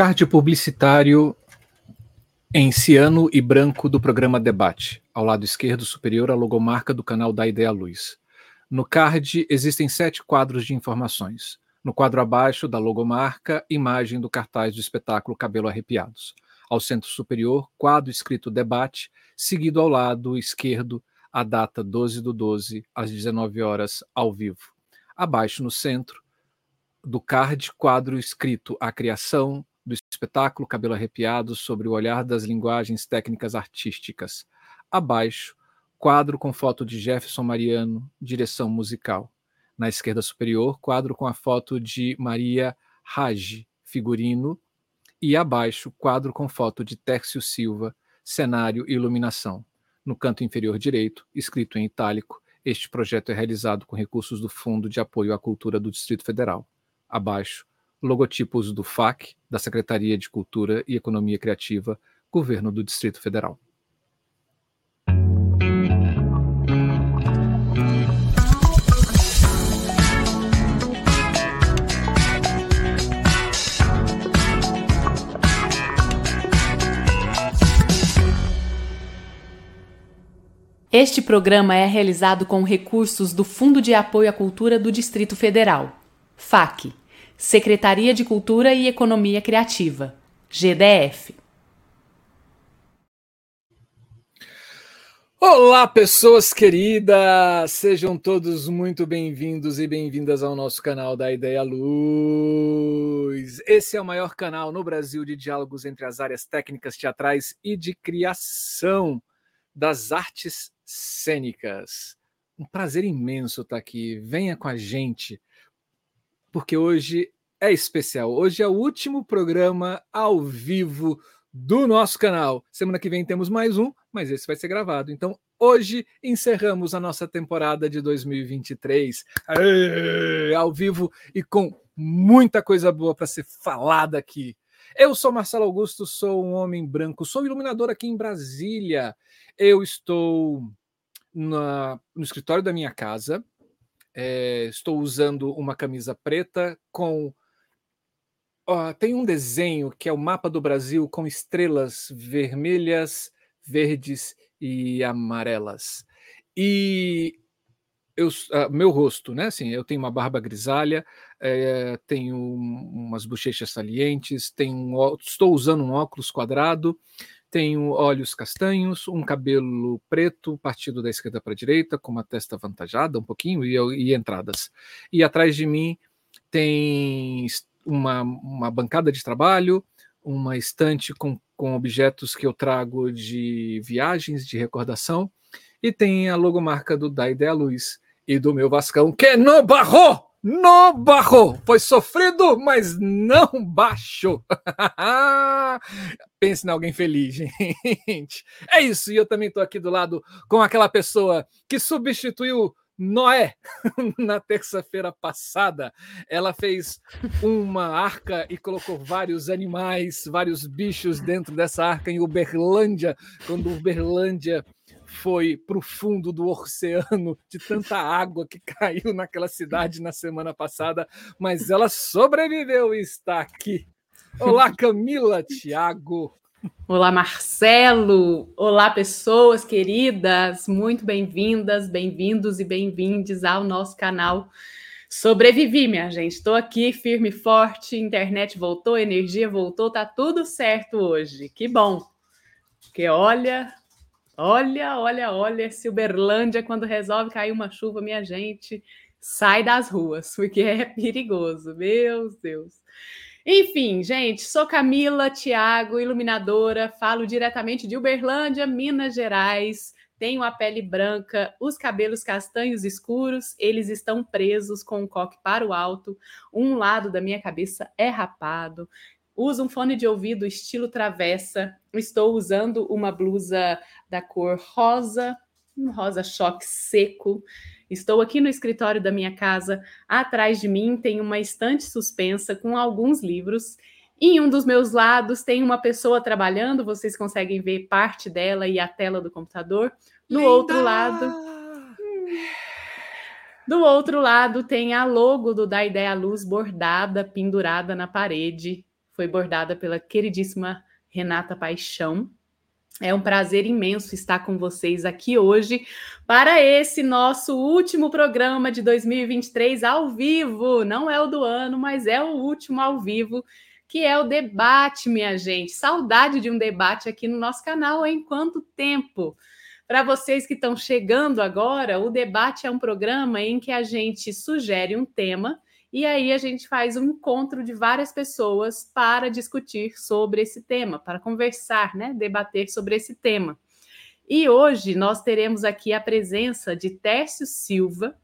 card publicitário em ciano e branco do programa Debate. Ao lado esquerdo superior, a logomarca do canal da Ideia Luz. No card existem sete quadros de informações. No quadro abaixo da logomarca, imagem do cartaz do espetáculo Cabelo Arrepiados. Ao centro superior, quadro escrito Debate, seguido ao lado esquerdo, a data 12 do 12, às 19 horas, ao vivo. Abaixo no centro do card, quadro escrito A Criação, do espetáculo Cabelo Arrepiado sobre o olhar das linguagens técnicas artísticas. Abaixo, quadro com foto de Jefferson Mariano, direção musical. Na esquerda superior, quadro com a foto de Maria Raj, figurino. E abaixo, quadro com foto de Tércio Silva, cenário e iluminação. No canto inferior direito, escrito em itálico, este projeto é realizado com recursos do Fundo de Apoio à Cultura do Distrito Federal. Abaixo, logotipos do FAC, da Secretaria de Cultura e Economia Criativa, Governo do Distrito Federal. Este programa é realizado com recursos do Fundo de Apoio à Cultura do Distrito Federal, FAC, Secretaria de Cultura e Economia Criativa, GDF. Olá, pessoas queridas! Sejam todos muito bem-vindos e bem-vindas ao nosso canal da Ideia Luz. Esse é o maior canal no Brasil de diálogos entre as áreas técnicas, teatrais e de criação das artes cênicas. Um prazer imenso estar aqui. Venha com a gente porque hoje é especial. Hoje é o último programa ao vivo do nosso canal. Semana que vem temos mais um, mas esse vai ser gravado. Então, hoje encerramos a nossa temporada de 2023 Aê, ao vivo e com muita coisa boa para ser falada aqui. Eu sou Marcelo Augusto, sou um homem branco, sou iluminador aqui em Brasília. Eu estou na, no escritório da minha casa, é, estou usando uma camisa preta com. tem um desenho que é o mapa do Brasil com estrelas vermelhas, verdes e amarelas. E eu, uh, meu rosto, né? Assim, eu tenho uma barba grisalha, é, tenho umas bochechas salientes, tenho um, estou usando um óculos quadrado, tenho olhos castanhos, um cabelo preto, partido da esquerda para a direita, com uma testa avantajada um pouquinho e, e entradas. E atrás de mim tem uma, uma bancada de trabalho, uma estante com, com objetos que eu trago de viagens, de recordação, e tem a logomarca do Da Ideia Luz e do meu Vascão, que não barrou! No barro. Foi sofrido, mas não baixou. Pense em alguém feliz, gente. É isso. E eu também estou aqui do lado com aquela pessoa que substituiu Noé na terça-feira passada. Ela fez uma arca e colocou vários animais, vários bichos dentro dessa arca em Uberlândia, quando Uberlândia foi para o fundo do oceano de tanta água que caiu naquela cidade na semana passada, mas ela sobreviveu e está aqui. Olá, Camila, Tiago. Olá, Marcelo. Olá, pessoas queridas. Muito bem-vindas, bem-vindos e bem-vindes ao nosso canal. Sobrevivi, minha gente. Estou aqui firme e forte. Internet voltou, energia voltou, tá tudo certo hoje. Que bom. Porque olha, Olha, olha, olha, esse Uberlândia, quando resolve cair uma chuva, minha gente, sai das ruas, porque é perigoso, meu Deus. Enfim, gente, sou Camila Tiago, iluminadora, falo diretamente de Uberlândia, Minas Gerais. Tenho a pele branca, os cabelos castanhos escuros, eles estão presos com o coque para o alto. Um lado da minha cabeça é rapado. Uso um fone de ouvido estilo travessa. Estou usando uma blusa da cor rosa, um rosa choque seco. Estou aqui no escritório da minha casa. Atrás de mim tem uma estante suspensa com alguns livros. Em um dos meus lados tem uma pessoa trabalhando, vocês conseguem ver parte dela e a tela do computador. No Linda! outro lado. Do outro lado tem a logo do Da Ideia Luz bordada, pendurada na parede foi bordada pela queridíssima Renata Paixão. É um prazer imenso estar com vocês aqui hoje para esse nosso último programa de 2023 ao vivo. Não é o do ano, mas é o último ao vivo, que é o debate, minha gente. Saudade de um debate aqui no nosso canal, em quanto tempo? Para vocês que estão chegando agora, o debate é um programa em que a gente sugere um tema e aí a gente faz um encontro de várias pessoas para discutir sobre esse tema, para conversar, né, debater sobre esse tema. E hoje nós teremos aqui a presença de Tércio Silva,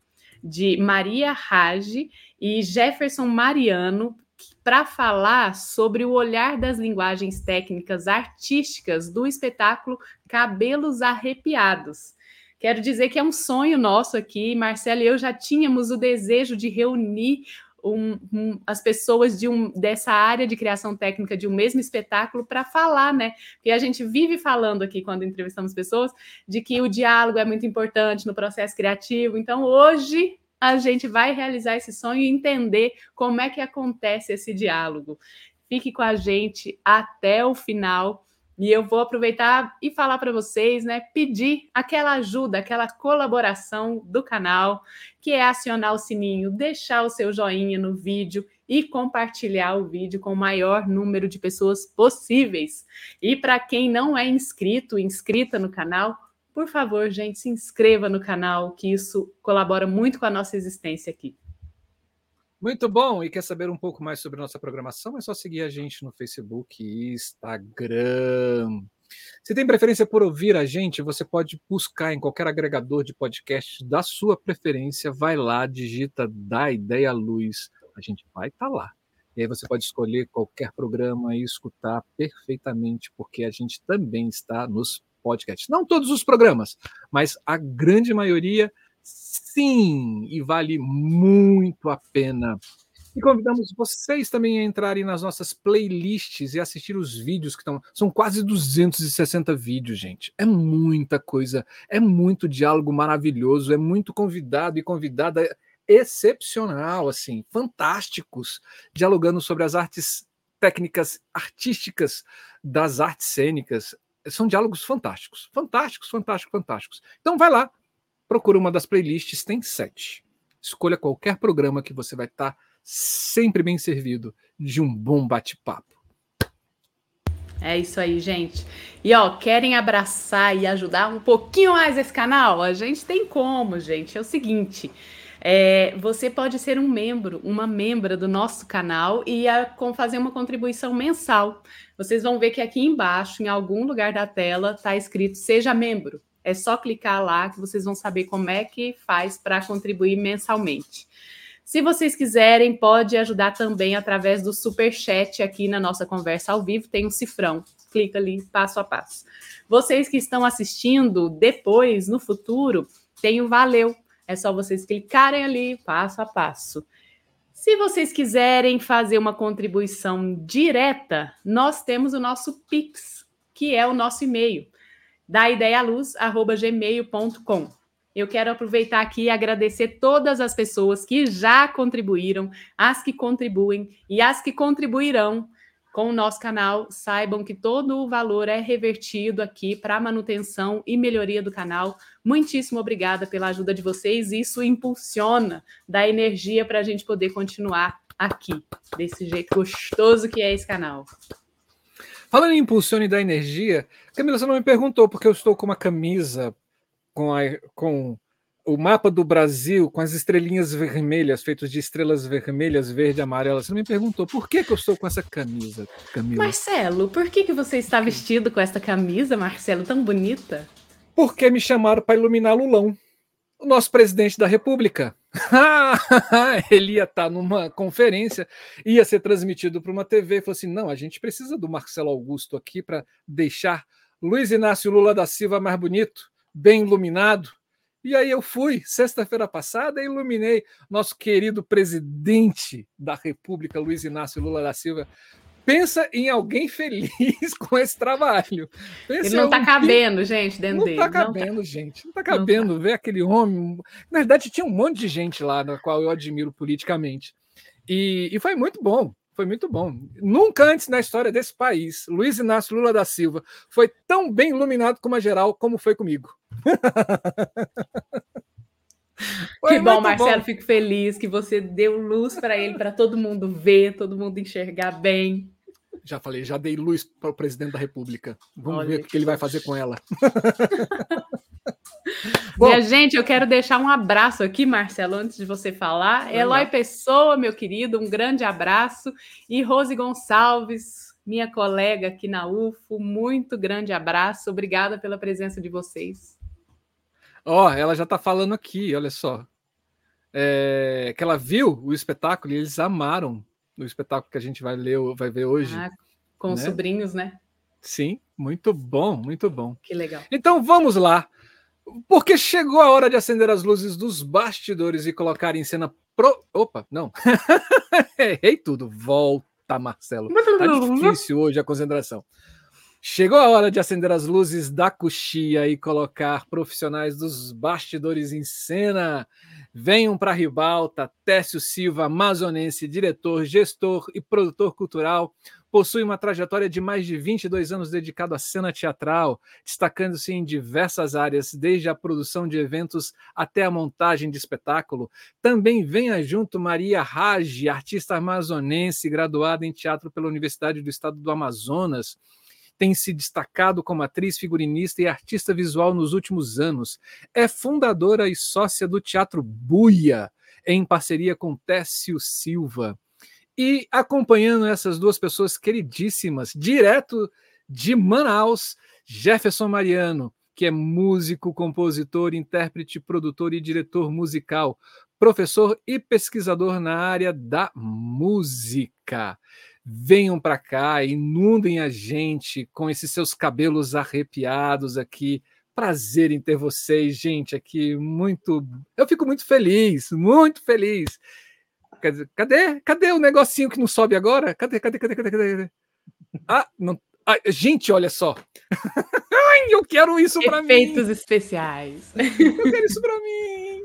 de Maria Rage e Jefferson Mariano para falar sobre o olhar das linguagens técnicas artísticas do espetáculo Cabelos Arrepiados. Quero dizer que é um sonho nosso aqui, Marcelo e eu já tínhamos o desejo de reunir um, um, as pessoas de um, dessa área de criação técnica de um mesmo espetáculo para falar, né? Porque a gente vive falando aqui, quando entrevistamos pessoas, de que o diálogo é muito importante no processo criativo. Então, hoje a gente vai realizar esse sonho e entender como é que acontece esse diálogo. Fique com a gente até o final e eu vou aproveitar e falar para vocês, né, pedir aquela ajuda, aquela colaboração do canal, que é acionar o sininho, deixar o seu joinha no vídeo e compartilhar o vídeo com o maior número de pessoas possíveis. E para quem não é inscrito, inscrita no canal, por favor, gente, se inscreva no canal, que isso colabora muito com a nossa existência aqui. Muito bom! E quer saber um pouco mais sobre nossa programação? É só seguir a gente no Facebook e Instagram. Se tem preferência por ouvir a gente, você pode buscar em qualquer agregador de podcast da sua preferência. Vai lá, digita da Ideia Luz. A gente vai estar tá lá. E aí você pode escolher qualquer programa e escutar perfeitamente, porque a gente também está nos podcasts. Não todos os programas, mas a grande maioria sim, e vale muito a pena. E convidamos vocês também a entrarem nas nossas playlists e assistir os vídeos que estão. São quase 260 vídeos, gente. É muita coisa, é muito diálogo maravilhoso, é muito convidado e convidada excepcional, assim, fantásticos, dialogando sobre as artes técnicas artísticas das artes cênicas. São diálogos fantásticos, fantásticos, fantásticos, fantásticos. Então vai lá, procura uma das playlists, tem sete. Escolha qualquer programa que você vai estar sempre bem servido de um bom bate-papo. É isso aí, gente. E ó, querem abraçar e ajudar um pouquinho mais esse canal? A gente tem como, gente. É o seguinte. É, você pode ser um membro, uma membra do nosso canal e a, com, fazer uma contribuição mensal. Vocês vão ver que aqui embaixo, em algum lugar da tela, está escrito Seja Membro. É só clicar lá que vocês vão saber como é que faz para contribuir mensalmente. Se vocês quiserem, pode ajudar também através do super chat aqui na nossa conversa ao vivo, tem um cifrão. Clica ali passo a passo. Vocês que estão assistindo depois, no futuro, tem o valeu. É só vocês clicarem ali passo a passo. Se vocês quiserem fazer uma contribuição direta, nós temos o nosso Pix, que é o nosso e-mail da ideialuz@gmail.com. Eu quero aproveitar aqui e agradecer todas as pessoas que já contribuíram, as que contribuem e as que contribuirão com o nosso canal. Saibam que todo o valor é revertido aqui para manutenção e melhoria do canal. Muitíssimo obrigada pela ajuda de vocês. Isso impulsiona, dá energia para a gente poder continuar aqui, desse jeito gostoso que é esse canal. Falando em impulsione da energia, Camila, você não me perguntou porque eu estou com uma camisa com, a, com o mapa do Brasil com as estrelinhas vermelhas, feitas de estrelas vermelhas, verde e amarela. Você não me perguntou por que, que eu estou com essa camisa, Camila? Marcelo, por que, que você está vestido com essa camisa, Marcelo, tão bonita? Porque me chamaram para iluminar Lulão, o nosso presidente da República. ele ia estar tá numa conferência, ia ser transmitido para uma TV, e falou assim: não, a gente precisa do Marcelo Augusto aqui para deixar Luiz Inácio Lula da Silva mais bonito, bem iluminado. E aí eu fui, sexta-feira passada, e iluminei nosso querido presidente da República, Luiz Inácio Lula da Silva, pensa em alguém feliz com esse trabalho. Pensa Ele não está cabendo, gente, dentro não dele. Tá cabendo, não tá gente. Não está cabendo não tá. ver aquele homem. Na verdade, tinha um monte de gente lá, na qual eu admiro politicamente. E, e foi muito bom. Foi muito bom. Nunca antes na história desse país, Luiz Inácio Lula da Silva foi tão bem iluminado como a geral como foi comigo. Foi que bom, Marcelo. Bom. Fico feliz que você deu luz para ele, para todo mundo ver, todo mundo enxergar bem. Já falei, já dei luz para o presidente da República. Vamos Olha ver o que, que ele vai fazer com ela. Bom, Minha gente, eu quero deixar um abraço aqui, Marcelo, antes de você falar. Eloy Pessoa, meu querido, um grande abraço. E Rose Gonçalves, minha colega aqui na UFO, muito grande abraço. Obrigada pela presença de vocês. Ó, oh, ela já está falando aqui, olha só. É, que ela viu o espetáculo e eles amaram o espetáculo que a gente vai ler, vai ver hoje. Ah, com né? os sobrinhos, né? Sim, muito bom, muito bom. Que legal. Então vamos lá. Porque chegou a hora de acender as luzes dos bastidores e colocar em cena pro. Opa, não. Errei tudo. Volta, Marcelo. Tá difícil hoje a concentração. Chegou a hora de acender as luzes da coxia e colocar profissionais dos bastidores em cena. Venham para Ribalta, Técio Silva, amazonense, diretor, gestor e produtor cultural, possui uma trajetória de mais de 22 anos dedicado à cena teatral, destacando-se em diversas áreas, desde a produção de eventos até a montagem de espetáculo. Também venha junto Maria Rage, artista amazonense, graduada em teatro pela Universidade do Estado do Amazonas tem se destacado como atriz, figurinista e artista visual nos últimos anos. É fundadora e sócia do Teatro Buia, em parceria com Técio Silva. E acompanhando essas duas pessoas queridíssimas, direto de Manaus, Jefferson Mariano, que é músico, compositor, intérprete, produtor e diretor musical, professor e pesquisador na área da música. Venham para cá, inundem a gente com esses seus cabelos arrepiados aqui. Prazer em ter vocês, gente, aqui. Muito. Eu fico muito feliz, muito feliz. Cadê? Cadê o negocinho que não sobe agora? Cadê? Cadê? Cadê? Cadê? cadê? Ah, não. Ah, gente, olha só. Ai, eu quero isso para mim. Efeitos especiais. Eu quero isso para mim.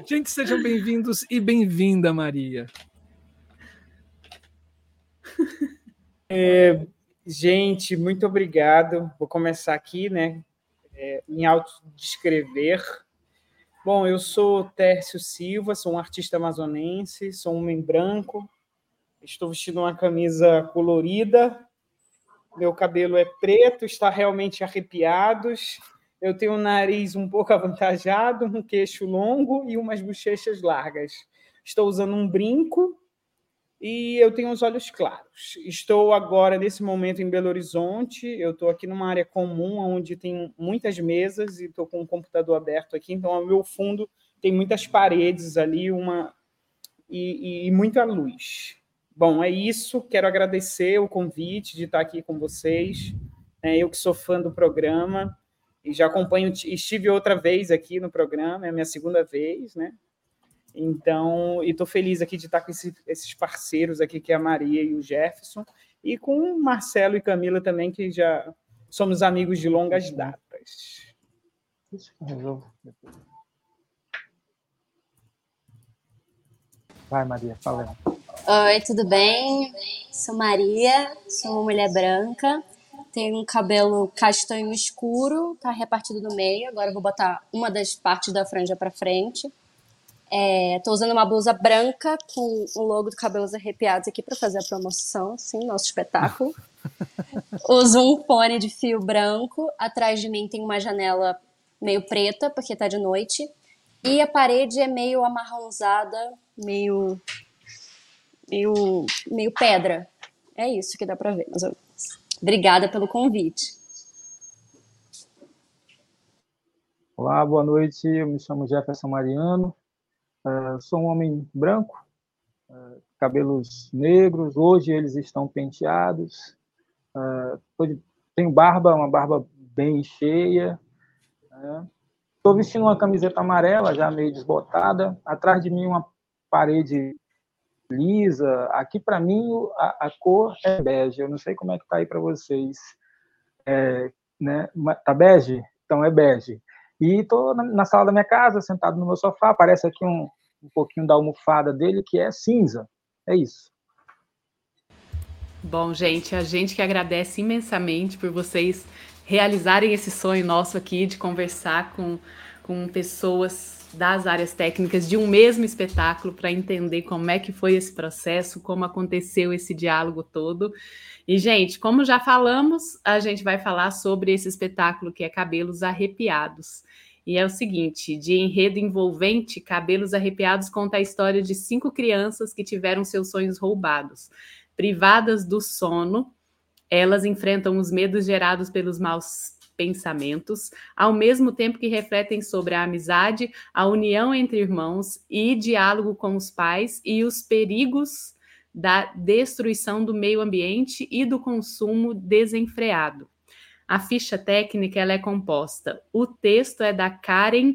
gente, sejam bem-vindos e bem-vinda, Maria. É, gente, muito obrigado. Vou começar aqui, né? É, em autodescrever. Bom, eu sou Tércio Silva, sou um artista amazonense, sou um homem branco, estou vestindo uma camisa colorida, meu cabelo é preto, está realmente arrepiados, eu tenho um nariz um pouco avantajado, um queixo longo e umas bochechas largas. Estou usando um brinco e eu tenho os olhos claros. Estou agora, nesse momento, em Belo Horizonte. Eu estou aqui numa área comum, onde tem muitas mesas e estou com um computador aberto aqui. Então, ao meu fundo tem muitas paredes ali uma e, e muita luz. Bom, é isso. Quero agradecer o convite de estar aqui com vocês. É, eu que sou fã do programa e já acompanho, estive outra vez aqui no programa, é a minha segunda vez, né? Então, e estou feliz aqui de estar com esse, esses parceiros aqui, que é a Maria e o Jefferson, e com o Marcelo e Camila também, que já somos amigos de longas datas. Vai, Maria, fala. Oi, tudo bem? Sou Maria, sou uma mulher branca, tenho um cabelo castanho escuro, tá repartido no meio. Agora eu vou botar uma das partes da franja para frente. É, tô usando uma blusa branca com o logo do Cabelos Arrepiados aqui para fazer a promoção, sim, nosso espetáculo. Uso um fone de fio branco. Atrás de mim tem uma janela meio preta, porque tá de noite. E a parede é meio amarronzada, meio. meio. meio pedra. É isso que dá para ver, mais ou menos. Obrigada pelo convite. Olá, boa noite. Eu me chamo Jefferson Mariano, Uh, sou um homem branco, uh, cabelos negros, hoje eles estão penteados. Uh, de, tenho barba, uma barba bem cheia. Estou né? vestindo uma camiseta amarela, já meio desbotada. Atrás de mim, uma parede lisa. Aqui, para mim, a, a, cor é bege. Eu não sei como é que está aí para vocês. É, né? Tá bege? Então é bege. E estou na, na, sala da minha casa, sentado no meu sofá. Aparece aqui um, um pouquinho da almofada dele, que é cinza. É isso. Bom, gente, a gente que agradece imensamente por vocês realizarem esse sonho nosso aqui de conversar com, com pessoas das áreas técnicas de um mesmo espetáculo para entender como é que foi esse processo, como aconteceu esse diálogo todo. E, gente, como já falamos, a gente vai falar sobre esse espetáculo que é Cabelos Arrepiados. E é o seguinte: de enredo envolvente, Cabelos Arrepiados conta a história de cinco crianças que tiveram seus sonhos roubados. Privadas do sono, elas enfrentam os medos gerados pelos maus pensamentos, ao mesmo tempo que refletem sobre a amizade, a união entre irmãos e diálogo com os pais e os perigos da destruição do meio ambiente e do consumo desenfreado. A ficha técnica ela é composta. O texto é da Karen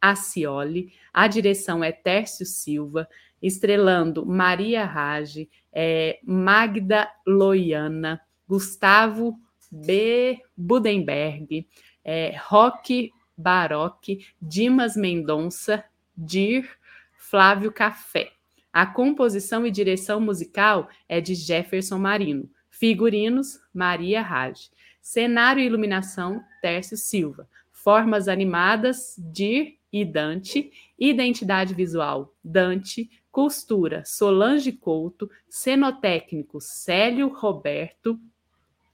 Acioli, a direção é Tércio Silva, estrelando Maria Rage, é, Magda Loiana, Gustavo B. Budenberg, é, Roque Baroque, Dimas Mendonça, Dir, Flávio Café. A composição e direção musical é de Jefferson Marino. Figurinos, Maria Rage. Cenário e iluminação, Tércio Silva. Formas animadas, Dir e Dante. Identidade visual, Dante. Costura, Solange Couto. Cenotécnico, Célio Roberto.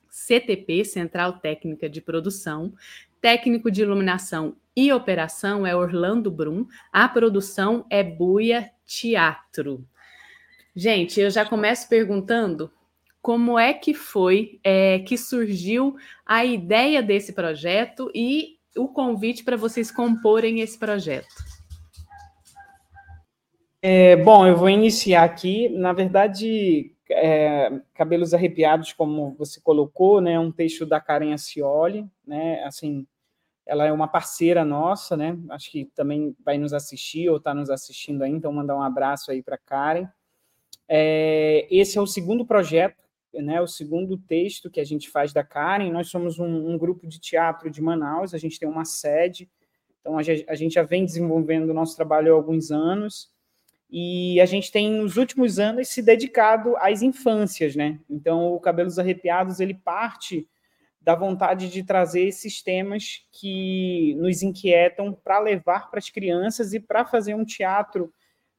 CTP, Central Técnica de Produção. Técnico de iluminação e operação é Orlando Brum. A produção é Buia Teatro. Gente, eu já começo perguntando como é que foi é, que surgiu a ideia desse projeto e o convite para vocês comporem esse projeto. É, bom, eu vou iniciar aqui. Na verdade, é, Cabelos Arrepiados, como você colocou, né, um texto da Karen Acioli, né, assim, ela é uma parceira nossa, né, acho que também vai nos assistir ou está nos assistindo aí, então mandar um abraço aí para Karen. É, esse é o segundo projeto, né, o segundo texto que a gente faz da Karen, nós somos um, um grupo de teatro de Manaus, a gente tem uma sede, então a gente, a gente já vem desenvolvendo o nosso trabalho há alguns anos, e a gente tem, nos últimos anos, se dedicado às infâncias, né? Então, o Cabelos Arrepiados, ele parte da vontade de trazer esses temas que nos inquietam para levar para as crianças e para fazer um teatro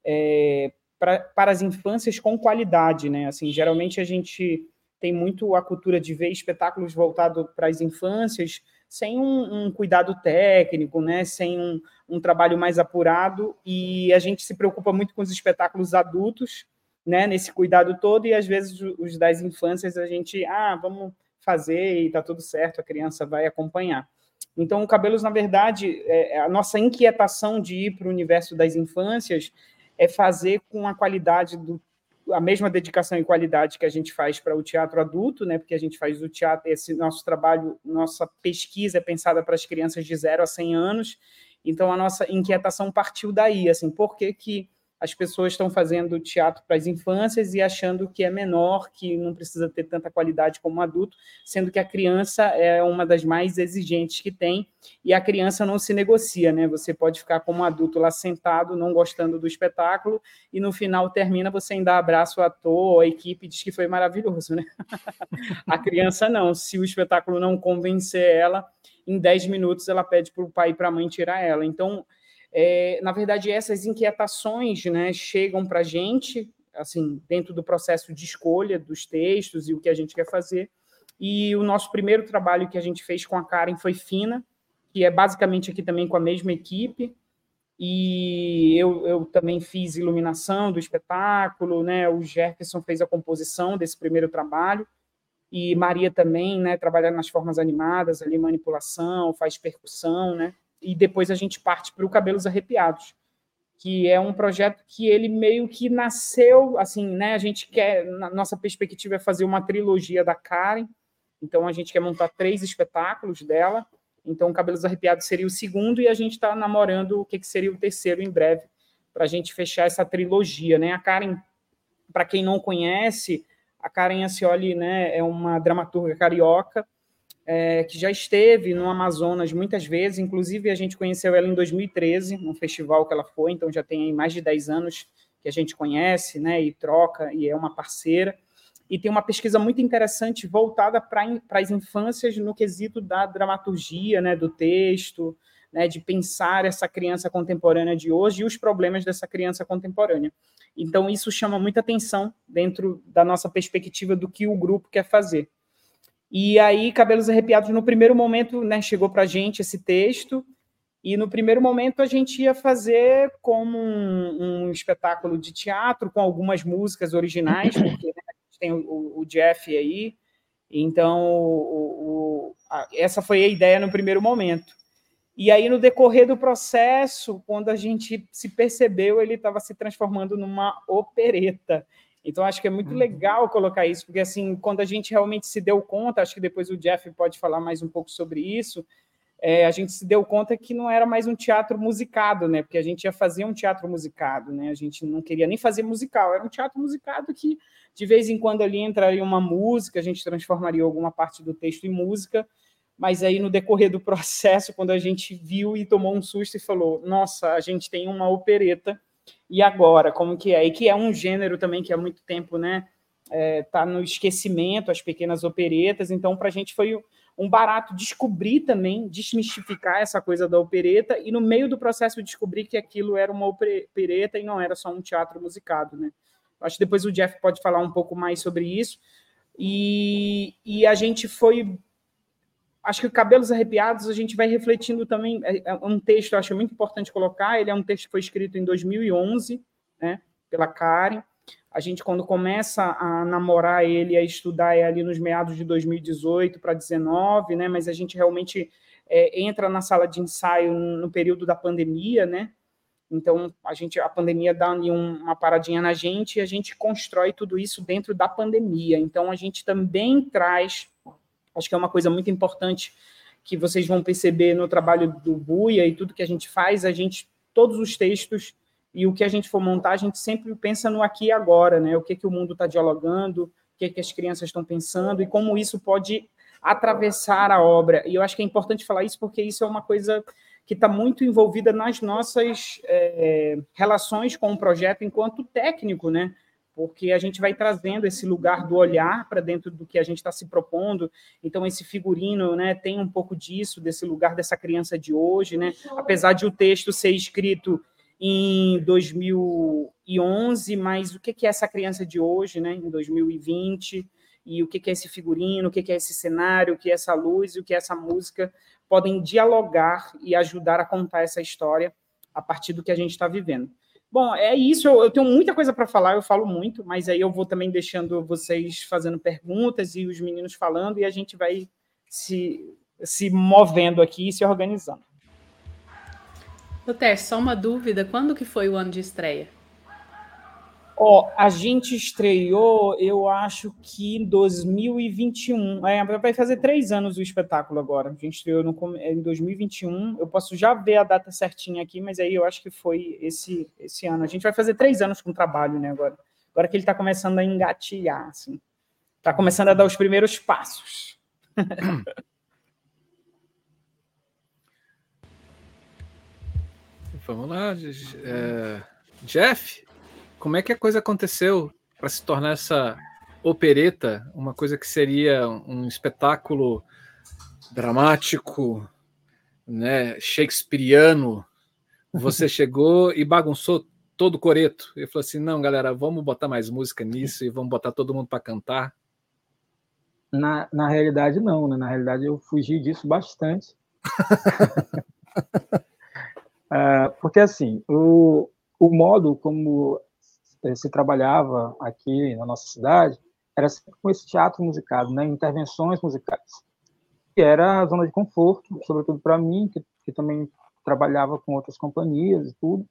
é, pra, para as infâncias com qualidade, né? Assim, geralmente a gente tem muito a cultura de ver espetáculos voltados para as infâncias, sem um, um cuidado técnico, né? sem um, um, trabalho mais apurado, e a gente se preocupa muito com os espetáculos adultos, né? nesse cuidado todo, e às vezes os das infâncias a gente, ah, vamos fazer e está tudo certo, a criança vai acompanhar. Então, o Cabelos, na verdade, é a nossa inquietação de ir para o universo das infâncias é fazer com a qualidade do a mesma dedicação e qualidade que a gente faz para o teatro adulto, né? Porque a gente faz o teatro, esse nosso trabalho, nossa pesquisa é pensada para as crianças de 0 a 100 anos. Então a nossa inquietação partiu daí, assim, por que que as pessoas estão fazendo teatro para as infâncias e achando que é menor, que não precisa ter tanta qualidade como um adulto, sendo que a criança é uma das mais exigentes que tem, e a criança não se negocia, né? Você pode ficar como um adulto lá sentado, não gostando do espetáculo, e no final termina, você ainda abraça o ator, a equipe diz que foi maravilhoso, né? a criança não, se o espetáculo não convencer ela, em 10 minutos ela pede para o pai e para a mãe tirar ela. Então, é, na verdade, essas inquietações né, chegam para a gente, assim, dentro do processo de escolha dos textos e o que a gente quer fazer. E o nosso primeiro trabalho que a gente fez com a Karen foi Fina, que é basicamente aqui também com a mesma equipe. E eu, eu também fiz iluminação do espetáculo, né? O Jefferson fez a composição desse primeiro trabalho e Maria também, né, trabalhando nas formas animadas, ali manipulação, faz percussão, né? E depois a gente parte para o Cabelos Arrepiados, que é um projeto que ele meio que nasceu, assim, né? A gente quer, na nossa perspectiva é fazer uma trilogia da Karen, então a gente quer montar três espetáculos dela. Então, Cabelos Arrepiados seria o segundo e a gente está namorando o que, que seria o terceiro em breve para a gente fechar essa trilogia, né? A Karen, para quem não conhece, a Karen Acioli, né, é uma dramaturga carioca é, que já esteve no Amazonas muitas vezes, inclusive a gente conheceu ela em 2013, num festival que ela foi, então já tem mais de 10 anos que a gente conhece, né, e troca, e é uma parceira. E tem uma pesquisa muito interessante voltada para as infâncias no quesito da dramaturgia, né, do texto, né, de pensar essa criança contemporânea de hoje e os problemas dessa criança contemporânea. Então, isso chama muita atenção dentro da nossa perspectiva do que o grupo quer fazer. E aí, Cabelos Arrepiados, no primeiro momento, né, chegou para a gente esse texto, e no primeiro momento a gente ia fazer como um, um espetáculo de teatro, com algumas músicas originais, porque né, a gente tem o, o, Jeff aí, então o, o, a, essa foi a ideia no primeiro momento. E aí, no decorrer do processo, quando a gente se percebeu, ele estava se transformando numa opereta. Então, acho que é muito uhum. legal colocar isso, porque, assim, quando a gente realmente se deu conta, acho que depois o Jeff pode falar mais um pouco sobre isso, é, a gente se deu conta que não era mais um teatro musicado, né? Porque a gente ia fazer um teatro musicado, né? A gente não queria nem fazer musical, era um teatro musicado que, de vez em quando, ali entraria uma música, a gente transformaria alguma parte do texto em música, mas aí no decorrer do processo, quando a gente viu e tomou um susto e falou: nossa, a gente tem uma opereta, e agora? Como que é? E que é um gênero também que há muito tempo, né? É, tá no esquecimento, as pequenas operetas, então para a gente foi um barato descobrir também, desmistificar essa coisa da opereta, e no meio do processo descobrir que aquilo era uma opereta e não era só um teatro musicado, né? Acho que depois o Jeff pode falar um pouco mais sobre isso. E, e a gente foi acho que Cabelos Arrepiados a gente vai refletindo também, é, é um texto, acho muito importante colocar, ele é um texto que foi escrito em 2011, né, pela Karen, a gente quando começa a namorar ele, a estudar é ali nos meados de 2018 para 19, né, mas a gente realmente é, entra na sala de ensaio no período da pandemia, né, então a gente a pandemia dá ali um, uma paradinha na gente e a gente constrói tudo isso dentro da pandemia. Então a gente também traz Acho que é uma coisa muito importante que vocês vão perceber no trabalho do Buia e tudo que a gente faz, a gente, todos os textos e o que a gente for montar, a gente sempre pensa no aqui e agora, né? O que, que o mundo está dialogando, o que, que as crianças estão pensando e como isso pode atravessar a obra. E eu acho que é importante falar isso porque isso é uma coisa que está muito envolvida nas nossas é, relações com o projeto enquanto técnico, né? Porque a gente vai trazendo esse lugar do olhar para dentro do que a gente está se propondo. Então, esse figurino né, tem um pouco disso, desse lugar dessa criança de hoje, né? apesar de o texto ser escrito em 2011, mas o que é essa criança de hoje, né, em 2020, e o que é esse figurino, o que é esse cenário, o que é essa luz e o que é essa música, podem dialogar e ajudar a contar essa história a partir do que a gente está vivendo. Bom, é isso. Eu, eu tenho muita coisa para falar, eu falo muito, mas aí eu vou também deixando vocês fazendo perguntas e os meninos falando, e a gente vai se, se movendo aqui e se organizando. Doutor, só uma dúvida: quando que foi o ano de estreia? Ó, a gente estreou, eu acho que em 2021. É, vai fazer três anos o espetáculo agora. A gente estreou no, em 2021. Eu posso já ver a data certinha aqui, mas aí eu acho que foi esse, esse ano. A gente vai fazer três anos com o trabalho, né, agora. Agora que ele está começando a engatilhar, assim. Está começando a dar os primeiros passos. Vamos lá, é... Jeff, como é que a coisa aconteceu para se tornar essa opereta, uma coisa que seria um espetáculo dramático, né, shakespeariano? Você chegou e bagunçou todo o coreto e falou assim: não, galera, vamos botar mais música nisso e vamos botar todo mundo para cantar. Na, na realidade, não, né? Na realidade, eu fugi disso bastante. uh, porque, assim, o, o modo como se trabalhava aqui na nossa cidade era sempre com esse teatro musicado, né, intervenções musicais, que era a zona de conforto, sobretudo para mim, que, que também trabalhava com outras companhias e tudo.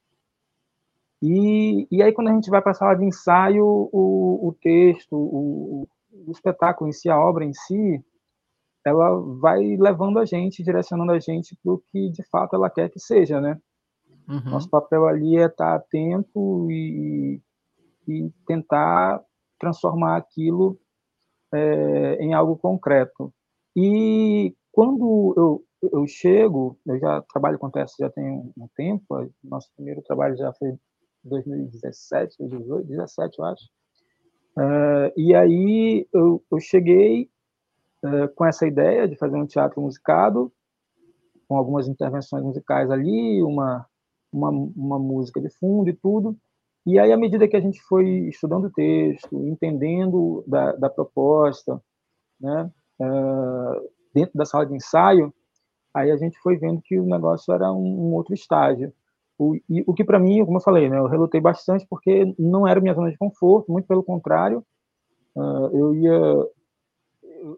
E, e aí, quando a gente vai para a sala de ensaio, o, o texto, o, o espetáculo em si, a obra em si, ela vai levando a gente, direcionando a gente para o que de fato ela quer que seja, né? Uhum. Nosso papel ali é estar atento e, e tentar transformar aquilo é, em algo concreto. E quando eu, eu chego, eu já trabalho com testes já tem um tempo, nosso primeiro trabalho já foi 2017, 2017, eu acho. Uh, e aí eu, eu cheguei uh, com essa ideia de fazer um teatro musicado, com algumas intervenções musicais ali, uma, uma, uma música de fundo e tudo. E aí, à medida que a gente foi estudando o texto, entendendo da, da proposta, né, uh, dentro da sala de ensaio, aí a gente foi vendo que o negócio era um, um outro estágio. O, e, o que para mim, como eu falei, né, eu relutei bastante porque não era minha zona de conforto, muito pelo contrário, uh, eu ia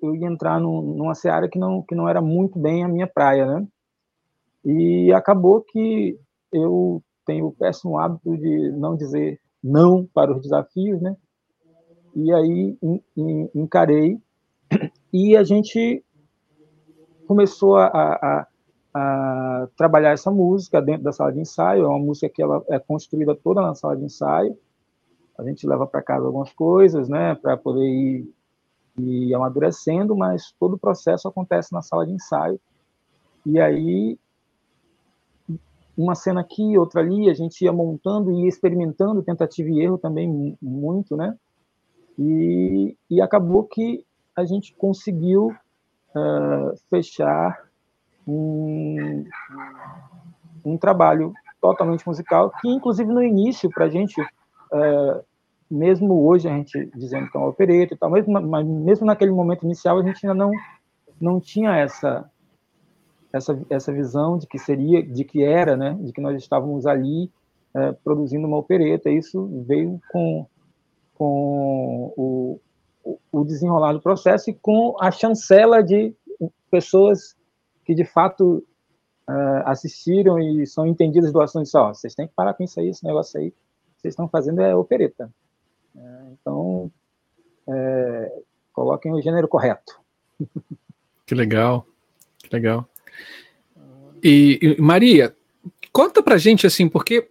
eu ia entrar num, numa seara que não que não era muito bem a minha praia, né? E acabou que eu tenho o péssimo hábito de não dizer não para os desafios, né? E aí encarei e a gente começou a, a, a, trabalhar essa música dentro da sala de ensaio. É uma música que ela é construída toda na sala de ensaio. A gente leva para casa algumas coisas, né, para poder ir, ir amadurecendo, mas todo o processo acontece na sala de ensaio. E aí uma cena aqui, outra ali, a gente ia montando e experimentando, tentativa e erro também muito, né? E, e acabou que a gente conseguiu uh, fechar um, um trabalho totalmente musical, que inclusive no início, para a gente, uh, mesmo hoje a gente dizendo que é uma opereta e tal, mesmo, mas mesmo naquele momento inicial a gente ainda não, não tinha essa essa, essa visão de que seria, de que era, né, de que nós estávamos ali é, produzindo uma opereta. Isso veio com, com o, o desenrolar do processo e com a chancela de pessoas que de fato uh, assistiram e são entendidas do assunto. Só, vocês têm que parar com isso aí, esse negócio aí. Vocês estão fazendo é opereta. É, então, é, coloquem o gênero correto. Que legal, que legal. E, Maria, conta pra gente assim, porque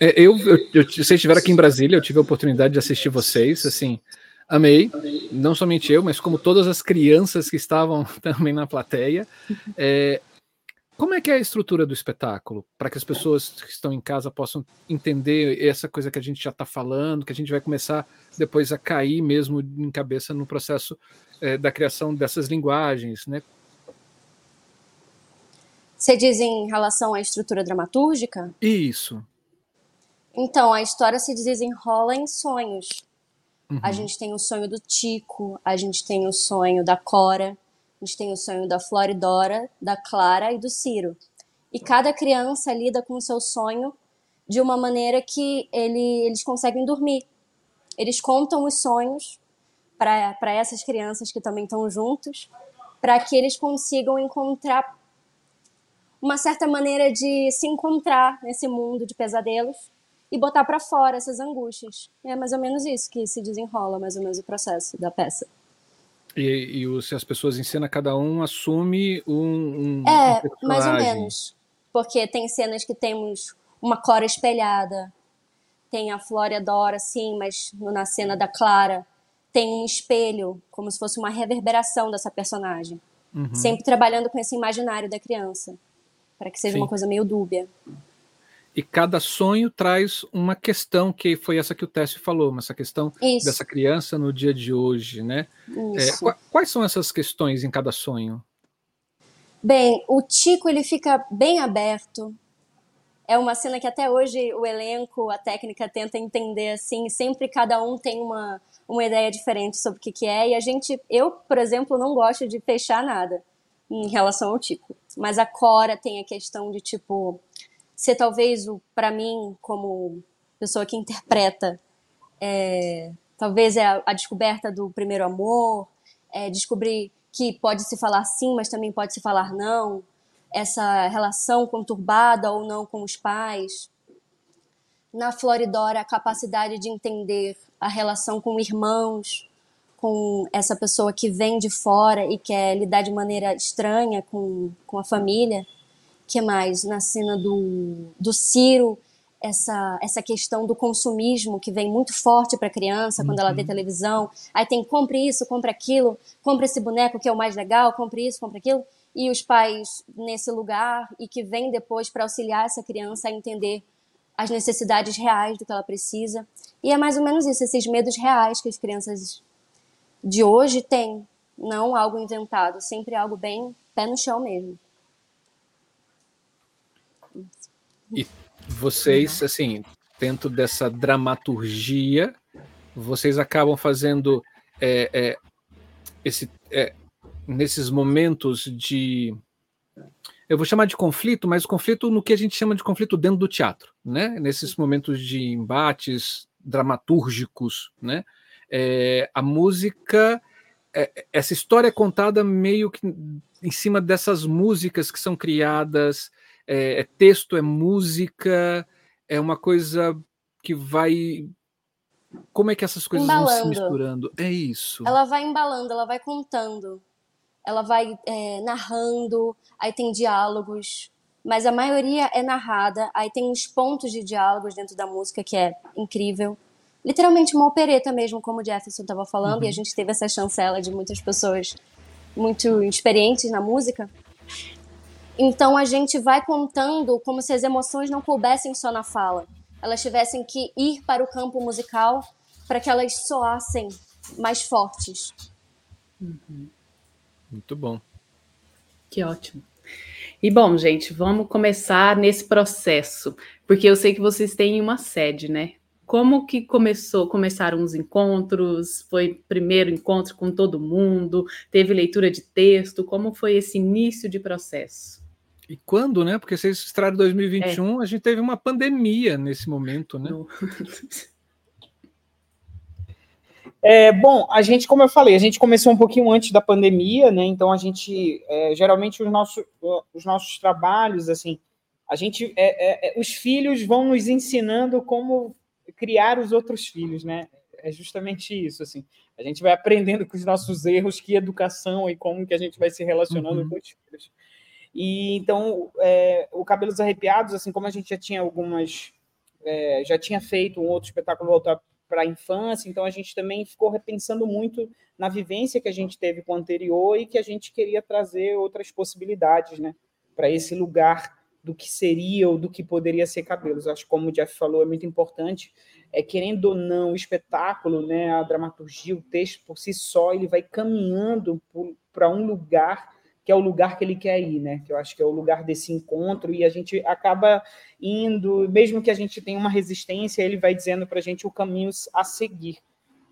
é, eu, eu, eu, vocês estiveram aqui em Brasília, eu tive a oportunidade de assistir vocês, assim, amei, não somente eu, mas como todas as crianças que estavam também na plateia. É, como é que é a estrutura do espetáculo? Para que as pessoas que estão em casa possam entender essa coisa que a gente já está falando, que a gente vai começar depois a cair mesmo em cabeça no processo é, da criação dessas linguagens, né? Você diz em relação à estrutura dramatúrgica? Isso. Então, a história se desenrola em sonhos. Uhum. A gente tem o sonho do Tico, a gente tem o sonho da Cora, a gente tem o sonho da Floridora, da Clara e do Ciro. E cada criança lida com o seu sonho de uma maneira que ele, eles conseguem dormir. Eles contam os sonhos para essas crianças que também estão juntos, para que eles consigam encontrar uma certa maneira de se encontrar nesse mundo de pesadelos e botar para fora essas angústias. É mais ou menos isso que se desenrola, mais ou menos o processo da peça. E, e se as pessoas ensinam, cada um assume um. um é, um mais ou menos. Porque tem cenas que temos uma Cora espelhada, tem a Flória Dora, sim, mas na cena da Clara tem um espelho, como se fosse uma reverberação dessa personagem. Uhum. Sempre trabalhando com esse imaginário da criança para que seja Sim. uma coisa meio dúbia. E cada sonho traz uma questão, que foi essa que o Técio falou, mas essa questão Isso. dessa criança no dia de hoje, né? É, quais são essas questões em cada sonho? Bem, o Tico ele fica bem aberto. É uma cena que até hoje o elenco, a técnica tenta entender assim, sempre cada um tem uma, uma ideia diferente sobre o que, que é. E a gente, eu, por exemplo, não gosto de fechar nada em relação ao Tico. Mas a Cora tem a questão de, tipo, ser talvez, para mim, como pessoa que interpreta, é, talvez é a, a, descoberta do primeiro amor, é descobrir que pode se falar sim, mas também pode se falar não, essa relação conturbada ou não com os pais. Na Floridora, a capacidade de entender a relação com irmãos, com essa pessoa que vem de fora e quer lidar de maneira estranha com, com a família. que mais? Na cena do, do Ciro, essa, essa questão do consumismo que vem muito forte para a criança uhum. quando ela vê uhum. televisão. Aí tem compre isso, compre aquilo, compre esse boneco que é o mais legal, compre isso, compre aquilo. E os pais nesse lugar e que vem depois para auxiliar essa criança a entender as necessidades reais do que ela precisa. E é mais ou menos isso, esses medos reais que as crianças de hoje têm, não algo inventado, sempre algo bem pé no chão mesmo. E vocês, assim, dentro dessa dramaturgia, vocês acabam fazendo é, é, esse, é, nesses momentos de eu vou chamar de conflito, mas conflito no que a gente chama de conflito dentro do teatro, né? Nesses momentos de embates dramatúrgicos, né? É, a música, é, essa história é contada meio que em cima dessas músicas que são criadas, é, é texto, é música, é uma coisa que vai como é que essas coisas embalando. vão se misturando? É isso. Ela vai embalando, ela vai contando ela vai é, narrando, aí tem diálogos, mas a maioria é narrada, aí tem uns pontos de diálogos dentro da música que é incrível. Literalmente uma opereta mesmo, como o Jefferson estava falando, uhum. e a gente teve essa chancela de muitas pessoas muito experientes na música. Então a gente vai contando como se as emoções não coubessem só na fala. Elas tivessem que ir para o campo musical para que elas soassem mais fortes. Uhum. Muito bom. Que ótimo. E bom, gente, vamos começar nesse processo, porque eu sei que vocês têm uma sede, né? Como que começou? Começaram os encontros? Foi primeiro encontro com todo mundo? Teve leitura de texto? Como foi esse início de processo? E quando, né? Porque vocês estrearam 2021, é. a gente teve uma pandemia nesse momento, né? No... É, bom, a gente, como eu falei, a gente começou um pouquinho antes da pandemia, né? Então a gente, é, geralmente os nossos, os nossos trabalhos, assim, a gente, é, é, é, os filhos vão nos ensinando como criar os outros filhos, né? É justamente isso, assim. A gente vai aprendendo com os nossos erros que educação e como que a gente vai se relacionando uhum. com os filhos. E então, é, o Cabelos Arrepiados, assim como a gente já tinha algumas, já tinha feito um outro espetáculo voltado para a infância, então a gente também ficou repensando muito na vivência que a gente teve com o anterior e que a gente queria trazer outras possibilidades, né, para esse lugar do que seria ou do que poderia ser cabelos. Acho que como o Jeff falou, é muito importante, é querendo ou não, o espetáculo, né, a dramaturgia, o texto por si só, ele vai caminhando para um lugar que é o lugar que ele quer ir, né? Que eu acho que é o lugar desse encontro e a gente acaba indo, mesmo que a gente tenha uma resistência, ele vai dizendo para a gente o caminho a seguir.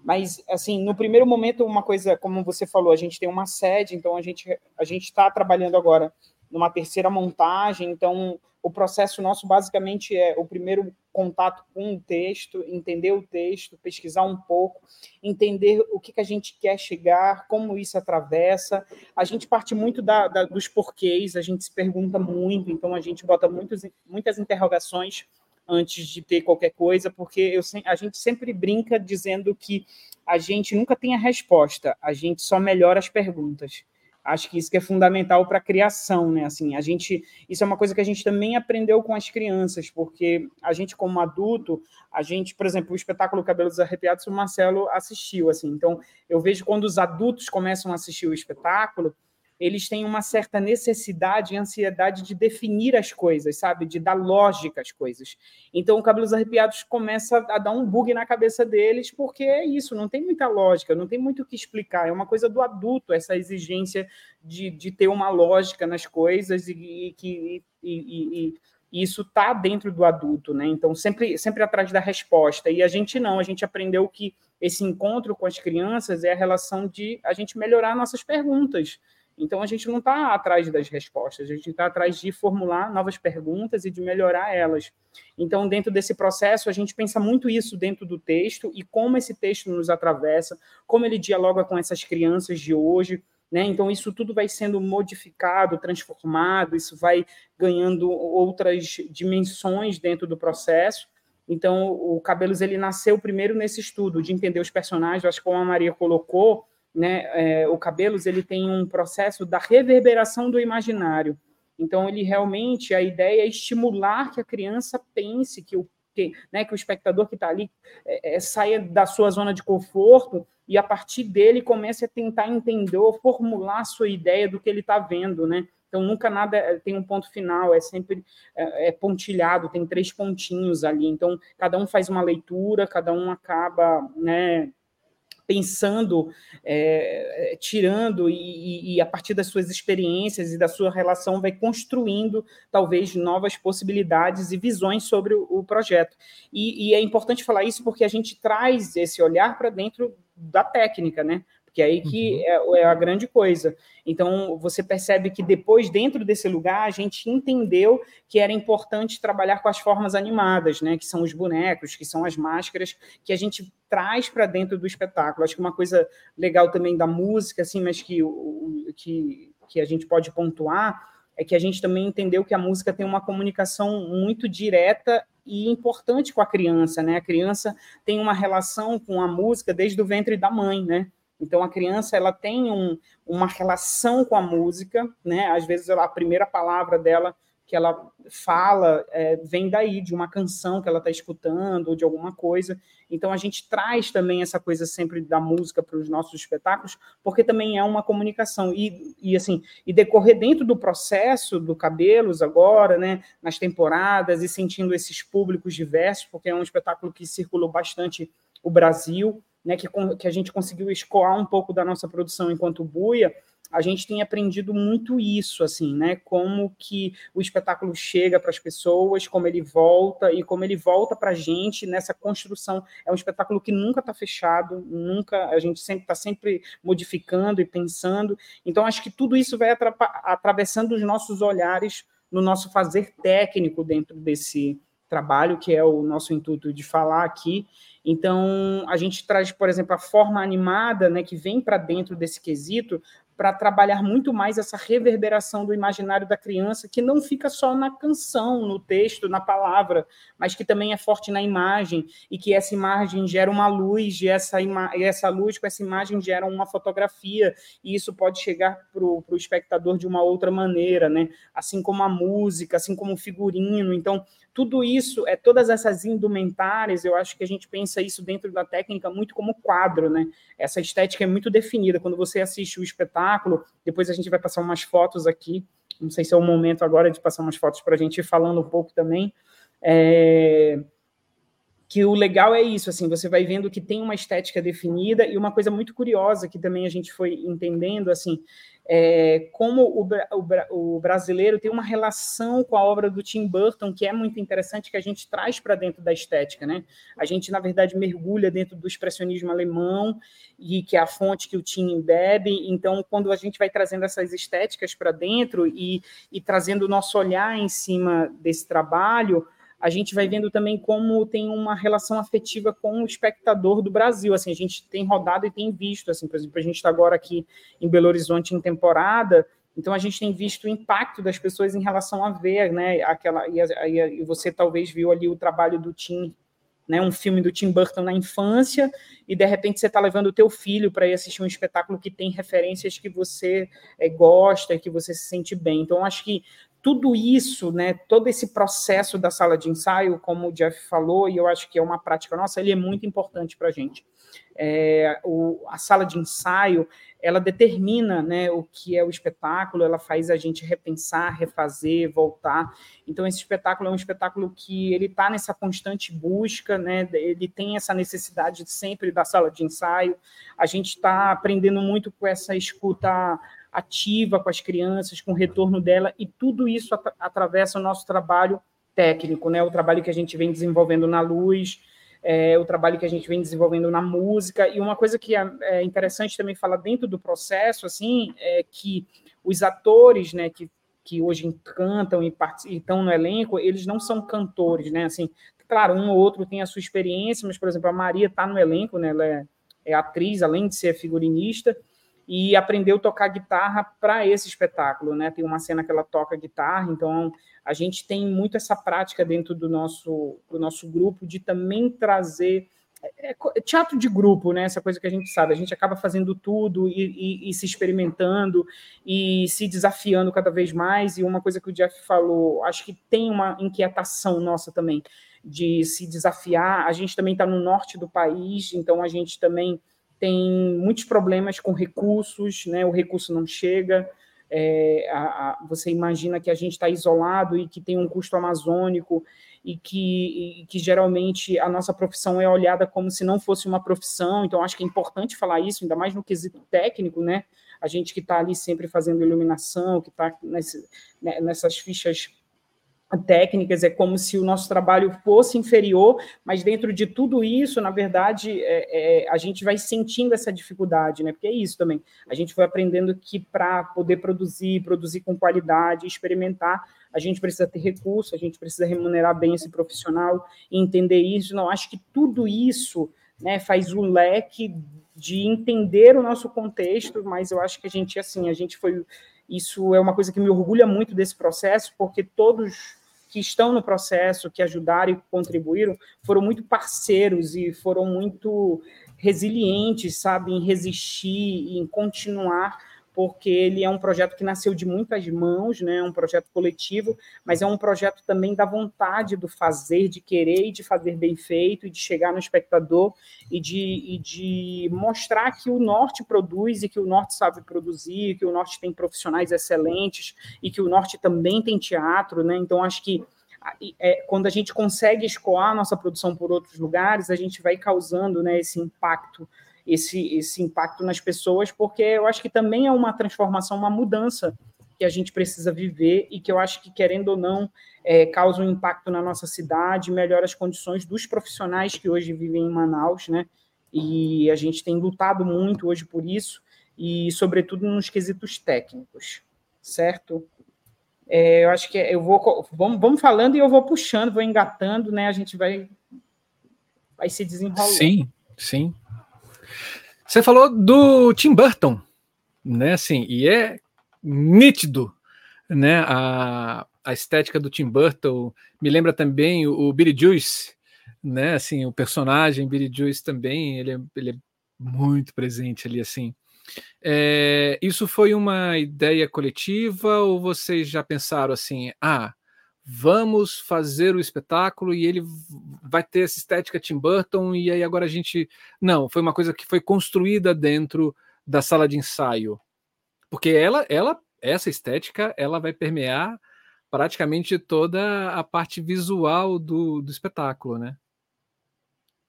Mas assim, no primeiro momento, uma coisa, como você falou, a gente tem uma sede, então a gente a gente está trabalhando agora numa terceira montagem, então o processo nosso basicamente é o primeiro contato com o texto, entender o texto, pesquisar um pouco, entender o que, que a gente quer chegar, como isso atravessa. A gente parte muito da, da, dos porquês, a gente se pergunta muito, então a gente bota muitos, muitas interrogações antes de ter qualquer coisa, porque eu, a gente sempre brinca dizendo que a gente nunca tem a resposta, a gente só melhora as perguntas. Acho que isso que é fundamental para a criação, né? Assim, a gente, isso é uma coisa que a gente também aprendeu com as crianças, porque a gente como adulto, a gente, por exemplo, o espetáculo Cabelos Arrepiados, o Marcelo assistiu, assim. Então, eu vejo quando os adultos começam a assistir o espetáculo, eles têm uma certa necessidade e ansiedade de definir as coisas, sabe? De dar lógica às coisas. Então, o Cabelos Arrepiados começa a dar um bug na cabeça deles, porque é isso, não tem muita lógica, não tem muito o que explicar. É uma coisa do adulto, essa exigência de, de ter uma lógica nas coisas e, que. E isso está dentro do adulto, né? Então, sempre, sempre atrás da resposta. E a gente não, a gente aprendeu que esse encontro com as crianças é a relação de a gente melhorar nossas perguntas. Então, a gente não está atrás das respostas, a gente está atrás de formular novas perguntas e de melhorar elas. Então, dentro desse processo, a gente pensa muito isso dentro do texto e como esse texto nos atravessa, como ele dialoga com essas crianças de hoje. Né? Então, isso tudo vai sendo modificado, transformado, isso vai ganhando outras dimensões dentro do processo. Então, o Cabelos ele nasceu primeiro nesse estudo de entender os personagens, acho que como a Maria colocou, né, é, o Cabelos ele tem um processo da reverberação do imaginário. Então, ele realmente, a ideia é estimular que a criança pense, que o, que, né, que o espectador que está ali é, é, saia da sua zona de conforto e, a partir dele, comece a tentar entender ou formular a sua ideia do que ele está vendo, né? Então, nunca nada é, tem um ponto final, é sempre é, é pontilhado, tem três pontinhos ali. Então, cada um faz uma leitura, cada um acaba, né, pensando, é, tirando e, e, a partir das suas experiências e da sua relação vai construindo talvez novas possibilidades e visões sobre o, o projeto. E, e, é importante falar isso porque a gente traz esse olhar para dentro da técnica, né? Porque é aí que uhum. é, é, a grande coisa. Então, você percebe que depois, dentro desse lugar, a gente entendeu que era importante trabalhar com as formas animadas, né? Que são os bonecos, que são as máscaras, que a gente traz para dentro do espetáculo. Acho que uma coisa legal também da música, assim, mas que, que, que a gente pode pontuar, é que a gente também entendeu que a música tem uma comunicação muito direta e importante com a criança, né? A criança tem uma relação com a música desde o ventre da mãe, né? Então a criança ela tem um, uma relação com a música, né? Às vezes ela, a primeira palavra dela que ela fala é, vem daí de uma canção que ela está escutando ou de alguma coisa. Então a gente traz também essa coisa sempre da música para os nossos espetáculos, porque também é uma comunicação e, e assim e decorrer dentro do processo do cabelos agora, né? Nas temporadas e sentindo esses públicos diversos, porque é um espetáculo que circulou bastante o Brasil né, que, que a gente conseguiu escoar um pouco da nossa produção enquanto buia, a gente tem aprendido muito isso, assim, né? Como que o espetáculo chega para as pessoas, como ele volta e como ele volta para a gente nessa construção. É um espetáculo que nunca está fechado, nunca a gente sempre está sempre modificando e pensando. Então acho que tudo isso vai atravessando os nossos olhares no nosso fazer técnico dentro desse trabalho, que é o nosso intuito de falar aqui. Então, a gente traz, por exemplo, a forma animada, né, que vem para dentro desse quesito, para trabalhar muito mais essa reverberação do imaginário da criança, que não fica só na canção, no texto, na palavra, mas que também é forte na imagem, e que essa imagem gera uma luz, e essa, e essa luz com essa imagem gera uma fotografia, e isso pode chegar para o espectador de uma outra maneira, né? assim como a música, assim como o figurino. Então, tudo isso, é todas essas indumentárias, eu acho que a gente pensa isso dentro da técnica muito como quadro, né? Essa estética é muito definida. Quando você assiste o espetáculo, depois a gente vai passar umas fotos aqui. Não sei se é o momento agora de passar umas fotos para a gente ir falando um pouco também. É, que o legal é isso, assim, você vai vendo que tem uma estética definida e uma coisa muito curiosa que também a gente foi entendendo, assim, é, como o, o, o, brasileiro tem uma relação com a obra do Tim Burton que é muito interessante, que a gente traz para dentro da estética, né? A gente, na verdade, mergulha dentro do expressionismo alemão e que é a fonte que o Tim bebe, então, quando a gente vai trazendo essas estéticas para dentro e, e trazendo o nosso olhar em cima desse trabalho, a gente vai vendo também como tem uma relação afetiva com o espectador do Brasil. Assim, a gente tem rodado e tem visto, assim, por exemplo, a gente está agora aqui em Belo Horizonte em temporada, então a gente tem visto o impacto das pessoas em relação a ver, né? Aquela e, e você talvez viu ali o trabalho do Tim, né? Um filme do Tim Burton na infância e de repente você está levando o teu filho para ir assistir um espetáculo que tem referências que você é, gosta, que você se sente bem. Então acho que tudo isso, né, todo esse processo da sala de ensaio, como o Jeff falou, e eu acho que é uma prática nossa, ele é muito importante para a gente. É, o, a sala de ensaio, ela determina né, o que é o espetáculo, ela faz a gente repensar, refazer, voltar. Então, esse espetáculo é um espetáculo que ele está nessa constante busca, né, ele tem essa necessidade sempre da sala de ensaio. A gente está aprendendo muito com essa escuta ativa com as crianças, com o retorno dela, e tudo isso at atravessa o nosso trabalho técnico, né? o trabalho que a gente vem desenvolvendo na luz, é, o trabalho que a gente vem desenvolvendo na música, e uma coisa que é, é interessante também falar dentro do processo, assim, é que os atores, né, que, que hoje cantam e estão no elenco, eles não são cantores, né, assim, claro, um ou outro tem a sua experiência, mas, por exemplo, a Maria está no elenco, né, ela é, é atriz, além de ser figurinista, e aprendeu a tocar guitarra para esse espetáculo, né? Tem uma cena que ela toca guitarra, então a gente tem muito essa prática dentro do nosso, do nosso grupo de também trazer é, é, é teatro de grupo, né? Essa coisa que a gente sabe, a gente acaba fazendo tudo e, e, e, se experimentando e se desafiando cada vez mais. E uma coisa que o Jeff falou, acho que tem uma inquietação nossa também de se desafiar. A gente também está no norte do país, então a gente também tem muitos problemas com recursos, né? O recurso não chega. é, a, a, você imagina que a gente está isolado e que tem um custo amazônico e que, e que geralmente a nossa profissão é olhada como se não fosse uma profissão, então acho que é importante falar isso, ainda mais no quesito técnico, né? A gente que está ali sempre fazendo iluminação, que está né, nessas fichas técnicas, é como se o nosso trabalho fosse inferior, mas dentro de tudo isso, na verdade, é, é, a gente vai sentindo essa dificuldade, né? Porque é isso também. A gente foi aprendendo que para poder produzir, produzir com qualidade, experimentar, a gente precisa ter recurso, a gente precisa remunerar bem esse profissional e entender isso. Não, acho que tudo isso né, faz um leque de entender o nosso contexto, mas eu acho que a gente, assim, a gente foi. Isso é uma coisa que me orgulha muito desse processo, porque todos que estão no processo, que ajudaram e contribuíram, foram muito parceiros e foram muito resilientes, sabe, em resistir, em continuar porque ele é um projeto que nasceu de muitas mãos, né? É um projeto coletivo, mas é um projeto também da vontade do fazer, de querer e de fazer bem feito, e de chegar no espectador e de, e de mostrar que o Norte produz e que o Norte sabe produzir, que o Norte tem profissionais excelentes e que o Norte também tem teatro, né? Então, acho que é, quando a gente consegue escoar nossa produção por outros lugares, a gente vai causando né, esse impacto esse, esse impacto nas pessoas, porque eu acho que também é uma transformação, uma mudança que a gente precisa viver e que eu acho que, querendo ou não, é, causa um impacto na nossa cidade, melhora as condições dos profissionais que hoje vivem em Manaus, né? E a gente tem lutado muito hoje por isso, e sobretudo nos quesitos técnicos, certo? É, eu acho que eu vou vamos, vamos falando e eu vou puxando, vou engatando, né? A gente vai vai se desenrolando. Sim, sim. Você falou do Tim Burton, né? Assim, e é nítido, né? A, a estética do Tim Burton me lembra também o, o Billy Juice, né? Assim, o personagem Billy Juice também, ele é, ele é muito presente ali, assim. É, isso foi uma ideia coletiva ou vocês já pensaram assim, ah, vamos fazer o espetáculo e ele vai ter essa estética Tim Burton e aí agora a gente não foi uma coisa que foi construída dentro da sala de ensaio. Porque ela ela essa estética ela vai permear praticamente toda a parte visual do, do espetáculo né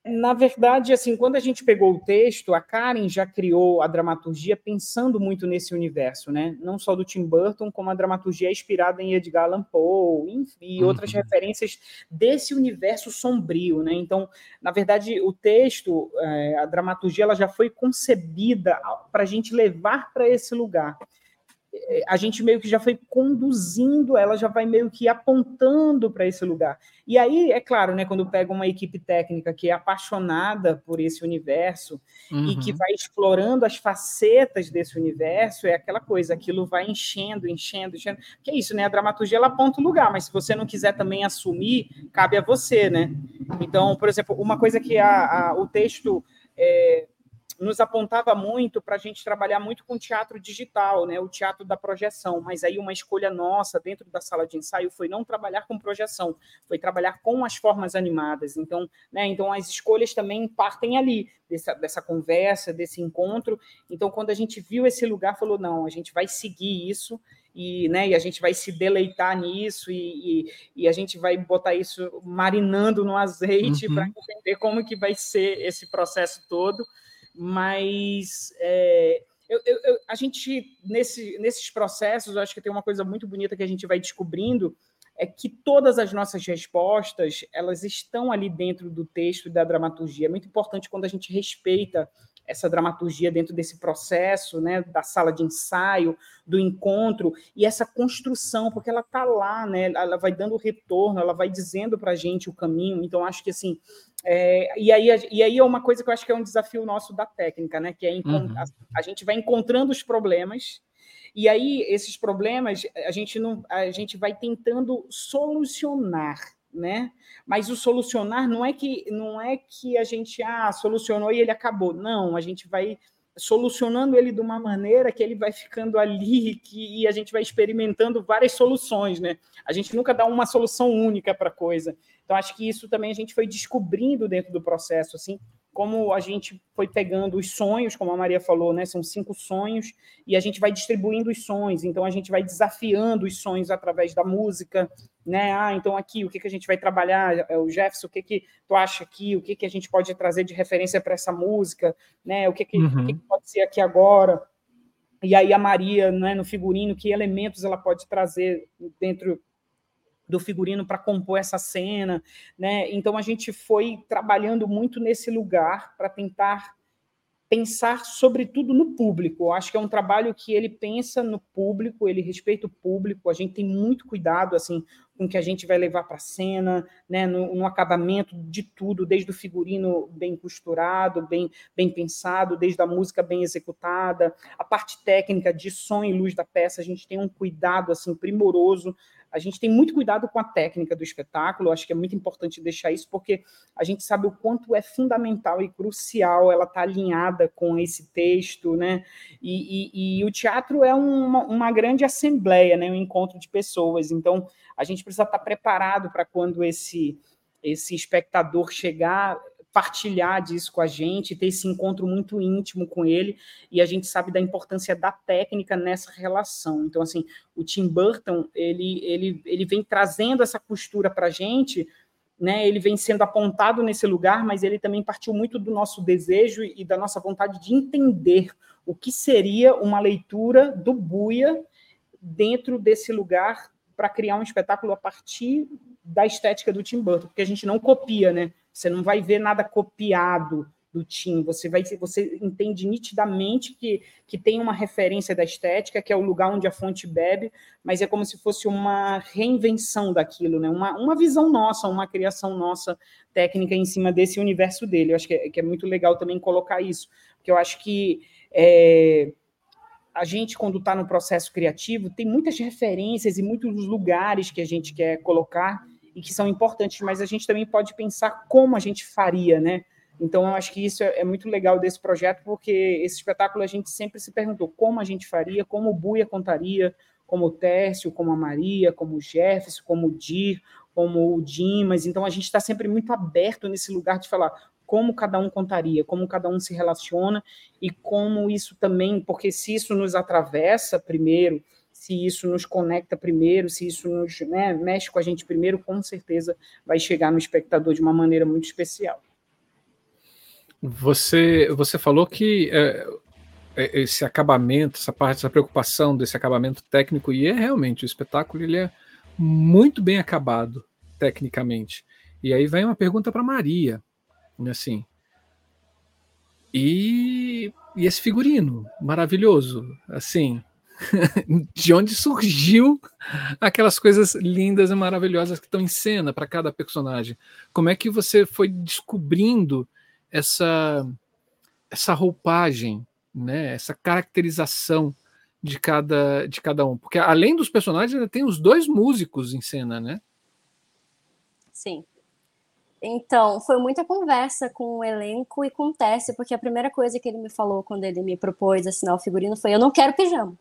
na verdade, assim, quando a gente pegou o texto, a Karen já criou a dramaturgia pensando muito nesse universo, né? Não só do Tim Burton, como a dramaturgia é inspirada em Edgar Allan Poe, enfim, e uhum. outras referências desse universo sombrio, né? Então, na verdade, o texto, é, a dramaturgia, ela já foi concebida para a gente levar para esse lugar a gente meio que já foi conduzindo, ela já vai meio que apontando para esse lugar. E aí, é claro, né, quando pega uma equipe técnica que é apaixonada por esse universo uhum. e que uhum. vai explorando as facetas desse universo, é aquela coisa, aquilo vai enchendo, enchendo, enchendo. Que é isso, né? A dramaturgia ela aponta o lugar, mas se você não quiser também assumir, cabe a você, né? Então, por exemplo, uma coisa que a, a o texto é, nos apontava muito para a gente trabalhar muito com teatro digital, né, o teatro da projeção, mas aí uma escolha nossa dentro da sala de ensaio foi não trabalhar com projeção, foi trabalhar com as formas animadas. Então, né, então as escolhas também partem ali dessa, dessa conversa, desse encontro. Então, quando a gente viu esse lugar, falou não, a gente vai seguir isso e, né, e a gente vai se deleitar nisso e, e, e, a gente vai botar isso marinando no azeite uhum. para entender como que vai ser esse processo todo mas é, eu, eu, a gente, nesse, nesses processos, eu acho que tem uma coisa muito bonita que a gente vai descobrindo, é que todas as nossas respostas, elas estão ali dentro do texto e da dramaturgia. É muito importante quando a gente respeita essa dramaturgia dentro desse processo, né, da sala de ensaio, do encontro e essa construção, porque ela está lá, né, ela vai dando retorno, ela vai dizendo para a gente o caminho. Então acho que assim, é, e aí e aí é uma coisa que eu acho que é um desafio nosso da técnica, né, que é uhum. a, a gente vai encontrando os problemas e aí esses problemas a gente não a gente vai tentando solucionar né? Mas o solucionar não é que não é que a gente ah, solucionou e ele acabou. Não, a gente vai solucionando ele de uma maneira que ele vai ficando ali que, e a gente vai experimentando várias soluções, né? A gente nunca dá uma solução única para a coisa. Então, acho que isso também a gente foi descobrindo dentro do processo, assim, como a gente foi pegando os sonhos, como a Maria falou, né? São cinco sonhos, e a gente vai distribuindo os sonhos, então a gente vai desafiando os sonhos através da música, né? Ah, então aqui, o que, que a gente vai trabalhar? É, o Jefferson, o que, que tu acha aqui? O que, que a gente pode trazer de referência para essa música? Né? O que, que, uhum. que, que pode ser aqui agora? E aí a Maria, né, no figurino, que elementos ela pode trazer dentro do figurino para compor essa cena, né? Então a gente foi trabalhando muito nesse lugar para tentar pensar sobretudo no público. Acho que é um trabalho que ele pensa no público, ele respeita o público. A gente tem muito cuidado assim com o que a gente vai levar para a cena, né, no, no, acabamento de tudo, desde o figurino bem costurado, bem, bem pensado, desde a música bem executada, a parte técnica de som e luz da peça, a gente tem um cuidado assim primoroso a gente tem muito cuidado com a técnica do espetáculo, acho que é muito importante deixar isso, porque a gente sabe o quanto é fundamental e crucial ela estar tá alinhada com esse texto, né? E, e, e o teatro é uma, uma, grande assembleia, né? um encontro de pessoas, então a gente precisa estar tá preparado para quando esse, esse espectador chegar, partilhar disso com a gente, ter esse encontro muito íntimo com ele, e a gente sabe da importância da técnica nessa relação. Então, assim, o Tim Burton, ele, ele, ele vem trazendo essa costura para a gente, né, ele vem sendo apontado nesse lugar, mas ele também partiu muito do nosso desejo e da nossa vontade de entender o que seria uma leitura do Buia dentro desse lugar para criar um espetáculo a partir da estética do Tim Burton, porque a gente não copia, né? Você não vai ver nada copiado do Tim, você vai você entende nitidamente que, que tem uma referência da estética, que é o lugar onde a fonte bebe, mas é como se fosse uma reinvenção daquilo, né? uma, uma visão nossa, uma criação nossa técnica em cima desse universo dele. Eu acho que é, que é muito legal também colocar isso, porque eu acho que é, a gente, quando está no processo criativo, tem muitas referências e muitos lugares que a gente quer colocar e que são importantes, mas a gente também pode pensar como a gente faria, né? Então, eu acho que isso é, é muito legal desse projeto, porque esse espetáculo a gente sempre se perguntou como a gente faria, como o Buia contaria, como o Tércio, como a Maria, como o Jefferson, como o Dir, como o Dimas. Então, a gente está sempre muito aberto nesse lugar de falar como cada um contaria, como cada um se relaciona e como isso também, porque se isso nos atravessa primeiro, se isso nos conecta primeiro, se isso nos né, mexe com a gente primeiro, com certeza vai chegar no espectador de uma maneira muito especial. Você, você falou que é, é, esse acabamento, essa parte, essa preocupação desse acabamento técnico, e é realmente o espetáculo ele é muito bem acabado tecnicamente. E aí vem uma pergunta para Maria, assim. E, e esse figurino maravilhoso, assim, de onde surgiu aquelas coisas lindas e maravilhosas que estão em cena para cada personagem. Como é que você foi descobrindo essa essa roupagem, né, essa caracterização de cada de cada um? Porque além dos personagens, ainda tem os dois músicos em cena, né? Sim. Então, foi muita conversa com o elenco e com o Tércio, porque a primeira coisa que ele me falou quando ele me propôs assinar o figurino foi: Eu não quero pijama.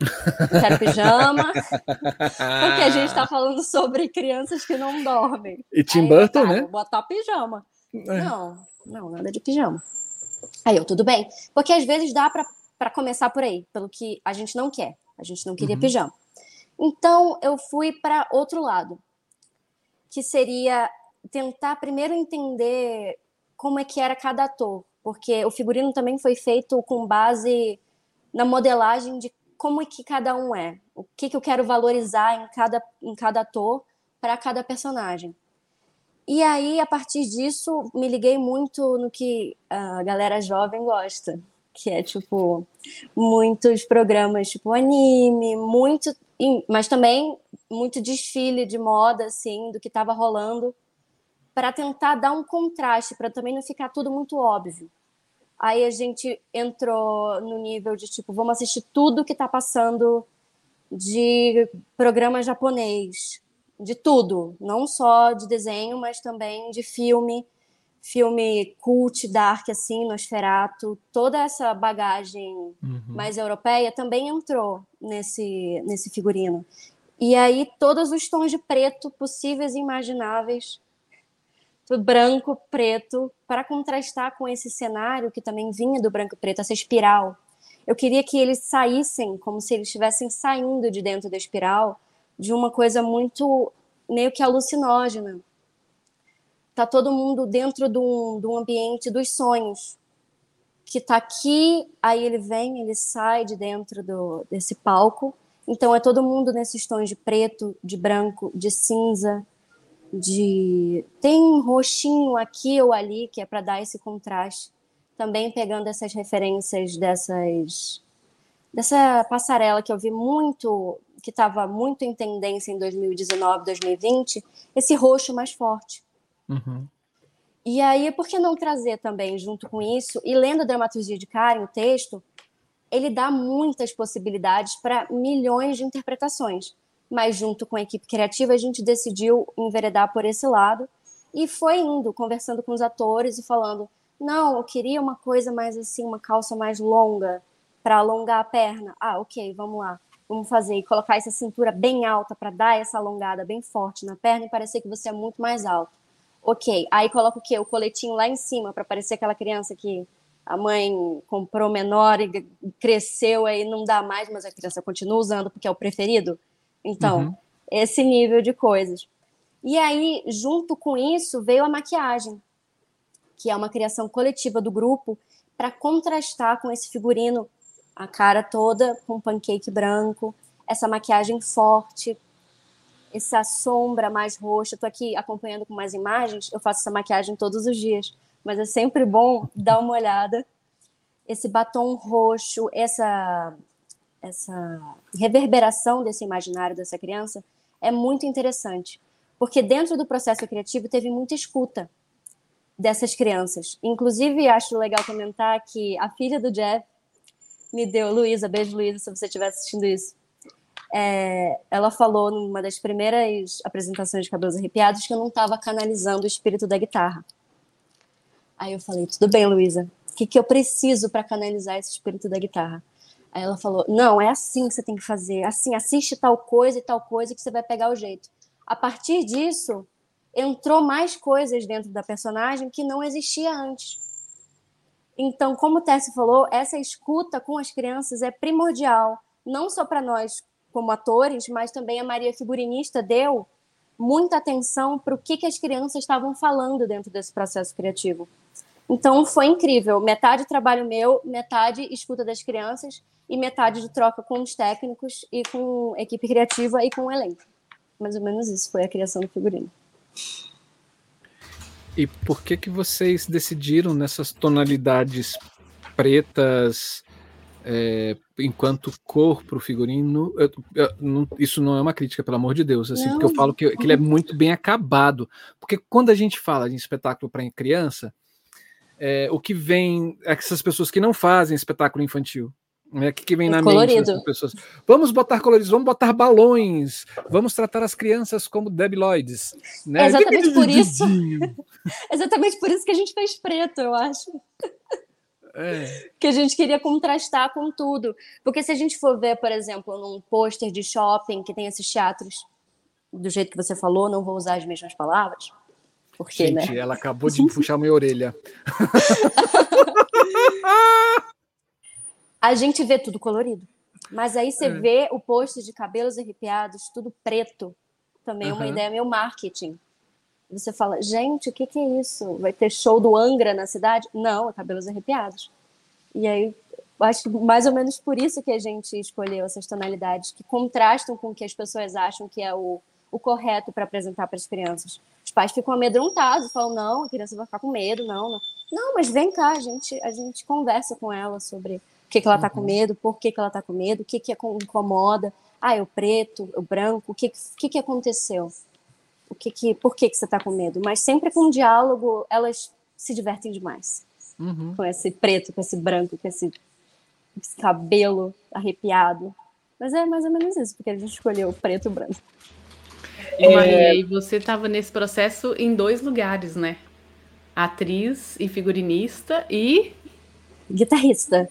Eu quero pijama, porque a gente está falando sobre crianças que não dormem. E Tim Burton, tá, né? Vou botar pijama. É. Não, não, nada de pijama. Aí eu, tudo bem. Porque às vezes dá para começar por aí, pelo que a gente não quer. A gente não queria uhum. pijama. Então eu fui para outro lado, que seria tentar primeiro entender como é que era cada ator, porque o figurino também foi feito com base na modelagem de como é que cada um é, o que, que eu quero valorizar em cada, em cada ator para cada personagem. E aí, a partir disso, me liguei muito no que a galera jovem gosta, que é tipo muitos programas tipo anime, muito, mas também muito desfile de moda assim do que estava rolando para tentar dar um contraste, para também não ficar tudo muito óbvio. Aí a gente entrou no nível de tipo, vamos assistir tudo que está passando de programa japonês, de tudo, não só de desenho, mas também de filme, filme cult, dark, assim, Nosferatu, toda essa bagagem uhum. mais europeia também entrou nesse, nesse figurino. E aí todos os tons de preto possíveis e imagináveis branco, preto, para contrastar com esse cenário que também vinha do branco preto, essa espiral. Eu queria que eles saíssem como se eles estivessem saindo de dentro da espiral de uma coisa muito meio que alucinógena. Tá todo mundo dentro de um, de um ambiente dos sonhos, que tá aqui, aí ele vem, ele sai de dentro do, desse palco. Então é todo mundo nesses tons de preto, de branco, de cinza, de tem um roxinho aqui ou ali que é para dar esse contraste. Também pegando essas referências dessas dessa passarela que eu vi muito, que estava muito em tendência em 2019, 2020, esse roxo mais forte. Uhum. E aí, por que não trazer também, junto com isso, e lendo a dramaturgia de Karen, o texto, ele dá muitas possibilidades para milhões de interpretações. Mas, junto com a equipe criativa, a gente decidiu enveredar por esse lado e foi indo, conversando com os atores e falando: não, eu queria uma coisa mais assim, uma calça mais longa, para alongar a perna. Ah, ok, vamos lá. Vamos fazer e colocar essa cintura bem alta para dar essa alongada bem forte na perna e parecer que você é muito mais alto. Ok, aí coloca o quê? O coletinho lá em cima para parecer aquela criança que a mãe comprou menor e cresceu aí não dá mais, mas a criança continua usando porque é o preferido. Então, uhum. esse nível de coisas. E aí, junto com isso, veio a maquiagem, que é uma criação coletiva do grupo para contrastar com esse figurino, a cara toda com pancake branco, essa maquiagem forte, essa sombra mais roxa. Estou aqui acompanhando com mais imagens. Eu faço essa maquiagem todos os dias, mas é sempre bom dar uma olhada. Esse batom roxo, essa essa reverberação desse imaginário dessa criança é muito interessante, porque dentro do processo criativo teve muita escuta dessas crianças. Inclusive, acho legal comentar que a filha do Jeff me deu, Luísa, beijo Luísa, se você estiver assistindo isso é, ela falou numa das primeiras apresentações de Cabelos Arrepiados que eu não estava canalizando o espírito da guitarra. Aí eu falei, tudo bem, Luísa, o que, que eu preciso para canalizar esse espírito da guitarra? Aí ela falou, não, é assim que você tem que fazer, assim, assiste tal coisa e tal coisa que você vai pegar o jeito. A partir disso, entrou mais coisas dentro da personagem que não existia antes. Então, como o Tessie falou, essa escuta com as crianças é primordial, não só para nós como atores, mas também a Maria figurinista deu muita atenção para o que, que as crianças estavam falando dentro desse processo criativo. Então foi incrível, metade trabalho meu, metade escuta das crianças e metade de troca com os técnicos e com a equipe criativa e com o elenco. Mais ou menos isso foi a criação do figurino. E por que que vocês decidiram nessas tonalidades pretas, é, enquanto cor para o figurino, eu, eu, não, isso não é uma crítica, pelo amor de Deus, assim, porque eu falo que, que, ele é muito bem acabado. Porque quando a gente fala de espetáculo para criança, é, o que vem é essas pessoas que não fazem espetáculo infantil. Né, o que, que vem é na colorido. mente dessas pessoas? Vamos botar coloridos, vamos botar balões, vamos tratar as crianças como debiloides. Né? É exatamente por isso. exatamente por isso que a gente fez preto, eu acho. É. Que a gente queria contrastar com tudo. Porque se a gente for ver, por exemplo, num pôster de shopping que tem esses teatros, do jeito que você falou, não vou usar as mesmas palavras. Porque, gente, né? ela acabou de puxar minha orelha. a gente vê tudo colorido. Mas aí você é. vê o pôster de cabelos arrepiados, tudo preto. Também é uma ideia meio marketing. Você fala, gente, o que, que é isso? Vai ter show do Angra na cidade? Não, é cabelos arrepiados. E aí, acho que mais ou menos por isso que a gente escolheu essas tonalidades que contrastam com o que as pessoas acham que é o, o correto para apresentar para as crianças. Os pais ficam amedrontados, falam, não, a criança vai ficar com medo, não, não. Não, mas vem cá, a gente, a gente conversa com ela sobre que, que ela está com uhum. medo, por que, que ela está com medo, o que, que incomoda. Ah, é o preto, o branco, o que, que, que aconteceu? o que, que por que, que você está com medo, mas sempre com um diálogo, elas se divertem demais. Uhum. Com esse preto, com esse branco, com esse, esse, cabelo arrepiado. Mas é mais ou menos isso, porque a gente escolheu o preto e o branco. E Maria, é... e você estava nesse processo em dois lugares, né? Atriz e figurinista e. Guitarrista.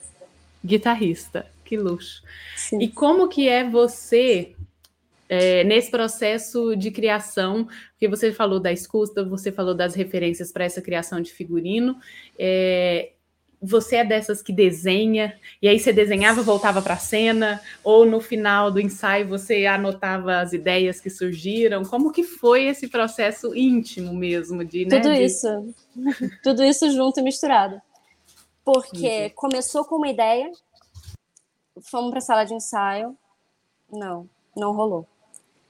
Guitarrista, que luxo. Sim. E como que é você é, nesse processo de criação, porque você falou da escuta, você falou das referências para essa criação de figurino. É, você é dessas que desenha, e aí você desenhava, voltava para a cena, ou no final do ensaio você anotava as ideias que surgiram? Como que foi esse processo íntimo mesmo de né, Tudo de... isso. Tudo isso junto e misturado. Porque isso. começou com uma ideia, fomos para a sala de ensaio, não, não rolou.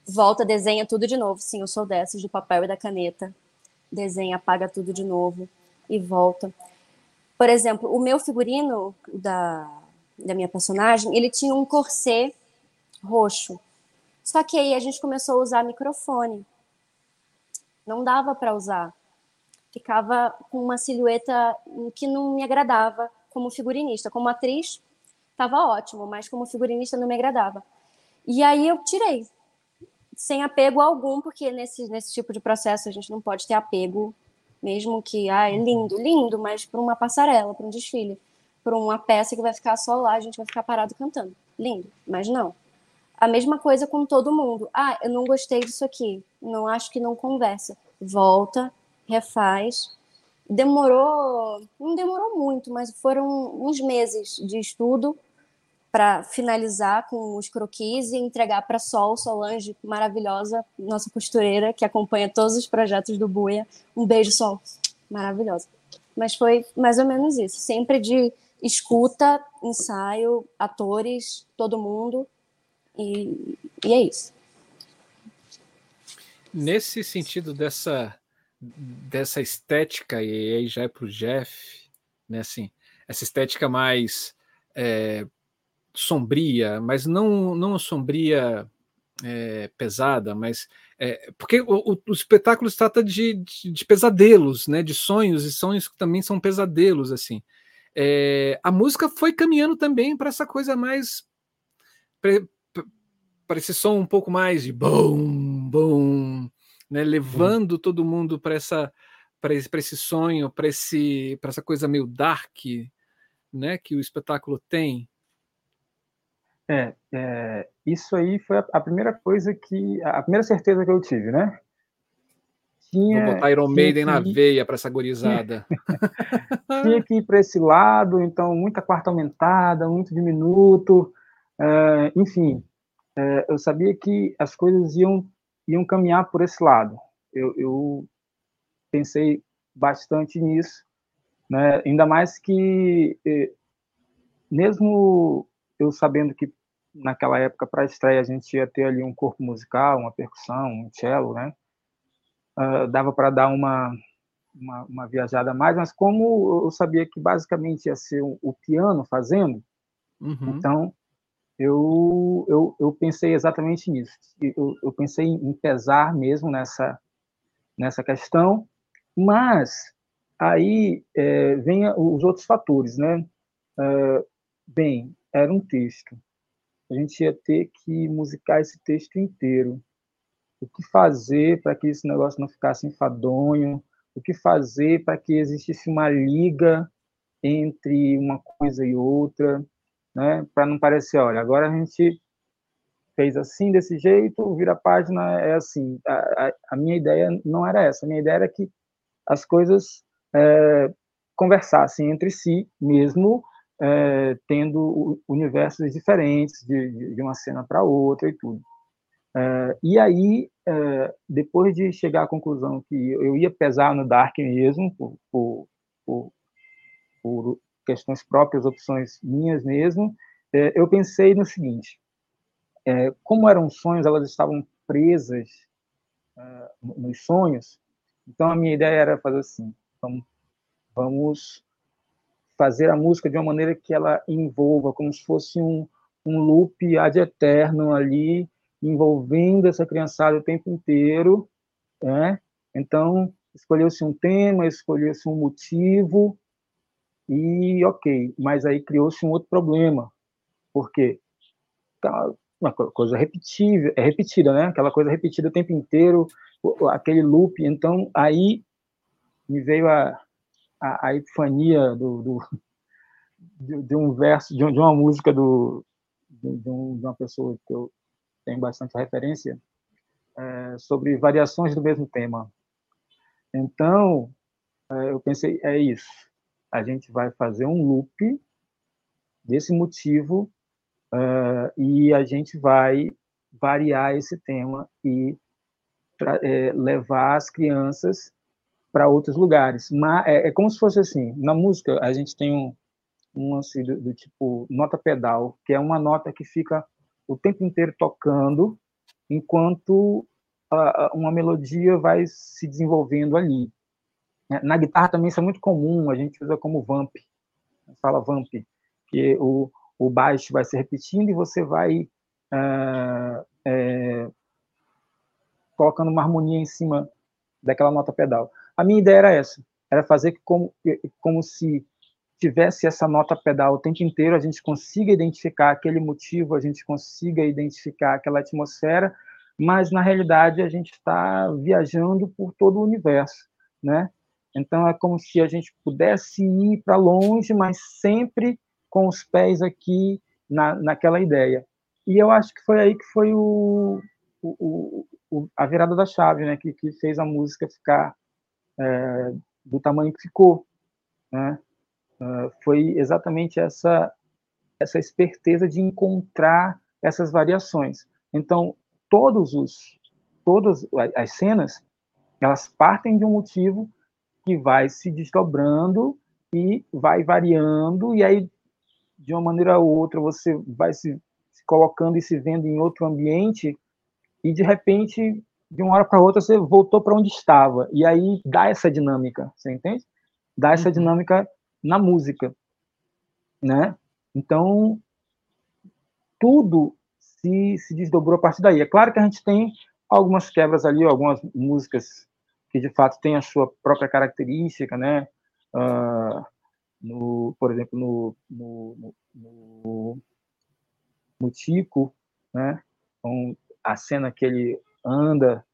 Volta, desenha tudo de novo. Sim, eu sou dessas, do papel e da caneta. Desenha, apaga tudo de novo e volta. Por exemplo, o meu figurino da, da minha personagem, ele tinha um corset roxo. Só que aí a gente começou a usar microfone. Não dava para usar. Ficava com uma silhueta que não me agradava como figurinista. Como atriz, estava ótimo, mas como figurinista não me agradava. E aí eu tirei, sem apego algum, porque nesse, nesse tipo de processo a gente não pode ter apego mesmo que, ah, é lindo, lindo, mas para uma passarela, para um desfile, para uma peça que vai ficar só lá, a gente vai ficar parado cantando. Lindo, mas não. A mesma coisa com todo mundo. Ah, eu não gostei disso aqui, não acho que não conversa. Volta, refaz. Demorou, não demorou muito, mas foram uns meses de estudo para finalizar com os croquis e entregar para Sol, Solange, maravilhosa, nossa costureira, que acompanha todos os projetos do Buia. Um beijo, Sol. Maravilhosa. Mas foi mais ou menos isso. Sempre de escuta, ensaio, atores, todo mundo. E, e é isso. Nesse sentido dessa, dessa estética, e aí já é para o Jeff, né, assim, essa estética mais é, sombria, mas não não sombria é, pesada, mas é, porque o, o, o, espetáculo se trata de, de, de, pesadelos, né, de sonhos e sonhos que também são pesadelos assim. É, a música foi caminhando também para essa coisa mais para esse som um pouco mais de bom, bom, né, levando todo mundo para essa para esse, esse sonho, para esse para essa coisa meio dark, né, que o espetáculo tem. É, é, isso aí foi a, a, primeira coisa que. A primeira certeza que eu tive, né? Tinha, Vou botar Iron Maiden na veia para essa gorizada. tinha que ir para esse lado, então, muita quarta aumentada, muito diminuto, é, enfim. É, eu sabia que as coisas iam, iam caminhar por esse lado. Eu, eu pensei bastante nisso, né? ainda mais que, é, mesmo eu sabendo que naquela época, para a estreia, a gente ia ter ali um corpo musical, uma percussão, um cello, né? Uh, dava para dar uma, uma, uma, viajada a mais, mas como eu sabia que basicamente ia ser o, o piano fazendo, uhum. então eu, eu, eu pensei exatamente nisso. Eu, eu pensei em pesar mesmo nessa, nessa questão, mas aí é, vem os outros fatores, né? Uh, bem, era um texto a gente ia ter que musicar esse texto inteiro. O que fazer para que esse negócio não ficasse enfadonho? O que fazer para que existisse uma liga entre uma coisa e outra, né? Para não parecer, olha, agora a gente fez assim desse jeito, vira a página é assim. A, a, a, minha ideia não era essa. A minha ideia era que as coisas é, conversassem entre si, mesmo é, tendo universos diferentes de, de uma cena para outra e tudo. É, e aí, é, depois de chegar à conclusão que eu ia pesar no Dark mesmo, por, por, por, por questões próprias, opções minhas mesmo, é, eu pensei no seguinte: é, como eram sonhos, elas estavam presas é, nos sonhos, então a minha ideia era fazer assim: vamos, vamos fazer a música de uma maneira que ela envolva, como se fosse um, um loop ad eterno ali, envolvendo essa criançada o tempo inteiro, né? Então, escolheu-se um tema, escolheu-se um motivo, e ok, mas aí criou-se um outro problema, porque uma coisa repetível, é repetida, né? Aquela coisa repetida o tempo inteiro, aquele loop. Então, aí me veio a, a, a epifania do, do de, de, um verso, de, uma música do, de, de, uma pessoa que eu, tenho bastante referência é, sobre variações do mesmo tema. Então, é, eu pensei, é isso. A gente vai fazer um loop desse motivo uh, e a gente vai variar esse tema e é, levar as crianças para outros lugares. Mas é, é, como se fosse assim, na música a gente tem um, um lance do, do, tipo nota pedal, que é uma nota que fica o tempo inteiro tocando enquanto uma melodia vai se desenvolvendo ali. É, na guitarra também isso é muito comum, a gente usa como vamp, fala vamp, que o, o baixo vai se repetindo e você vai uh, é, colocando uma harmonia em cima daquela nota pedal. A minha ideia era essa, era fazer como, como se tivesse essa nota pedal o tempo inteiro, a gente consiga identificar aquele motivo, a gente consiga identificar aquela atmosfera, mas na realidade a gente está viajando por todo o universo, né? Então é como se a gente pudesse ir para longe, mas sempre com os pés aqui na, naquela ideia. E eu acho que foi aí que foi o, o, o a virada da chave, né? Que, que fez a música ficar é, do tamanho que ficou, né? Uh, foi exatamente essa essa esperteza de encontrar essas variações. Então, todos os todas as cenas, elas partem de um motivo que vai se desdobrando e vai variando e aí de uma maneira ou outra você vai se, se colocando e se vendo em outro ambiente e de repente de uma hora para outra você voltou para onde estava e aí dá essa dinâmica, você entende? Dá essa uhum. dinâmica na música, né? Então, tudo se, se desdobrou a partir daí. É claro que a gente tem algumas quebras ali, algumas músicas que de fato têm a sua própria característica, né? Uh, no, por exemplo, no, no, no, no Tico, né? Com a cena que ele anda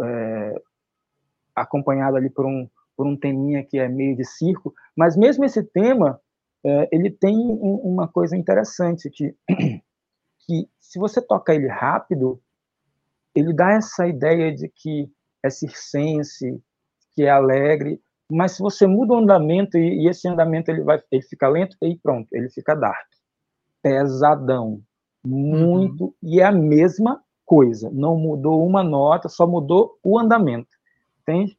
é, acompanhado ali por um, por um teminha que é meio de circo, mas mesmo esse tema, é, ele tem um, uma coisa interessante, que, que se você toca ele rápido, ele dá essa ideia de que é circense, que é alegre, mas se você muda o andamento e, e esse andamento ele vai ele fica lento e pronto, ele fica dark. Pesadão. Muito uhum. e é a mesma coisa, não mudou uma nota, só mudou o andamento. Entende?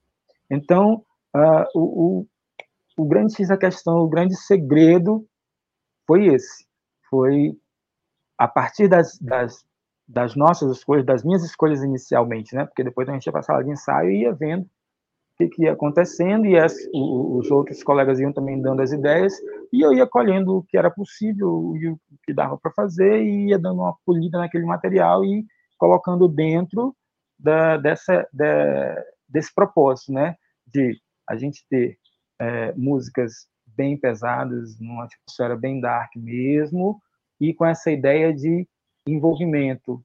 Então, uh, o, o, o grande X da questão, o grande segredo foi esse. Foi a partir das, das, das, nossas escolhas, das minhas escolhas inicialmente, né? Porque depois a gente ia para a sala de ensaio e ia vendo o que, que ia acontecendo e as, o, os outros colegas iam também dando as ideias e eu ia colhendo o que era possível e o que dava para fazer e ia dando uma polida naquele material e colocando dentro da, dessa, da, desse propósito, né? De a gente ter é, músicas bem pesadas, numa atmosfera bem dark mesmo, e com essa ideia de envolvimento,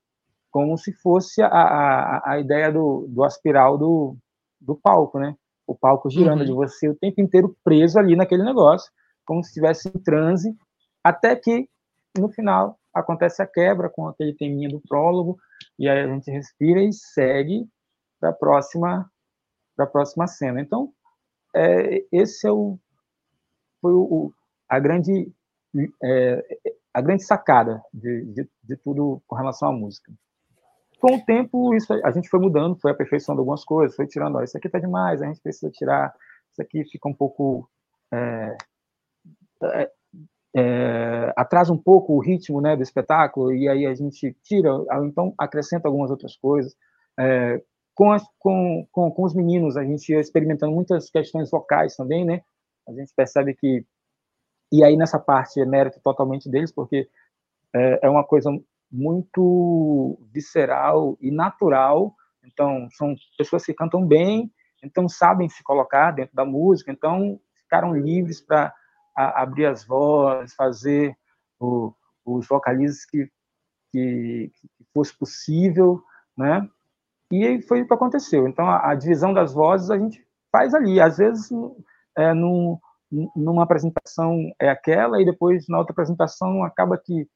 como se fosse a, a, a ideia do, do aspiral do, do palco, né? O palco girando uhum. de você o tempo inteiro preso ali naquele negócio, como se estivesse em transe, até que no final acontece a quebra com aquele teminha do prólogo, e aí a gente respira e segue para a próxima, para a próxima cena. Então, é, esse é o, foi o, a grande é, a grande sacada de, de, de, tudo com relação à música. Com o tempo, isso a gente foi mudando, foi aperfeiçoando algumas coisas, foi tirando, ó, isso aqui está demais, a gente precisa tirar, isso aqui fica um pouco é, é, é, atrasa um pouco o ritmo né, do espetáculo, e aí a gente tira, então acrescenta algumas outras coisas. É, com, as, com, com, com, os meninos, a gente ia experimentando muitas questões vocais também, né? A gente percebe que. E aí, nessa parte, é mérito totalmente deles, porque é, é uma coisa muito visceral e natural. Então, são pessoas que cantam bem, então sabem se colocar dentro da música, então ficaram livres para abrir as vozes, fazer o, os vocalizes que, que, que fosse possível, né? E foi o que aconteceu. Então, a, a divisão das vozes a gente faz ali. Às vezes, é, num, numa apresentação é aquela, e depois, na outra apresentação, acaba que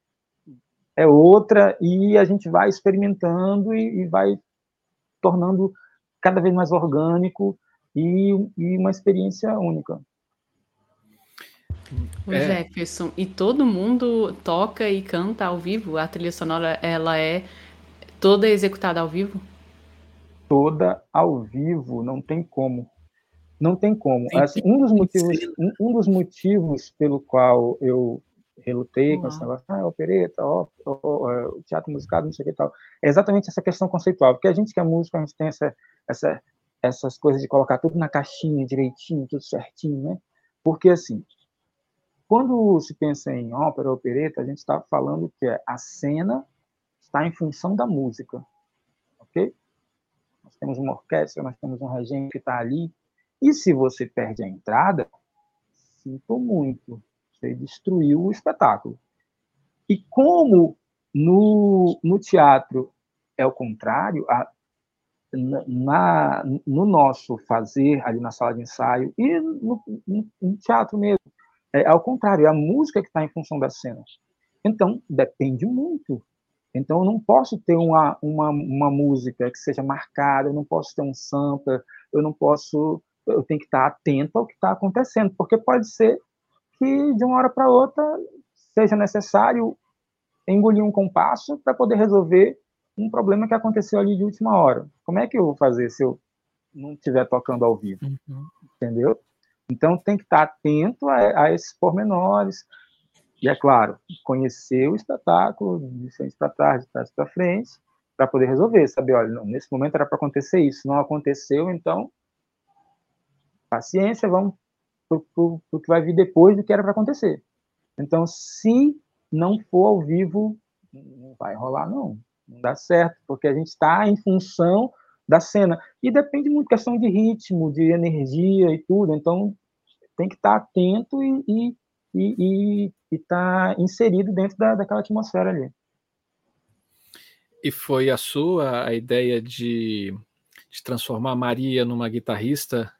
é outra, e a gente vai experimentando e, e vai tornando cada vez mais orgânico e, e uma experiência única. O é. Jefferson, e todo mundo toca e canta ao vivo? A trilha sonora, ela é toda executada ao vivo? Toda ao vivo, não tem como. Não tem como. Assim, um, dos motivos, um, um, dos motivos pelo qual eu relutei com esse negócio, ah, opereta, ó, ó, é, teatro musicado, não sei o que e tal, é exatamente essa questão conceitual, porque a gente que é músico, a gente tem essa, essa, essas coisas de colocar tudo na caixinha direitinho, tudo certinho, né? Porque, assim, quando se pensa em ópera ou opereta, a gente está falando que é a cena está em função da música, ok? Nós temos uma orquestra, nós temos um regente que está ali, e se você perde a entrada, sinto muito, você destruiu o espetáculo. E como no, no teatro é o contrário, a, na, no nosso fazer ali na sala de ensaio e no, no, no teatro mesmo, é ao contrário, é a música que está em função das cenas. Então, depende muito. Então, eu não posso ter uma, uma, uma música que seja marcada, eu não posso ter um sampler, eu não posso. Eu tenho que estar atento ao que está acontecendo, porque pode ser que de uma hora para outra seja necessário engolir um compasso para poder resolver um problema que aconteceu ali de última hora. Como é que eu vou fazer se eu não estiver tocando ao vivo? Uhum. Entendeu? Então, tem que estar atento a, a esses pormenores. E, é claro, conhecer o espetáculo de frente para trás, de trás para frente, para poder resolver. Saber, olha, não, nesse momento era para acontecer isso, não aconteceu, então, paciência, vamos para o que vai vir depois do que era para acontecer. Então, se não for ao vivo, não vai rolar, não. Não dá certo, porque a gente está em função da cena. E depende muito questão de ritmo, de energia e tudo. Então, tem que estar atento e estar tá inserido dentro da, daquela atmosfera ali. E foi a sua a ideia de, de transformar Maria numa guitarrista?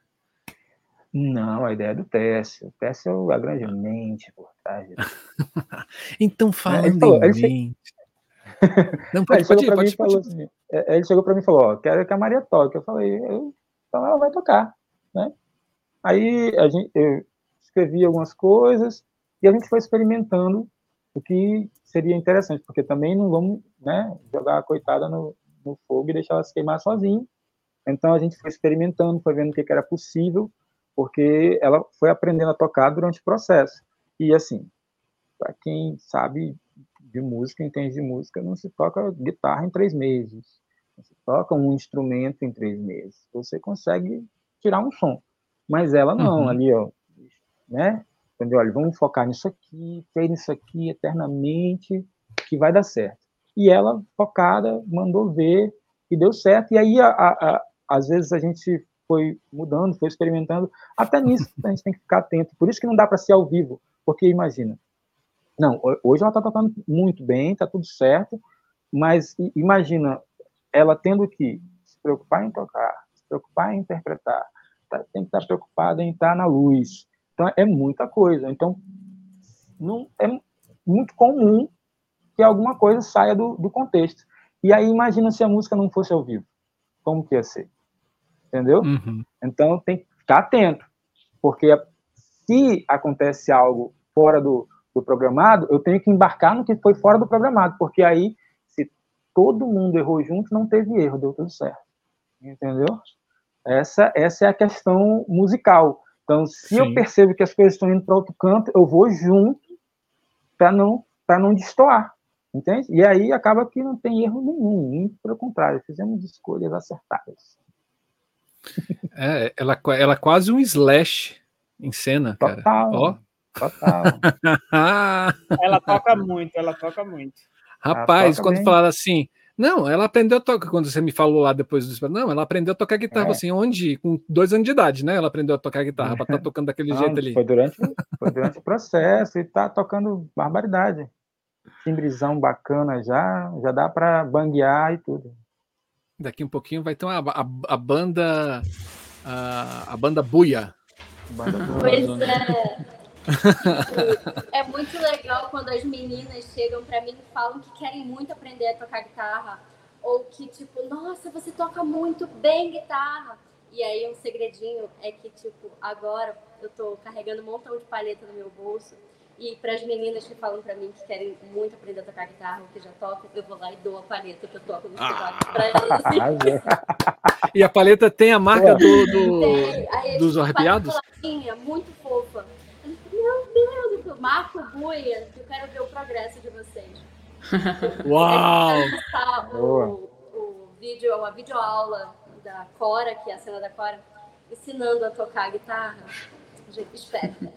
Não, a ideia é do Técio. O Técio é a grande mente por trás então, falando é, falou, em mente... Não, pode, pode, ir, pode, pode. Assim, é, ele chegou para mim e falou, ó, quero que a Maria toque. Eu falei, eu, então ela vai tocar, né? Aí a gente, eu escrevi algumas coisas e a gente foi experimentando o que seria interessante, porque também não vamos né, jogar a coitada no, no fogo e deixar ela se queimar sozinha. Então a gente foi experimentando, foi vendo o que, que era possível, porque ela foi aprendendo a tocar durante o processo. E assim, para quem sabe de música, entende de música, não se toca guitarra em três meses, não se toca um instrumento em três meses. Você consegue tirar um som, mas ela não, uhum. ali, ó, né? Entendeu? Olha, vamos focar nisso aqui, ter nisso aqui eternamente, que vai dar certo. E ela, focada, mandou ver e deu certo. E aí, a, a, a, às vezes, a gente foi mudando, foi experimentando. Até nisso a gente tem que ficar atento. Por isso que não dá para ser ao vivo, porque imagina, não, hoje ela está tocando muito bem, está tudo certo, mas imagina ela tendo que se preocupar em tocar, se preocupar em interpretar, tá, tem que estar tá preocupada em estar na luz. Então é muita coisa. Então não é muito comum que alguma coisa saia do, do contexto. E aí imagina se a música não fosse ao vivo, como que ia ser? Entendeu? Uhum. Então tem que ficar atento, porque se acontece algo fora do, do programado, eu tenho que embarcar no que foi fora do programado, porque aí, se todo mundo errou junto, não teve erro, deu tudo certo. Entendeu? Essa, essa é a questão musical. Então, se Sim. eu percebo que as coisas estão indo para outro canto, eu vou junto para não, não destoar. Entende? E aí acaba que não tem erro nenhum, muito pelo contrário, fizemos escolhas acertadas. É, ela, ela é quase um slash em cena, Total. cara. Ó, Total. ela toca muito, ela toca muito. Rapaz, quando falaram assim, não, ela aprendeu a tocar. Quando você me falou lá depois do não, ela aprendeu a tocar guitarra. É. Assim, onde? Com dois anos de idade, né? Ela aprendeu a tocar guitarra para estar tá tocando daquele não, jeito ali. Foi durante, foi durante o processo e tá tocando barbaridade. Timbrizão bacana já, já dá para banguear e tudo. Daqui um pouquinho vai ter uma, a, a banda. A, a banda Buia. Banda Buia. Pois é. é muito legal quando as meninas chegam para mim e falam que querem muito aprender a tocar guitarra. Ou que, tipo, nossa, você toca muito bem guitarra. E aí um segredinho é que, tipo, agora eu tô carregando um montão de palheta no meu bolso. E para as meninas que falam para mim que querem muito aprender a tocar guitarra ou que já tocam, eu vou lá e dou a palheta que eu toco no ah. para elas. e a paleta tem a marca do, do aí, dos arrepiados? muito fofa. Meu Deus, eu marco buia, que eu quero ver o progresso de vocês. Uau! O, o vídeo, uma videoaula da Cora, que é a cena da Cora, ensinando a tocar guitarra. Gente, esperta.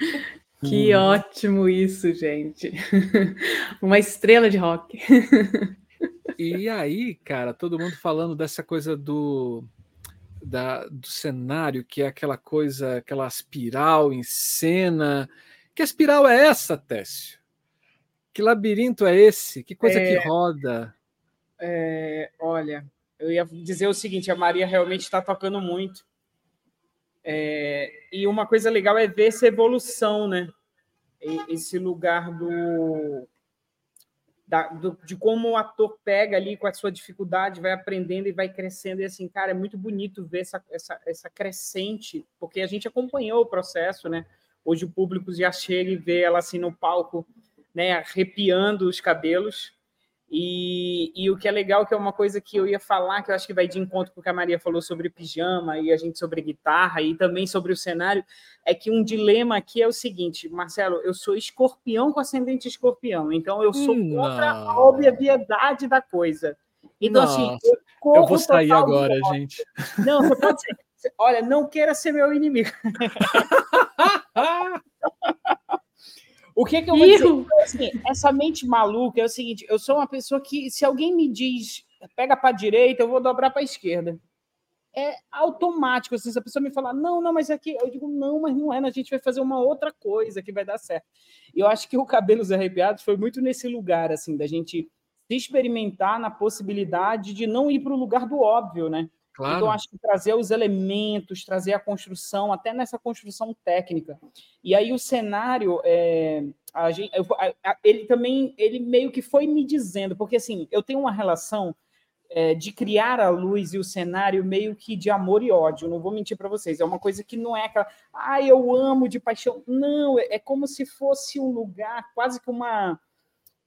Que hum. ótimo isso, gente. Uma estrela de rock. e aí, cara, todo mundo falando dessa coisa do da, do cenário, que é aquela coisa, aquela espiral em cena. Que espiral é essa, Técio? Que labirinto é esse? Que coisa é, que roda? É, olha, eu ia dizer o seguinte: a Maria realmente está tocando muito. É, e uma coisa legal é ver essa evolução, né? Esse lugar do, da, do, de como o ator pega ali com a sua dificuldade, vai aprendendo e vai crescendo. E assim, cara, é muito bonito ver essa, essa, essa crescente, porque a gente acompanhou o processo, né? Hoje o público já chega e vê ela assim no palco, né, arrepiando os cabelos. E, e, o que é legal, que é uma coisa que eu ia falar, que eu acho que vai de encontro com o que a Maria falou sobre pijama e a gente sobre guitarra e também sobre o cenário, é que um dilema aqui é o seguinte, Marcelo, eu sou escorpião com ascendente escorpião, então eu sou não. contra a obviedade da coisa. Então, assim, Nossa, assim, eu, eu vou sair agora, gente. Não, você pode ser. Olha, não queira ser meu inimigo. O que, que eu vou dizer? Então, assim, essa mente maluca é o seguinte: eu sou uma pessoa que, se alguém me diz pega para a direita, eu vou dobrar para a esquerda. É automático. Assim, se a pessoa me falar, não, não, mas aqui, eu digo, não, mas não é, a gente vai fazer uma outra coisa que vai dar certo. E eu acho que o Cabelos Arrepiados foi muito nesse lugar, assim, da gente se experimentar na possibilidade de não ir para o lugar do óbvio, né? Claro. Então, acho que trazer os elementos, trazer a construção, até nessa construção técnica. E aí o cenário, é, a gente, a, a, ele também, ele meio que foi me dizendo, porque assim, eu tenho uma relação é, de criar a luz e o cenário meio que de amor e ódio, não vou mentir para vocês, é uma coisa que não é aquela, ah, eu amo de paixão, não, é, é como se fosse um lugar, quase que uma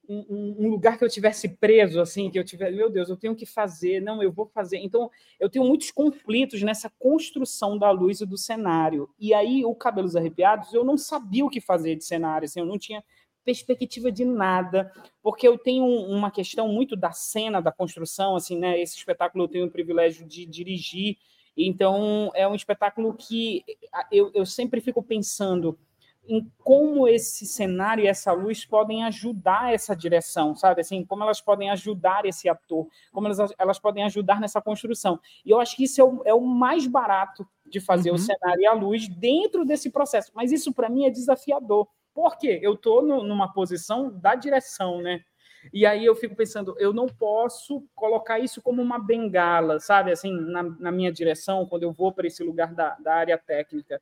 um, um, lugar que eu tivesse preso, assim, que eu tivesse, meu Deus, eu tenho que fazer, não, eu vou fazer. Então, eu tenho muitos conflitos nessa construção da luz e do cenário. E aí, o Cabelos Arrepiados, eu não sabia o que fazer de cenário, assim, eu não tinha perspectiva de nada, porque eu tenho uma questão muito da cena, da construção, assim, né? Esse espetáculo eu tenho o privilégio de dirigir, então é um espetáculo que eu, eu sempre fico pensando em como esse cenário e essa luz podem ajudar essa direção, sabe? Assim, como elas podem ajudar esse ator, como elas, elas podem ajudar nessa construção. E eu acho que isso é o, é o mais barato de fazer uhum. o cenário e a luz dentro desse processo. Mas isso, para mim, é desafiador. Por quê? Eu estou numa posição da direção, né? E aí eu fico pensando, eu não posso colocar isso como uma bengala, sabe? Assim, na, na minha direção, quando eu vou para esse lugar da, da área técnica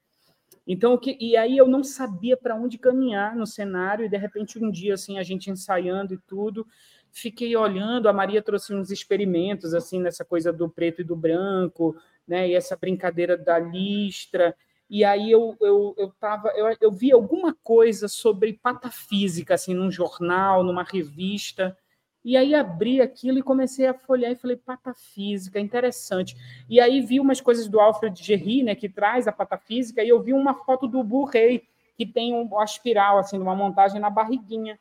então, que, e aí eu não sabia para onde caminhar no cenário, e de repente um dia, assim, a gente ensaiando e tudo, fiquei olhando, a Maria trouxe uns experimentos, assim, nessa coisa do preto e do branco, né, e essa brincadeira da listra, e aí eu, eu, eu, tava, eu, eu vi alguma coisa sobre patafísica, assim, num jornal, numa revista, e aí abri aquilo e comecei a folhear e falei, patafísica, interessante. E aí vi umas coisas do Alfred Gerry, né, que traz a patafísica, e eu vi uma foto do Burrey, que tem uma espiral, assim, uma montagem na barriguinha.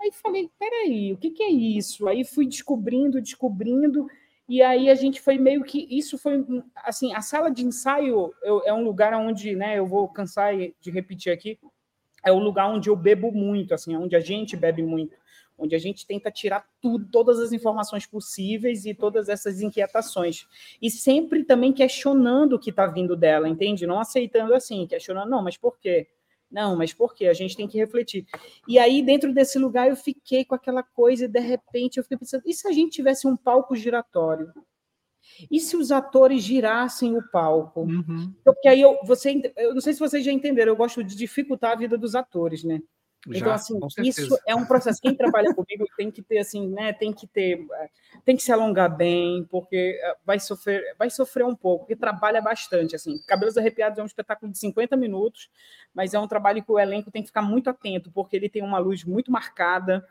Aí falei, peraí, o que, que é isso? Aí fui descobrindo, descobrindo, e aí a gente foi meio que isso foi assim a sala de ensaio eu, é um lugar onde né eu vou cansar de repetir aqui é o lugar onde eu bebo muito assim onde a gente bebe muito onde a gente tenta tirar tudo, todas as informações possíveis e todas essas inquietações. E sempre também questionando o que está vindo dela, entende? Não aceitando assim, questionando, não, mas por quê? Não, mas por quê? A gente tem que refletir. E aí, dentro desse lugar, eu fiquei com aquela coisa e, de repente, eu fiquei pensando, e se a gente tivesse um palco giratório? e se os atores girassem o palco? Uhum. Porque aí eu, você, eu não sei se vocês já entenderam, eu gosto de dificultar a vida dos atores, né? Já, então, assim, isso é um processo. Quem trabalha comigo tem que ter, assim, né? Tem que ter, tem que se alongar bem, porque eh, vai sofrer, vai sofrer um pouco, porque trabalha bastante, assim. Cabelos Arrepiados é um espetáculo de 50 minutos, mas é um trabalho que o elenco tem que ficar muito atento, porque ele tem uma luz muito marcada,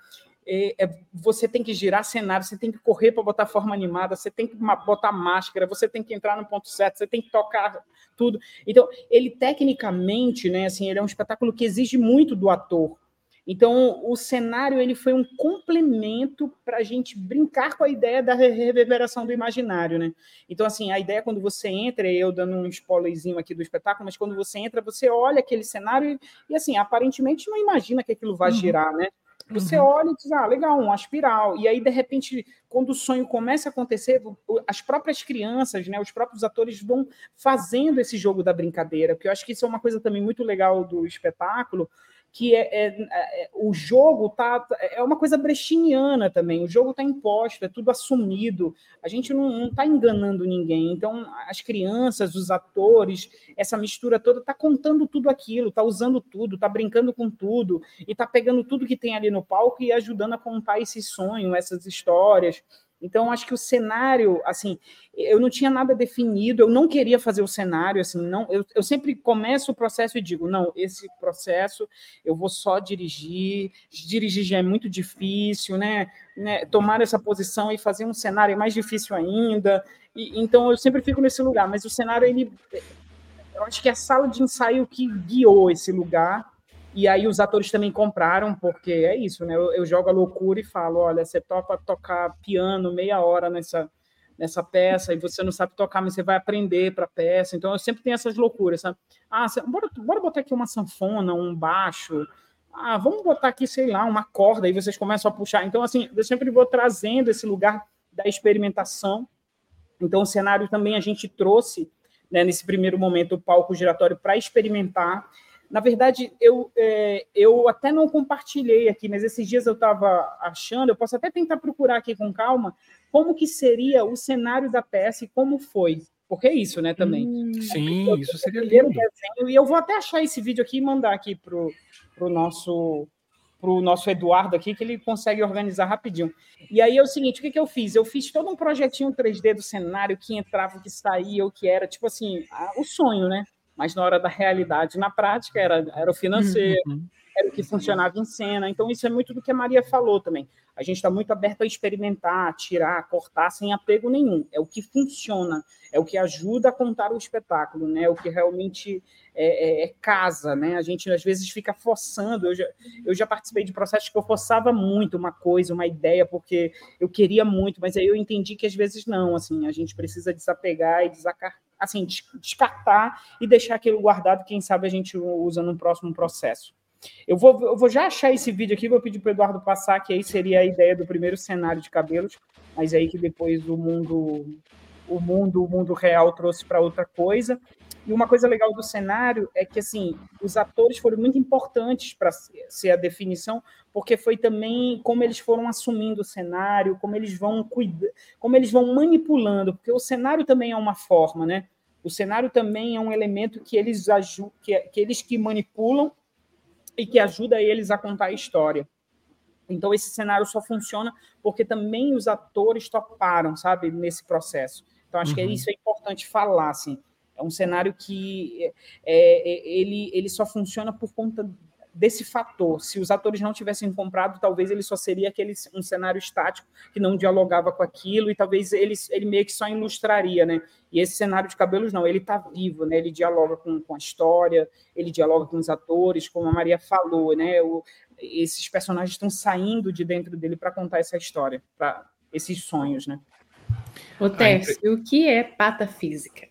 é, é, você tem que girar cenário, você tem que correr para botar forma animada, você tem que botar máscara, você tem que entrar no ponto certo, você tem que tocar tudo. Então, ele tecnicamente, né, assim, ele é um espetáculo que exige muito do ator. Então, o cenário ele foi um complemento para a gente brincar com a ideia da reverberação do imaginário, né? Então, assim, a ideia é quando você entra, eu dando um spoilerzinho aqui do espetáculo, mas quando você entra, você olha aquele cenário e, e assim, aparentemente não imagina que aquilo vai uhum. girar, né? Você uhum. olha e diz, ah, legal, uma espiral. E aí, de repente, quando o sonho começa a acontecer, as próprias crianças, né, os próprios atores vão fazendo esse jogo da brincadeira, porque eu acho que isso é uma coisa também muito legal do espetáculo, que é, é, é, o jogo tá é uma coisa brechiniana também. O jogo está imposto, é tudo assumido. A gente não está enganando ninguém. Então, as crianças, os atores, essa mistura toda está contando tudo aquilo, está usando tudo, está brincando com tudo e está pegando tudo que tem ali no palco e ajudando a contar esse sonho, essas histórias. Então, acho que o cenário, assim, eu não tinha nada definido, eu não queria fazer o cenário, assim, não, eu, eu sempre começo o processo e digo, não, esse processo eu vou só dirigir, dirigir já é muito difícil, né, né tomar essa posição e fazer um cenário é mais difícil ainda, e, então eu sempre fico nesse lugar, mas o cenário, ele, eu acho que é a sala de ensaio que guiou esse lugar, e aí os atores também compraram, porque é isso, né? Eu, eu jogo a loucura e falo: olha, você topa tocar piano meia hora nessa, nessa peça e você não sabe tocar, mas você vai aprender para a peça. Então eu sempre tenho essas loucuras, sabe? Ah, bora, bora botar aqui uma sanfona, um baixo. Ah, vamos botar aqui, sei lá, uma corda, aí vocês começam a puxar. Então, assim, eu sempre vou trazendo esse lugar da experimentação. Então, o cenário também a gente trouxe, né, nesse primeiro momento, o palco giratório para experimentar na verdade, eu, é, eu até não compartilhei aqui, mas esses dias eu estava achando, eu posso até tentar procurar aqui com calma, como que seria o cenário da peça e como foi. Porque é isso, né, também. Hum, sim, isso seria lindo. Desenho, e eu vou até achar esse vídeo aqui e mandar aqui para o nosso para o nosso Eduardo aqui, que ele consegue organizar rapidinho. E aí é o seguinte, o que, que eu fiz? Eu fiz todo um projetinho 3D do cenário, que entrava, o que saía, o que era, tipo assim, a, o sonho, né? Mas na hora da realidade, na prática, era, era o financeiro, uhum. era o que funcionava em cena. Então, isso é muito do que a Maria falou também. A gente está muito aberto a experimentar, tirar, cortar, sem apego nenhum. É o que funciona, é o que ajuda a contar o espetáculo, né? É o que realmente é, é, é, casa, né? A gente às vezes fica forçando. Eu já, eu já participei de processos que eu forçava muito uma coisa, uma ideia, porque eu queria muito, mas aí eu entendi que às vezes não. Assim, a gente precisa desapegar e desacar, assim, descartar e deixar aquilo guardado. Quem sabe a gente usa no próximo processo. Eu vou, eu vou já achar esse vídeo aqui, vou pedir para o Eduardo passar, que aí seria a ideia do primeiro cenário de cabelos, mas aí que depois o mundo, o mundo, o mundo real trouxe para outra coisa. E uma coisa legal do cenário é que assim os atores foram muito importantes para ser a definição, porque foi também como eles foram assumindo o cenário, como eles vão cuidar, como eles vão manipulando, porque o cenário também é uma forma, né? O cenário também é um elemento que eles que, que eles que manipulam e que ajuda eles a contar a história. Então esse cenário só funciona porque também os atores toparam, sabe, nesse processo. Então acho uhum. que isso é importante falar, assim. É um cenário que é, é, ele, ele só funciona por conta desse fator. Se os atores não tivessem comprado, talvez ele só seria aquele um cenário estático que não dialogava com aquilo e talvez ele, ele meio que só ilustraria, né? E esse cenário de cabelos não, ele está vivo, né? Ele dialoga com, com a história, ele dialoga com os atores, como a Maria falou, né? O, esses personagens estão saindo de dentro dele para contar essa história, para esses sonhos, né? O Tércio, o que é pata física?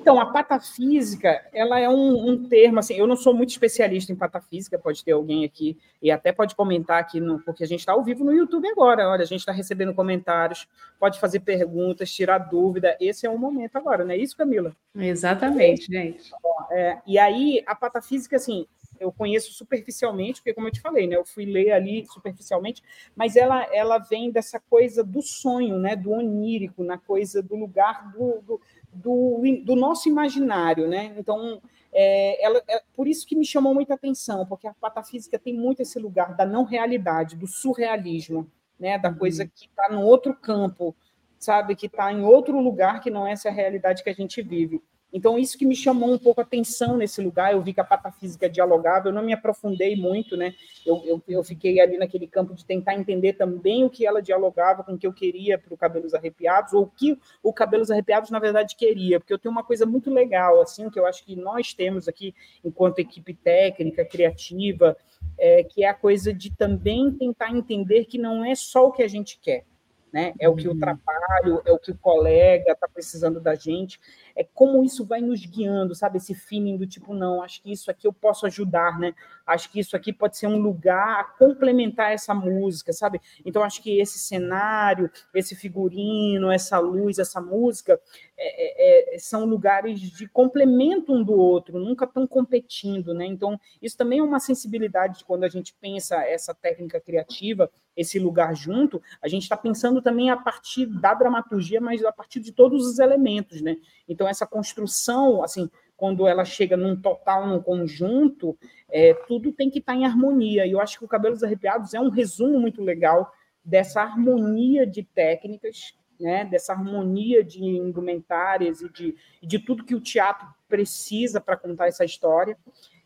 Então, a patafísica, ela é um, um, termo, assim, eu não sou muito especialista em patafísica, pode ter alguém aqui, e até pode comentar aqui, no, porque a gente está ao vivo no YouTube agora, olha, a gente está recebendo comentários, pode fazer perguntas, tirar dúvida, esse é o momento agora, não é isso, Camila? Exatamente, gente. É, e aí, a patafísica, assim, eu conheço superficialmente, porque como eu te falei, né, eu fui ler ali superficialmente, mas ela, ela vem dessa coisa do sonho, né, do onírico, na coisa do lugar do, do, do, do nosso imaginário, né? Então, é, ela, é por isso que me chamou muita atenção, porque a patafísica tem muito esse lugar da não realidade, do surrealismo, né, da coisa uhum. que está no outro campo, sabe, que está em outro lugar que não é essa realidade que a gente vive. Então, isso que me chamou um pouco a atenção nesse lugar, eu vi que a patafísica dialogava, eu não me aprofundei muito, né? Eu, eu, eu, fiquei ali naquele campo de tentar entender também o que ela dialogava com o que eu queria para o Cabelos Arrepiados, ou o que o Cabelos Arrepiados, na verdade, queria, porque eu tenho uma coisa muito legal, assim, que eu acho que nós temos aqui, enquanto equipe técnica, criativa, é, que é a coisa de também tentar entender que não é só o que a gente quer, né? É o que o uhum. trabalho, é o que o colega está precisando da gente, é como isso vai nos guiando, sabe? Esse feeling do tipo, não, acho que isso aqui eu posso ajudar, né? Acho que isso aqui pode ser um lugar a complementar essa música, sabe? Então, acho que esse cenário, esse figurino, essa luz, essa música, é, é, é são lugares de complemento um do outro, nunca estão competindo, né? Então, isso também é uma sensibilidade quando a gente pensa essa técnica criativa, esse lugar junto, a gente está pensando também a partir da dramaturgia, mas a partir de todos os elementos, né? Então, essa construção, assim, quando ela chega num total, num conjunto, é, tudo tem que estar tá em harmonia. E eu acho que o Cabelos Arrepiados é um resumo muito legal dessa harmonia de técnicas, né, dessa harmonia de indumentárias e de, de tudo que o teatro precisa para contar essa história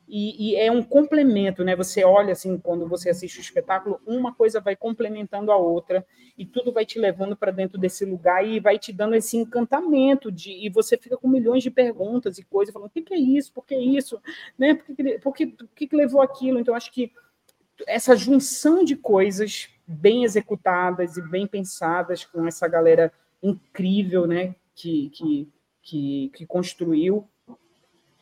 e, e, é um complemento, né? Você olha assim, quando você assiste o espetáculo, uma coisa vai complementando a outra e tudo vai te levando para dentro desse lugar e vai te dando esse encantamento de e você fica com milhões de perguntas e coisas falando o que, que é isso, por que isso, né? Por que, por que, por que, que levou aquilo? Então acho que essa junção de coisas bem executadas e bem pensadas com essa galera incrível, né? Que que, que, que construiu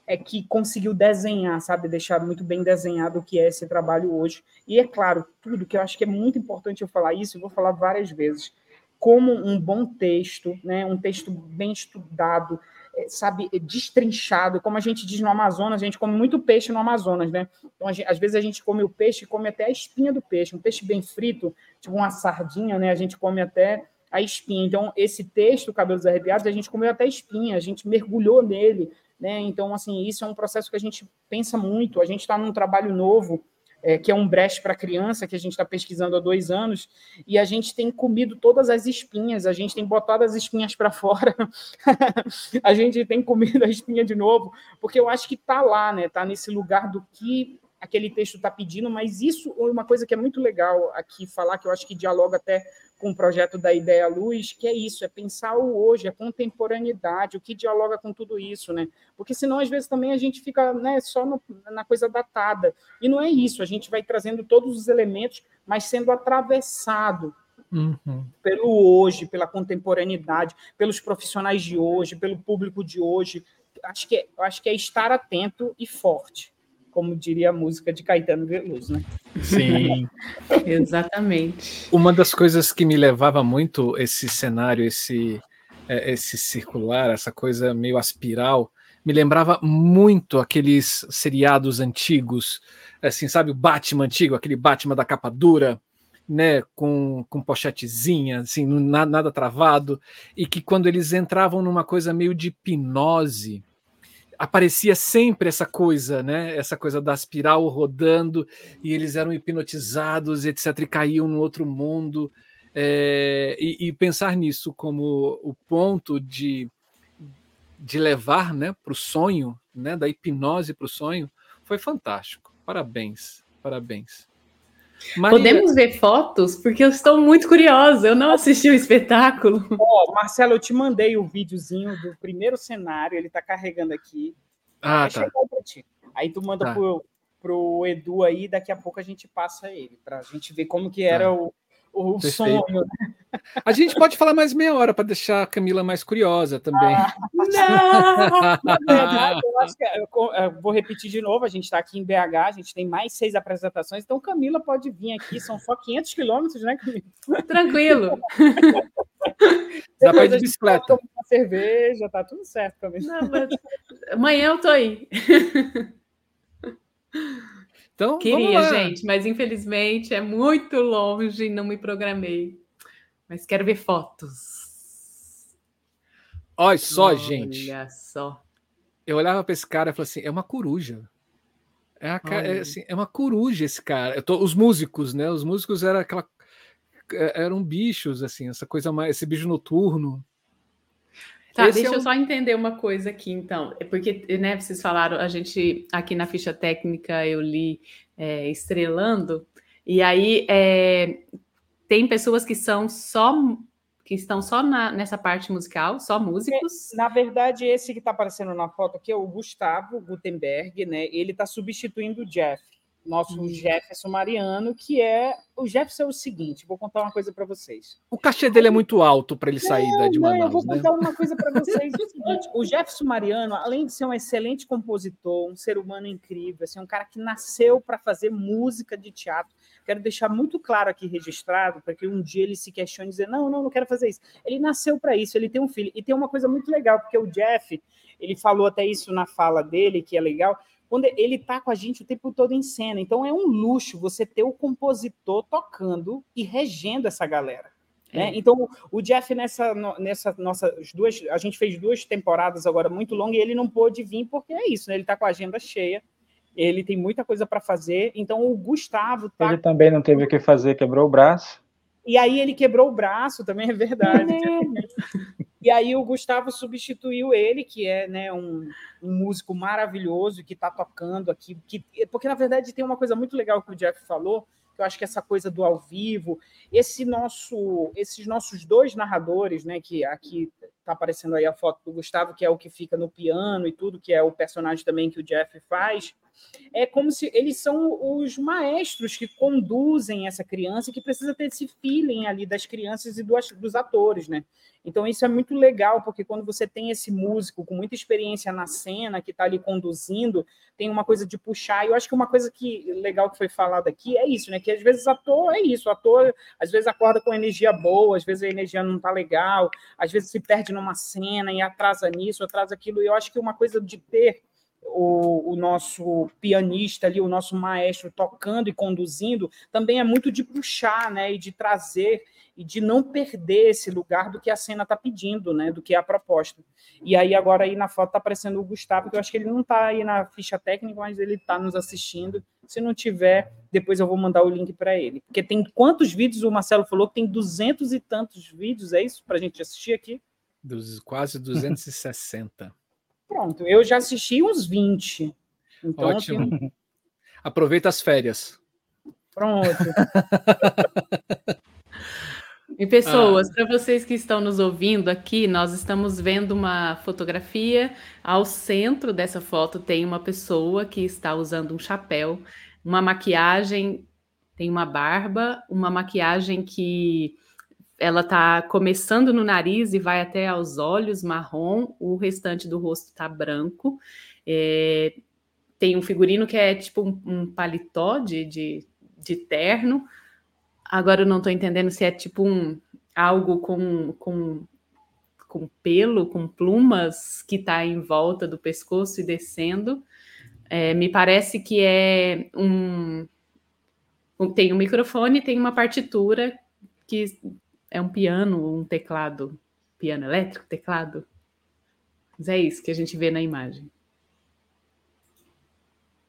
é que conseguiu desenhar, sabe, deixar muito bem desenhado o que é esse trabalho hoje. E é claro, tudo que eu acho que é muito importante eu falar isso, eu vou falar várias vezes, como um bom texto, né, um texto bem estudado, é, sabe, destrinchado, como a gente diz no Amazonas, a gente come muito peixe no Amazonas, né? Então, gente, às vezes a gente come o peixe e come até a espinha do peixe, um peixe bem frito, tipo uma sardinha, né? A gente come até a espinha. Então, esse texto, Cabelos Arrepiados, a gente comeu até a espinha, a gente mergulhou nele, né? Então, assim, isso é um processo que a gente pensa muito. A gente está num trabalho novo, é, que é um breche para criança, que a gente está pesquisando há dois anos, e a gente tem comido todas as espinhas, a gente tem botado as espinhas para fora, a gente tem comido a espinha de novo, porque eu acho que está lá, né? Está nesse lugar do que aquele texto está pedindo, mas isso é uma coisa que é muito legal aqui falar, que eu acho que dialoga até com o projeto da Ideia Luz, que é isso, é pensar o hoje, a contemporaneidade, o que dialoga com tudo isso, né? Porque senão, às vezes, também a gente fica né, só no, na coisa datada. E não é isso, a gente vai trazendo todos os elementos, mas sendo atravessado Uhum. pelo hoje, pela contemporaneidade, pelos profissionais de hoje, pelo público de hoje. Acho que, é, acho que é estar atento e forte como diria a música de Caetano Veloso, né? Sim, exatamente. Uma das coisas que me levava muito esse cenário, esse é, esse circular, essa coisa meio aspiral, me lembrava muito aqueles seriados antigos, assim, sabe, o Batman antigo, aquele Batman da capa dura, né, com, com pochetezinha, assim, nada, nada travado, e que quando eles entravam numa coisa meio de hipnose, aparecia sempre essa coisa, né? Essa coisa da espiral rodando e eles eram hipnotizados, etc, e caíam no outro mundo. É, e, e, pensar nisso como o ponto de, de levar, né, para o sonho, né, da hipnose para o sonho, foi fantástico. Parabéns, parabéns. Maria... Podemos ver fotos? Porque eu estou muito curiosa, eu não assisti o espetáculo. Oh, Marcelo, eu te mandei o videozinho do primeiro cenário, ele está carregando aqui. Ah, tá. Aí tu manda tá. pro, pro Edu aí, daqui a pouco a gente passa ele, para a gente ver como que era tá. o, o sonho. Né? A gente pode falar mais meia hora para deixar a Camila mais curiosa também. Ah, não! verdade, eu, acho que eu, eu vou repetir de novo: a gente está aqui em BH, a gente tem mais seis apresentações, então Camila pode vir aqui, são só 500 quilômetros, né, Camila? Tranquilo. Dá para ir de bicicleta. Uma cerveja, tá tudo certo, Camila. Não, mas... Amanhã eu tô aí. Então, Queria, gente, mas infelizmente é muito longe e não me programei. Mas quero ver fotos. Olha só, Olha gente. Olha só. Eu olhava para esse cara e falei assim: é uma coruja. É, a, é, assim, é uma coruja esse cara. Tô, os músicos, né? Os músicos eram aquela é, eram bichos assim, essa coisa mais esse bicho noturno. Tá, Esse deixa é um... eu só entender uma coisa aqui, então. É porque, né, vocês falaram, a gente, aqui na ficha técnica, eu li é, estrelando, e aí é, tem pessoas que são só que estão só na, nessa parte musical, só músicos? É, na verdade, esse que está aparecendo na foto aqui é o Gustavo Gutenberg, né? Ele está substituindo o Jeff nosso hum. Jefferson Mariano, que é. O Jefferson é o seguinte: vou contar uma coisa para vocês. O cachê dele é muito alto para ele sair não, de Manaus. Não, eu vou né? contar uma coisa para vocês: é o seguinte, o Jefferson Mariano, além de ser um excelente compositor, um ser humano incrível, assim, um cara que nasceu para fazer música de teatro. Quero deixar muito claro aqui registrado, para que um dia ele se questione e dizer: não, não, não quero fazer isso. Ele nasceu para isso, ele tem um filho. E tem uma coisa muito legal, porque o Jeff, ele falou até isso na fala dele, que é legal quando ele está com a gente o tempo todo em cena. Então é um luxo você ter o compositor tocando e regendo essa galera. Né? É. Então, o Jeff, nessa, nessa nossas duas. A gente fez duas temporadas agora muito longas e ele não pôde vir porque é isso, né? Ele está com a agenda cheia, ele tem muita coisa para fazer. Então, o Gustavo. Tá... Ele também não teve o que fazer, quebrou o braço. E aí ele quebrou o braço, também é verdade. e aí o Gustavo substituiu ele, que é né, um, um músico maravilhoso que está tocando aqui. Que, porque, na verdade, tem uma coisa muito legal que o Jeff falou, que eu acho que essa coisa do ao vivo, esse nosso, esses nossos dois narradores, né, que aqui está aparecendo aí a foto do Gustavo, que é o que fica no piano e tudo, que é o personagem também que o Jeff faz, é como se eles são os maestros que conduzem essa criança que precisa ter esse feeling ali das crianças e dos, dos atores, né? Então isso é muito legal, porque quando você tem esse músico com muita experiência na cena, que está ali conduzindo, tem uma coisa de puxar. E eu acho que uma coisa que legal que foi falada aqui é isso, né? Que às vezes ator é isso, ator às vezes acorda com energia boa, às vezes a energia não está legal, às vezes se perde numa cena e atrasa nisso, atrasa aquilo. E eu acho que uma coisa de ter o, o, nosso pianista ali, o nosso maestro tocando e conduzindo, também é muito de puxar, né, e de trazer e de não perder esse lugar do que a cena está pedindo, né, do que é a proposta. E aí agora aí na foto está aparecendo o Gustavo, que eu acho que ele não está aí na ficha técnica, mas ele está nos assistindo. Se não tiver, depois eu vou mandar o link para ele. Porque tem quantos vídeos o Marcelo falou que tem duzentos e tantos vídeos, é isso para a gente assistir aqui? Dos quase 260. Pronto, eu já assisti uns 20. Então, Ótimo. Tenho... Aproveita as férias. Pronto. E pessoas, ah. para vocês que estão nos ouvindo aqui, nós estamos vendo uma fotografia. Ao centro dessa foto tem uma pessoa que está usando um chapéu, uma maquiagem, tem uma barba, uma maquiagem que ela está começando no nariz e vai até aos olhos, marrom, o restante do rosto está branco. É, tem um figurino que é tipo um, um paletó de, de, de, terno. Agora eu não estou entendendo se é tipo um algo com, com, com pelo, com plumas que está em volta do pescoço e descendo. É, me parece que é um, um, tem um microfone, tem uma partitura que é um piano, um teclado, piano elétrico, teclado. Mas é isso que a gente vê na imagem.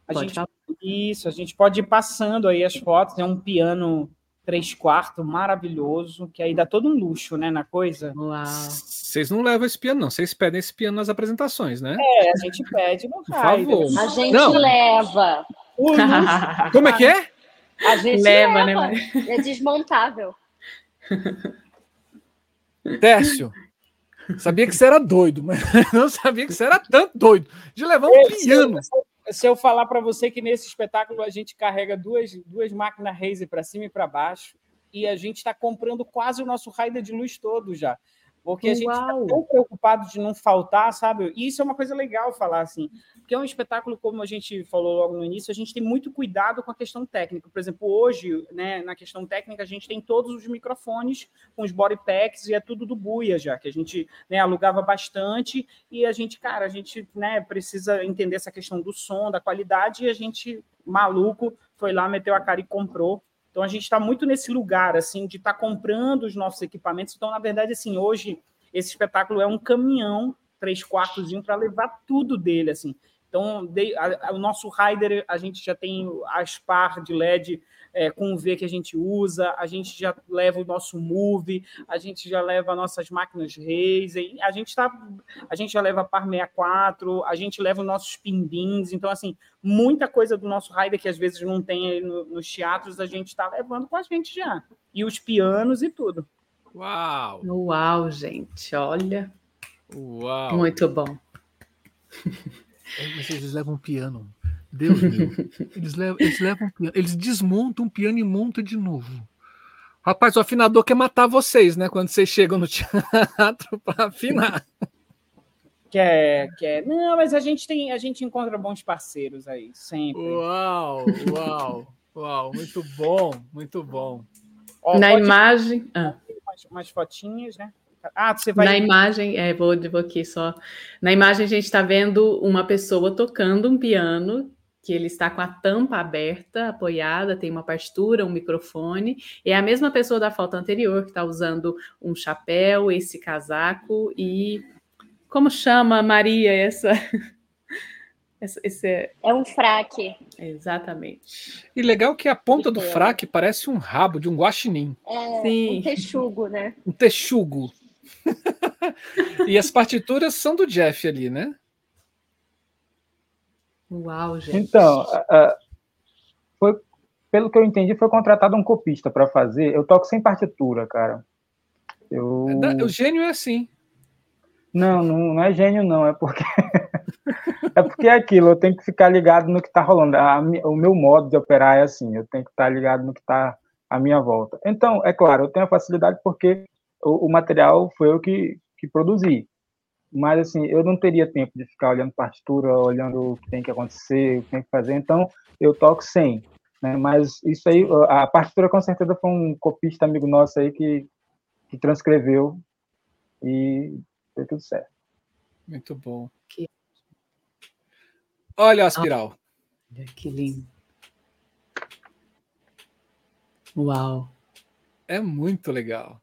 A pode gente, falar? Isso, a gente pode ir passando aí as fotos, é um piano três quartos maravilhoso, que aí dá todo um luxo, né, na coisa. Vocês não levam esse piano, não. Vocês pedem esse piano nas apresentações, né? É, a gente pede no Por favor. A gente não. leva. Como é que é? A gente leva, né, leva. né? É desmontável. Tércio, sabia que você era doido, mas não sabia que você era tanto doido de levar um piano. Se eu falar para você que nesse espetáculo a gente carrega duas, duas máquinas Razer para cima e para baixo, e a gente está comprando quase o nosso rider de luz todo já. Porque a gente está tão preocupado de não faltar, sabe? E isso é uma coisa legal falar assim. Porque é um espetáculo, como a gente falou logo no início, a gente tem muito cuidado com a questão técnica. Por exemplo, hoje, né, na questão técnica, a gente tem todos os microfones com os body packs e é tudo do Buia já, que a gente né, alugava bastante e a gente, cara, a gente né, precisa entender essa questão do som, da qualidade e a gente maluco foi lá, meteu a cara e comprou. Então a gente está muito nesse lugar assim de estar tá comprando os nossos equipamentos. Então, na verdade, assim, hoje esse espetáculo é um caminhão três quartos para levar tudo dele assim. Então, de, a, a, o nosso rider, a gente já tem a SPAR de LED é, com o V que a gente usa, a gente já leva o nosso Move, a gente já leva nossas máquinas Razer, a gente tá, a gente já leva a Par 64, a gente leva os nossos pinbins, então assim, muita coisa do nosso rider que às vezes não tem aí no, nos teatros, a gente está levando com a gente já. E os pianos e tudo. Uau! Uau, gente, olha. Uau! Muito bom. É, mas eles levam um piano. Deus meu. Eles levam, eles levam um piano. Eles desmontam um piano e montam de novo. Rapaz, o afinador quer matar vocês, né? Quando vocês chegam no teatro para afinar. Quer, quer. Não, mas a gente tem, a gente encontra bons parceiros aí, sempre. Uau, uau, uau, muito bom, muito bom. Ó, Na imagem. Ah. Umas, umas fotinhas, né? Ah, você vai. Na imagem, é, vou, vou aqui só. Na imagem, a gente está vendo uma pessoa tocando um piano, que ele está com a tampa aberta, apoiada, tem uma partitura, um microfone. É a mesma pessoa da foto anterior que está usando um chapéu, esse casaco e. Como chama, Maria, essa. Esse é... é um fraque. Exatamente. E legal que a ponta do fraque parece um rabo de um guaxinim. É, Sim. um texugo, né? Um texugo. e as partituras são do Jeff ali, né? Uau, gente. Então, uh, foi, pelo que eu entendi, foi contratado um copista para fazer. Eu toco sem partitura, cara. Eu... O gênio é assim. Não, não, não é gênio, não. É porque. é porque é aquilo, eu tenho que ficar ligado no que está rolando. A, o meu modo de operar é assim, eu tenho que estar ligado no que está à minha volta. Então, é claro, eu tenho a facilidade porque o, o material foi eu que, que produzi. Mas, assim, eu não teria tempo de ficar olhando partitura, olhando o que tem que acontecer, o que tem que fazer, então eu toco sem. Né? Mas isso aí, a partitura com certeza foi um copista amigo nosso aí que, que transcreveu e deu tudo certo. Muito bom. Que... Olha a espiral. Olha que lindo. Uau. É muito legal.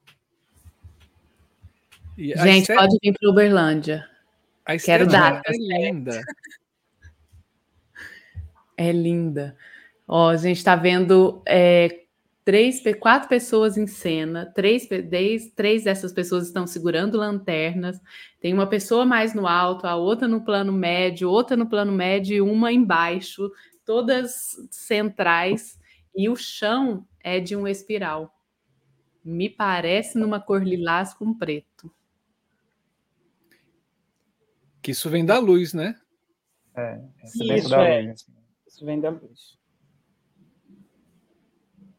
E Gente, pode vir para Uberlândia. Quero dar. É linda. É linda. Ó, a gente está vendo é, três, quatro pessoas em cena, três, três, três dessas pessoas estão segurando lanternas. Tem uma pessoa mais no alto, a outra no plano médio, outra no plano médio e uma embaixo, todas centrais. E o chão é de um espiral. Me parece numa cor lilás com preto. Que isso vem da luz, né? É, isso, é. Luz. isso vem da luz.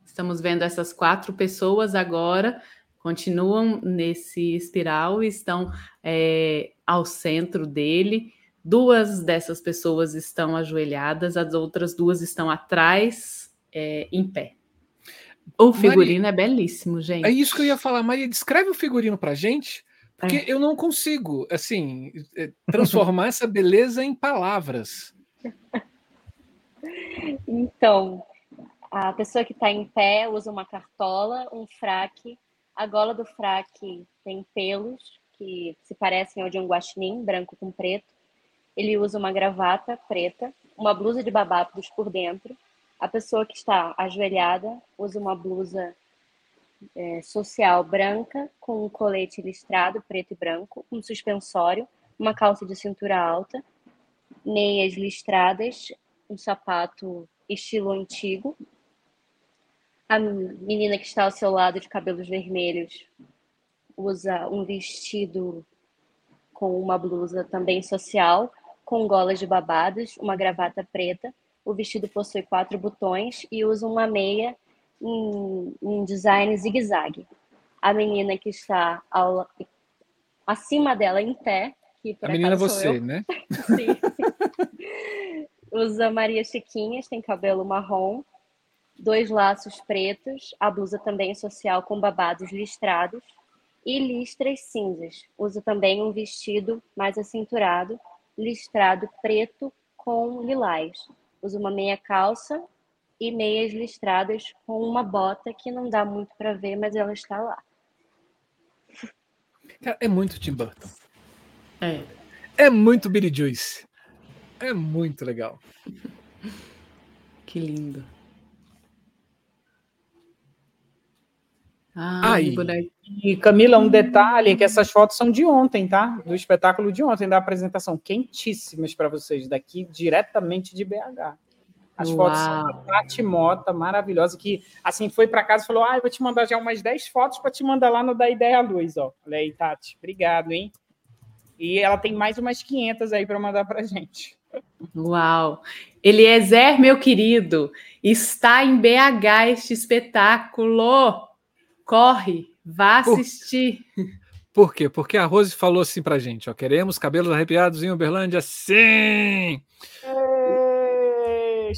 Estamos vendo essas quatro pessoas agora, continuam nesse espiral e estão é, ao centro dele. Duas dessas pessoas estão ajoelhadas, as outras duas estão atrás, é, em pé. O figurino Maria, é belíssimo, gente. É isso que eu ia falar. Maria, descreve o figurino para gente. Porque é. eu não consigo, assim, eh, transformar essa beleza em palavras. Então, a pessoa que está em pé usa uma cartola, um fraque. A gola do fraque tem pelos que se parecem ao de um guaxinim, branco com preto. Ele usa uma gravata preta, uma blusa de babapos por dentro. A pessoa que está ajoelhada usa uma blusa é, social branca, com um colete listrado, preto e branco, um suspensório, uma calça de cintura alta, meias listradas, um sapato estilo antigo. A menina que está ao seu lado, de cabelos vermelhos, usa um vestido com uma blusa também social, com golas de babados, uma gravata preta. O vestido possui quatro botões e usa uma meia em, em design zigue-zague. A menina que está ao, acima dela em pé, que a menina é você, eu. né? Sim. Usa Maria Chiquinhas, tem cabelo marrom, dois laços pretos, a blusa também social com babados listrados e listras cinzas. Usa também um vestido mais acinturado, listrado preto com lilás. uso uma meia calça e meias listradas com uma bota que não dá muito para ver, mas ela está lá. Cara, é muito Tim Burton. É. É muito Billy Joyce. É muito legal. Que lindo. Ah, Ai. E Camila, um detalhe é que essas fotos são de ontem, tá? Do espetáculo de ontem, da apresentação. Quentíssimas para vocês, daqui diretamente de BH. As fotos são da Uau. Tati Mota, maravilhosa, que assim foi para casa e falou: Ah, eu vou te mandar já umas 10 fotos para te mandar lá no Da Ideia à Luz, ó. Olha aí, Tati, obrigado, hein? E ela tem mais umas 500 aí para mandar para gente. Uau! Eliezer, meu querido, está em BH este espetáculo. Corre, vá Por- assistir. Por quê? Porque a Rose falou assim pra gente, ó, queremos cabelos arrepiados em Uberlândia, sim!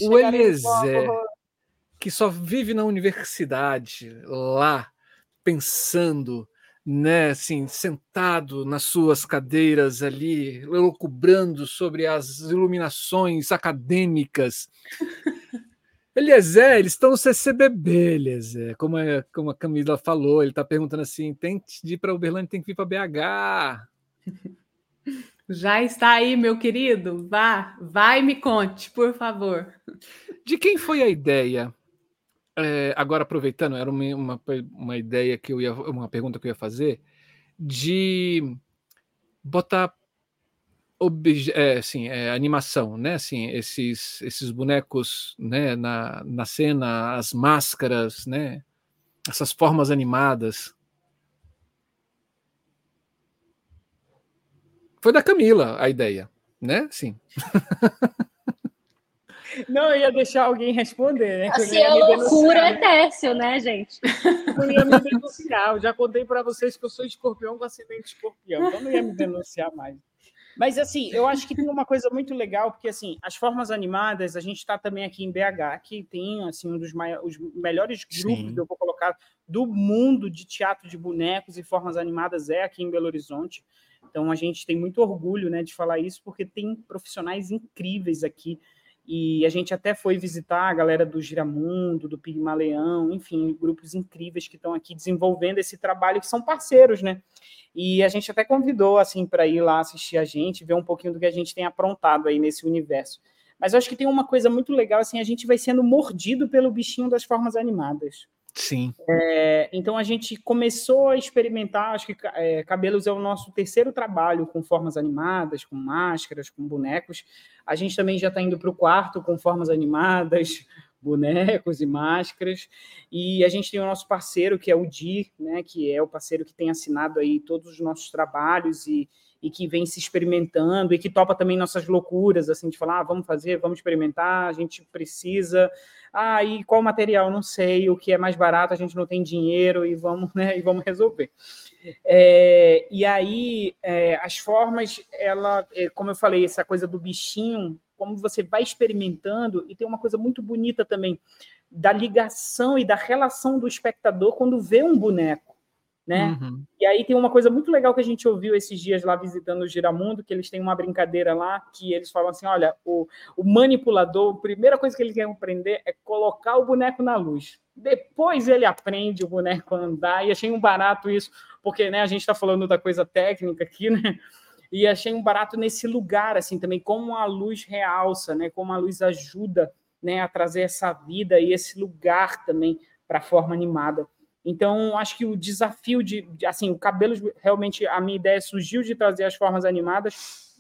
Logo. Eliezer, que só vive na universidade, lá, pensando, né, assim, sentado nas suas cadeiras ali, elucubrando sobre as iluminações acadêmicas. Eliezer, eles estão no CCBB, Eliezer, como, a- como a Camila falou, ele está perguntando assim, tem que ir para Uberlândia, tem que vir para BH. Já está aí, meu querido? Vá, vai e me conte, por favor. De quem foi a ideia? É, agora aproveitando, era uma, uma, uma ideia que eu ia, uma pergunta que eu ia fazer, de botar obje, é, assim, é, animação, né? Assim, esses, esses bonecos, né? Na, na cena, as máscaras, né? Essas formas animadas. Foi da Camila a ideia, né? Sim. Não, eu ia deixar alguém responder, né? que Assim, a me loucura é Tércio, né, gente? Eu ia me denunciar. Eu já contei para vocês que eu sou escorpião com acidente de escorpião, então não ia me denunciar mais. Mas, assim, eu acho que tem uma coisa muito legal, porque, assim, as formas animadas, a gente está também aqui em BH, que tem, assim, um dos maiores, os melhores grupos, Sim. eu vou colocar, do mundo de teatro de bonecos e formas animadas é aqui em Belo Horizonte. Então, a gente tem muito orgulho, né, de falar isso, porque tem profissionais incríveis aqui, e a gente até foi visitar a galera do Giramundo, do Pigmaleão, enfim, grupos incríveis que estão aqui desenvolvendo esse trabalho, que são parceiros, né? E a gente até convidou, assim, para ir lá assistir a gente, ver um pouquinho do que a gente tem aprontado aí nesse universo. Mas eu acho que tem uma coisa muito legal, assim, a gente vai sendo mordido pelo bichinho das formas animadas. Sim. É, então a gente começou a experimentar, acho que é, Cabelos é o nosso terceiro trabalho com formas animadas, com máscaras, com bonecos. A gente também já está indo para o quarto com formas animadas, bonecos e máscaras. E a gente tem o nosso parceiro, que é o Di, né, que é o parceiro que tem assinado aí todos os nossos trabalhos e, e que vem se experimentando e que topa também nossas loucuras, assim, de falar, ah, vamos fazer, vamos experimentar, a gente precisa. Ah, e qual material? Não sei, o que é mais barato, a gente não tem dinheiro e vamos, né, e vamos resolver. É, e aí, é, as formas, ela, é, como eu falei, essa coisa do bichinho, como você vai experimentando, e tem uma coisa muito bonita também, da ligação e da relação do espectador quando vê um boneco, né? Uhum. E aí tem uma coisa muito legal que a gente ouviu esses dias lá visitando o Giramundo, que eles têm uma brincadeira lá, que eles falam assim, olha, o, o manipulador, a primeira coisa que ele quer aprender é colocar o boneco na luz. Depois ele aprende o boneco a andar, e achei um barato isso, porque né, a gente está falando da coisa técnica aqui, né? E achei um barato nesse lugar, assim, também, como a luz realça, né? Como a luz ajuda né, a trazer essa vida e esse lugar também para a forma animada. Então, acho que o desafio de, de, assim, o cabelo, realmente, a minha ideia surgiu de trazer as formas animadas,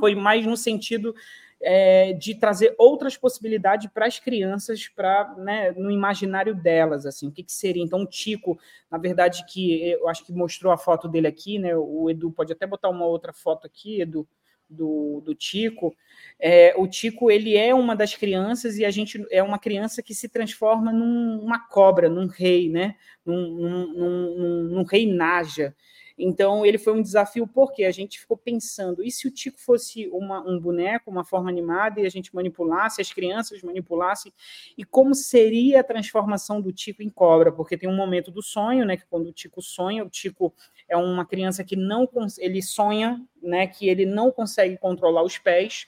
foi mais no sentido é, de trazer outras possibilidades para as crianças, para né, no imaginário delas, assim, o que, que, seria? Então, o Tico, na verdade, que eu acho que mostrou a foto dele aqui, né? O Edu pode até botar uma outra foto aqui, Edu, do, do Tico. É, o Tico ele é uma das crianças e a gente é uma criança que se transforma numa cobra, num rei, né? Num, num, num, num rei Naja. Então, ele foi um desafio porque a gente ficou pensando, e se o Tico fosse uma, um boneco, uma forma animada, e a gente manipulasse, as crianças manipulassem, e como seria a transformação do Tico em cobra? Porque tem um momento do sonho, né, que quando o Tico sonha, o Tico é uma criança que não, ele sonha, né, que ele não consegue controlar os pés,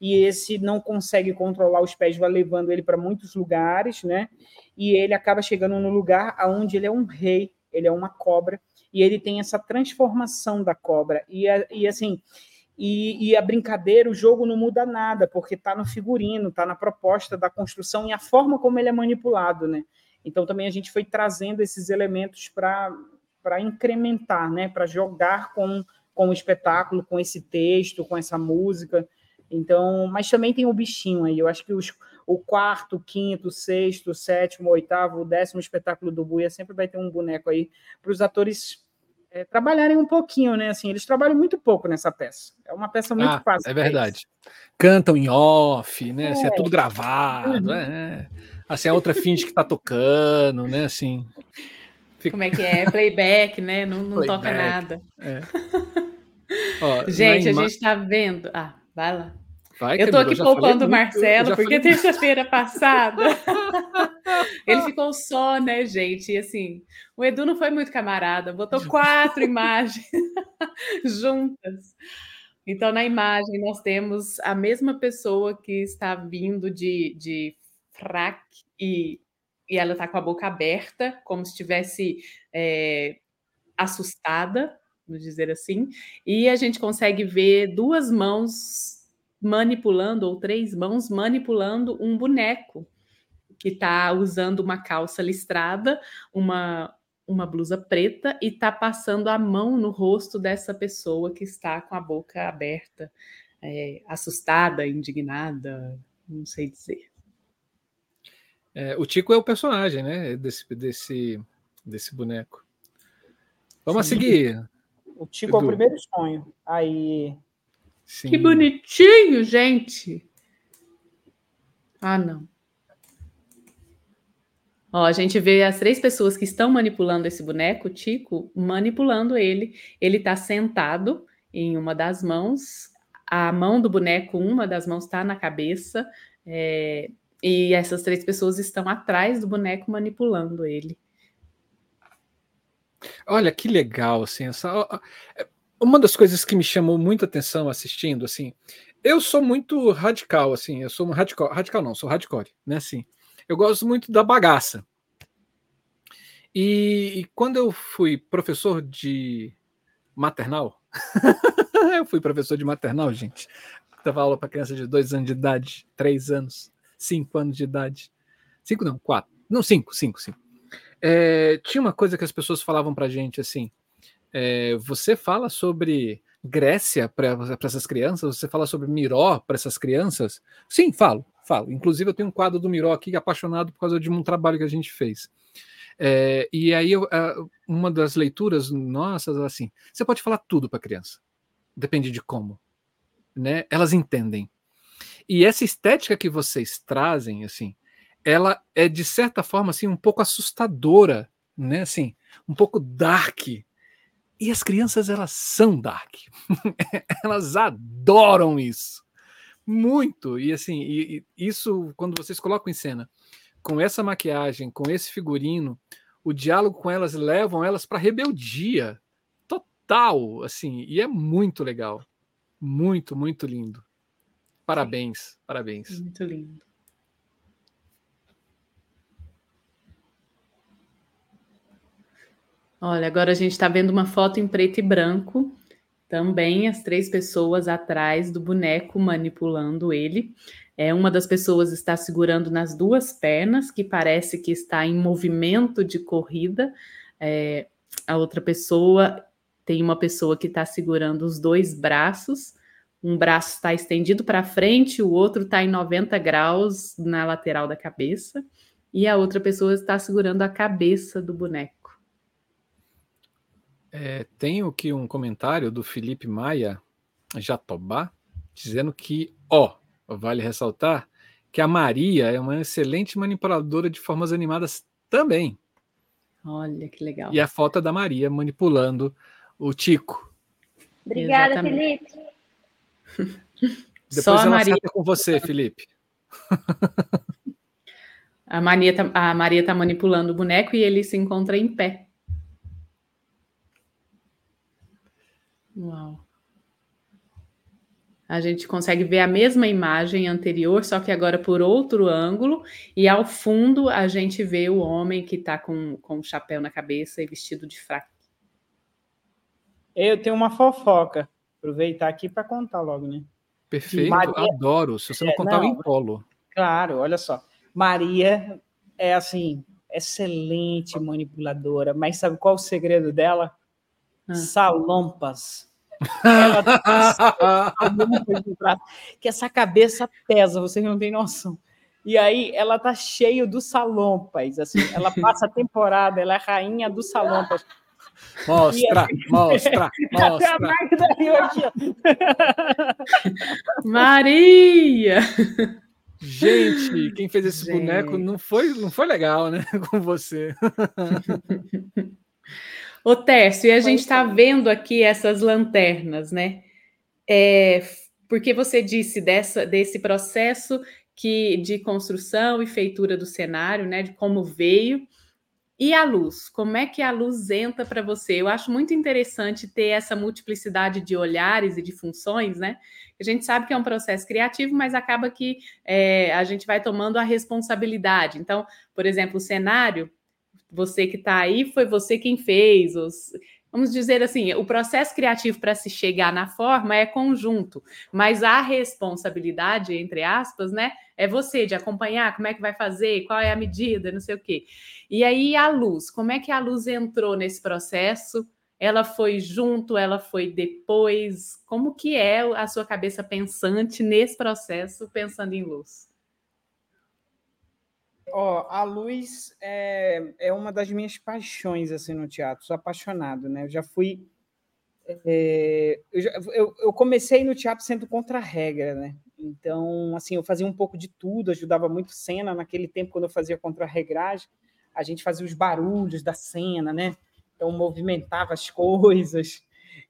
e esse não consegue controlar os pés, vai levando ele para muitos lugares, né? E ele acaba chegando no lugar aonde ele é um rei, ele é uma cobra, e ele tem essa transformação da cobra. E, e assim, e, e, a brincadeira, o jogo não muda nada, porque está no figurino, está na proposta da construção e a forma como ele é manipulado, né? Então também a gente foi trazendo esses elementos para incrementar, né? Para jogar com, com o espetáculo, com esse texto, com essa música. Então, mas também tem o bichinho aí. Eu acho que os, o quarto, quinto, sexto, sétimo, oitavo, décimo espetáculo do Buia sempre vai ter um boneco aí para os atores é, trabalharem um pouquinho, né? Assim, eles trabalham muito pouco nessa peça. É uma peça muito ah, fácil. É verdade. Cantam em off, né? É, assim, é tudo gravado, uhum. é. Assim, a outra finge que está tocando, né? Assim. Fica... Como é que é? Playback, né? Não, não Playback. toca nada. É. Ó, gente, a gente está vendo. Ah, vai lá. Vai, eu tô aqui poupando o Marcelo, porque terça-feira passada ele ficou só, né, gente? E assim, o Edu não foi muito camarada, botou quatro imagens juntas. Então, na imagem, nós temos a mesma pessoa que está vindo de, de frac e, e ela está com a boca aberta, como se estivesse é, assustada, vamos dizer assim, e a gente consegue ver duas mãos manipulando, ou três mãos manipulando um boneco que está usando uma calça listrada, uma, uma blusa preta e está passando a mão no rosto dessa pessoa que está com a boca aberta, é, assustada, indignada, não sei dizer. É, o Tico é o personagem, né? Desse, desse, desse boneco. Vamos Sim. seguir. O Tico Edu. é o primeiro sonho. Aí Sim. Que bonitinho, gente. Ah, não. Ó, a gente vê as três pessoas que estão manipulando esse boneco, o Tico, manipulando ele. Ele está sentado em uma das mãos, a mão do boneco, uma das mãos está na cabeça, é, e essas três pessoas estão atrás do boneco manipulando ele. Olha que legal, assim, essa, uma das coisas que me chamou muita atenção assistindo, assim, eu sou muito radical, assim, eu sou um radical, radical não, sou hardcore, né, assim, eu gosto muito da bagaça. E, e quando eu fui professor de maternal, eu fui professor de maternal, gente, dava aula para criança de dois anos de idade, três anos, cinco anos de idade, cinco não, quatro, não cinco, cinco, cinco. É, tinha uma coisa que as pessoas falavam para gente assim, é, você fala sobre Grécia para essas crianças? Você fala sobre Miró para essas crianças? Sim, falo, falo. Inclusive, eu tenho um quadro do Miró aqui apaixonado por causa de um trabalho que a gente fez. É, e aí, eu, uma das leituras nossas, assim, você pode falar tudo para a criança, depende de como, né? Elas entendem. E essa estética que vocês trazem, assim, ela é de certa forma assim um pouco assustadora, né? Assim, um pouco dark, e as crianças, elas são dark. elas adoram isso. Muito. E assim, e, e isso, quando vocês colocam em cena, com essa maquiagem, com esse figurino, o diálogo com elas levam elas para rebeldia total, assim, e é muito legal. Muito, muito lindo. Parabéns, parabéns. Muito lindo. Olha, agora a gente está vendo uma foto em preto e branco, também as três pessoas atrás do boneco manipulando ele. É, uma das pessoas está segurando nas duas pernas, que parece que está em movimento de corrida. É, a outra pessoa tem uma pessoa que está segurando os dois braços. Um braço está estendido para frente, o outro está em 90 graus na lateral da cabeça. E a outra pessoa está segurando a cabeça do boneco. É, tenho aqui um comentário do Felipe Maia Jatobá, dizendo que, ó, vale ressaltar que a Maria é uma excelente manipuladora de formas animadas também. Olha que legal. E a foto da Maria manipulando o Tico. Obrigada, Exatamente. Felipe. Depois Só ela a Maria com você, Felipe. A Maria, tá, a Maria está manipulando o boneco e ele se encontra em pé. Uau. A gente consegue ver a mesma imagem anterior, só que agora por outro ângulo, e ao fundo a gente vê o homem que está com, com o chapéu na cabeça e vestido de fraco. Eu tenho uma fofoca. Aproveitar aqui para contar logo, né? Perfeito, Maria... adoro. Se você não é, contar, não, eu empolo. Claro, olha só. Maria é assim, excelente manipuladora, mas sabe qual o segredo dela? Ah. Salompas. Ela tá que essa cabeça pesa, você não tem noção. E aí ela tá cheio do salompas, assim, ela passa a temporada, ela é rainha do salompas. Mostra, mostra, mostra. Maria! Gente, quem fez esse Gente. boneco não foi, não foi legal, né? Com você. Ô, Tércio, e a gente está vendo aqui essas lanternas, né? É, porque você disse dessa, desse processo que de construção e feitura do cenário, né? De como veio. E a luz, como é que a luz entra para você? Eu acho muito interessante ter essa multiplicidade de olhares e de funções, né? A gente sabe que é um processo criativo, mas acaba que é, a gente vai tomando a responsabilidade. Então, por exemplo, o cenário, você que está aí, foi você quem fez. Os, vamos dizer assim, o processo criativo para se chegar na forma é conjunto, mas a responsabilidade, entre aspas, né, é você de acompanhar como é que vai fazer, qual é a medida, não sei o quê. E aí a luz, como é que a luz entrou nesse processo? Ela foi junto, ela foi depois? Como que é a sua cabeça pensante nesse processo, pensando em luz? Ó, a luz é, é uma das minhas paixões assim no teatro. Sou apaixonado, né? Eu já fui é, eu, já, eu, eu, comecei no teatro sendo contra a regra, né? Então, assim, eu fazia um pouco de tudo, ajudava muito cena. Naquele tempo, quando eu fazia contra a regragem, a gente fazia os barulhos da cena, né? Então, movimentava as coisas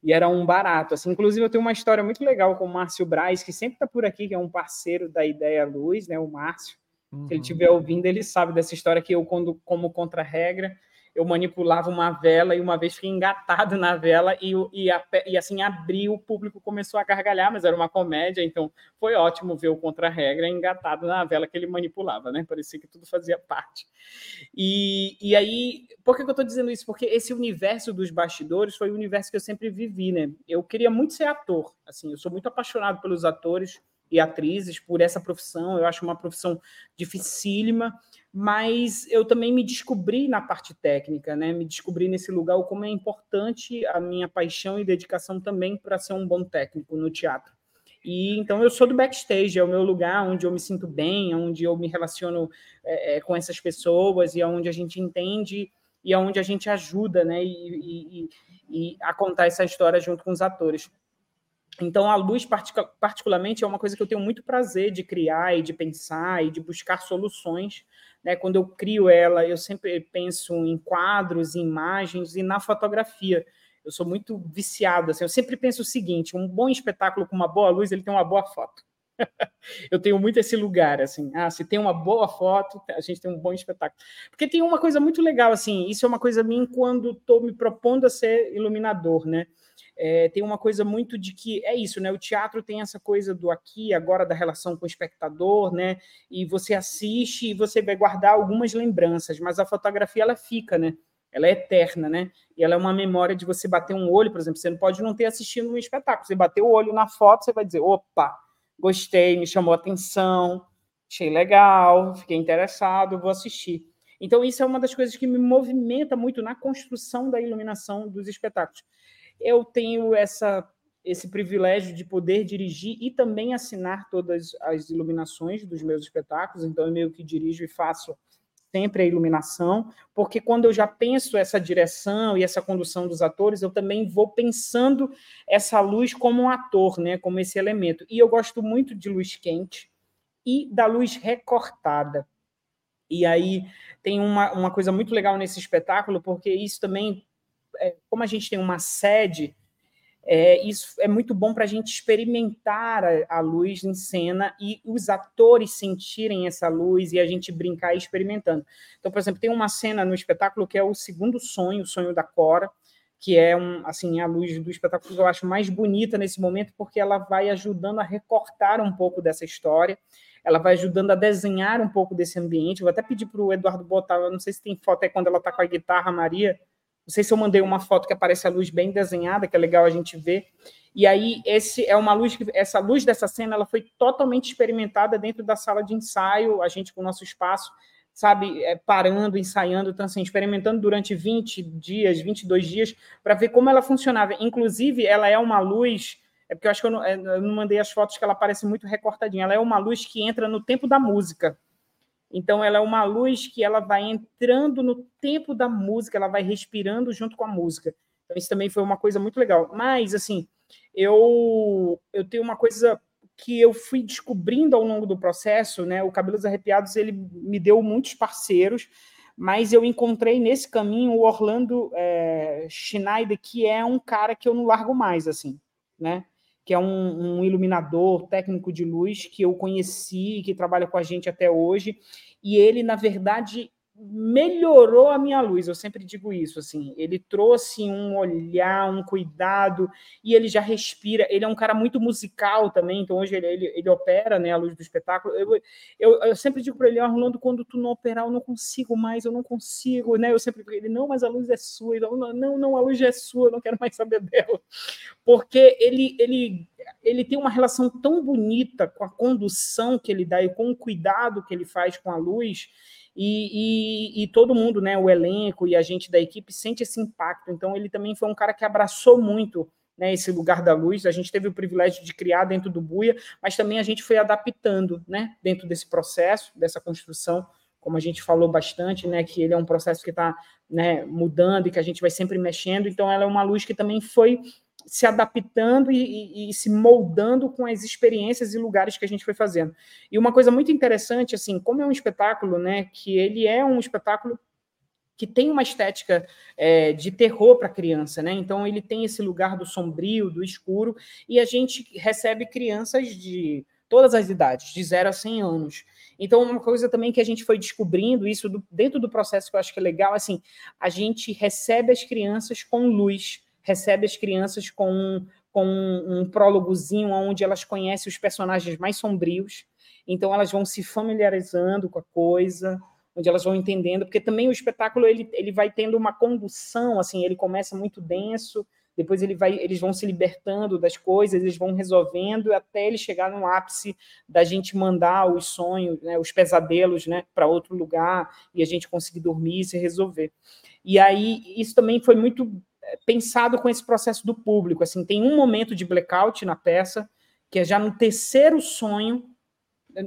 e era um barato. Assim, inclusive, eu tenho uma história muito legal com o Márcio Braz, que sempre está por aqui, que é um parceiro da Ideia Luz, né? O Márcio. Uhum. Se ele estiver ouvindo, ele sabe dessa história que eu, quando, como contra-regra, eu manipulava uma vela e uma vez fiquei engatado na vela e, e, a, e assim abriu, o público começou a gargalhar, mas era uma comédia, então foi ótimo ver o contra-regra engatado na vela que ele manipulava, né? Parecia que tudo fazia parte. E, e aí, por que, eu estou dizendo isso? Porque esse universo dos bastidores foi o universo que eu sempre vivi, né? Eu queria muito ser ator, assim, eu sou muito apaixonado pelos atores e atrizes por essa profissão, eu acho uma profissão dificílima, mas eu também me descobri na parte técnica, né? Me descobri nesse lugar como é importante a minha paixão e dedicação também para ser um bom técnico no teatro. E então eu sou do backstage, é o meu lugar onde eu me sinto bem, onde eu me relaciono é, é, com essas pessoas e onde a gente entende e onde a gente ajuda, né? E, e, e a contar essa história junto com os atores. Então, a luz, particularmente, é uma coisa que eu tenho muito prazer de criar e de pensar e de buscar soluções né? Quando eu crio ela, eu sempre penso em quadros, em imagens e na fotografia. Eu sou muito viciado, assim, eu sempre penso o seguinte, um bom espetáculo com uma boa luz, ele tem uma boa foto. eu tenho muito esse lugar, assim, ah, se tem uma boa foto, a gente tem um bom espetáculo. Porque tem uma coisa muito legal, assim, isso é uma coisa minha quando estou me propondo a ser iluminador, né? É, tem uma coisa muito de que é isso, né? O teatro tem essa coisa do aqui, agora da relação com o espectador, né? E você assiste e você vai guardar algumas lembranças, mas a fotografia ela fica, né? Ela é eterna, né? E ela é uma memória de você bater um olho, por exemplo, você não pode não ter assistido um espetáculo. Você bateu o olho na foto, você vai dizer, opa, gostei, me chamou a atenção, achei legal, fiquei interessado, vou assistir. Então, isso é uma das coisas que me movimenta muito na construção da iluminação dos espetáculos eu tenho essa, esse privilégio de poder dirigir e também assinar todas as iluminações dos meus espetáculos, então eu meio que dirijo e faço sempre a iluminação, porque quando eu já penso essa direção e essa condução dos atores, eu também vou pensando essa luz como um ator, né, como esse elemento. E eu gosto muito de luz quente e da luz recortada. E aí tem uma, uma coisa muito legal nesse espetáculo, porque isso também é, como a gente tem uma sede, é, isso é muito bom para a gente experimentar a, a, luz em cena e os atores sentirem essa luz e a gente brincar experimentando. Então, por exemplo, tem uma cena no espetáculo que é o segundo sonho, o sonho da Cora, que é um, assim a luz do espetáculo que eu acho mais bonita nesse momento, porque ela vai ajudando a recortar um pouco dessa história, ela vai ajudando a desenhar um pouco desse ambiente. Vou até pedir para o Eduardo botar, eu não sei se tem foto é quando ela está com a guitarra, Maria. Não sei se eu mandei uma foto que aparece a luz bem desenhada, que é legal a gente ver. E aí esse é uma luz essa luz dessa cena ela foi totalmente experimentada dentro da sala de ensaio, a gente com o nosso espaço sabe, é, parando, ensaiando, então, assim, experimentando durante 20 dias, 22 dias, para ver como ela funcionava. Inclusive, ela é uma luz, é porque eu acho que eu não, é, eu não, mandei as fotos que ela parece muito recortadinha, ela é uma luz que entra no tempo da música. Então, ela é uma luz que ela vai entrando no tempo da música, ela vai respirando junto com a música. Então, isso também foi uma coisa muito legal. Mas, assim, eu, eu tenho uma coisa que eu fui descobrindo ao longo do processo, né? O Cabelos Arrepiados ele me deu muitos parceiros, mas eu encontrei nesse caminho o Orlando é, Schneider, que é um cara que eu não largo mais, assim, né? Que é um, um iluminador, técnico de luz que eu conheci, que trabalha com a gente até hoje, e ele, na verdade, melhorou a minha luz, eu sempre digo isso, assim, ele trouxe um olhar, um cuidado, e ele já respira, ele é um cara muito musical também, então hoje ele, ele, ele opera, né, a luz do espetáculo, eu, eu, eu sempre digo para ele, oh, Rolando, quando tu não operar, eu não consigo mais, eu não consigo, né, eu sempre digo ele, não, mas a luz é sua, não, não, não, a luz é sua, eu não quero mais saber dela, porque ele, ele, ele tem uma relação tão bonita com a condução que ele dá e com o cuidado que ele faz com a luz, e, e, e, todo mundo, né, o elenco e a gente da equipe sente esse impacto. Então, ele também foi um cara que abraçou muito né, esse lugar da luz. A gente teve o privilégio de criar dentro do Buia, mas também a gente foi adaptando né, dentro desse processo, dessa construção, como a gente falou bastante, né, que ele é um processo que está né, mudando e que a gente vai sempre mexendo. Então, ela é uma luz que também foi se adaptando e, e, e, se moldando com as experiências e lugares que a gente foi fazendo. E uma coisa muito interessante, assim, como é um espetáculo, né, que ele é um espetáculo que tem uma estética é, de terror para criança, né? Então ele tem esse lugar do sombrio, do escuro, e a gente recebe crianças de todas as idades, de 0 a 100 anos. Então, uma coisa também que a gente foi descobrindo, isso do, dentro do processo que eu acho que é legal, assim, a gente recebe as crianças com luz, recebe as crianças com um, com um, prólogozinho onde elas conhecem os personagens mais sombrios, então elas vão se familiarizando com a coisa, onde elas vão entendendo, porque também o espetáculo ele, ele vai tendo uma condução, assim, ele começa muito denso, depois ele vai, eles vão se libertando das coisas, eles vão resolvendo até ele chegar no ápice da gente mandar os sonhos, né, os pesadelos, né, para outro lugar e a gente conseguir dormir e se resolver. E aí isso também foi muito pensado com esse processo do público. Assim, tem um momento de blackout na peça, que é já no terceiro sonho,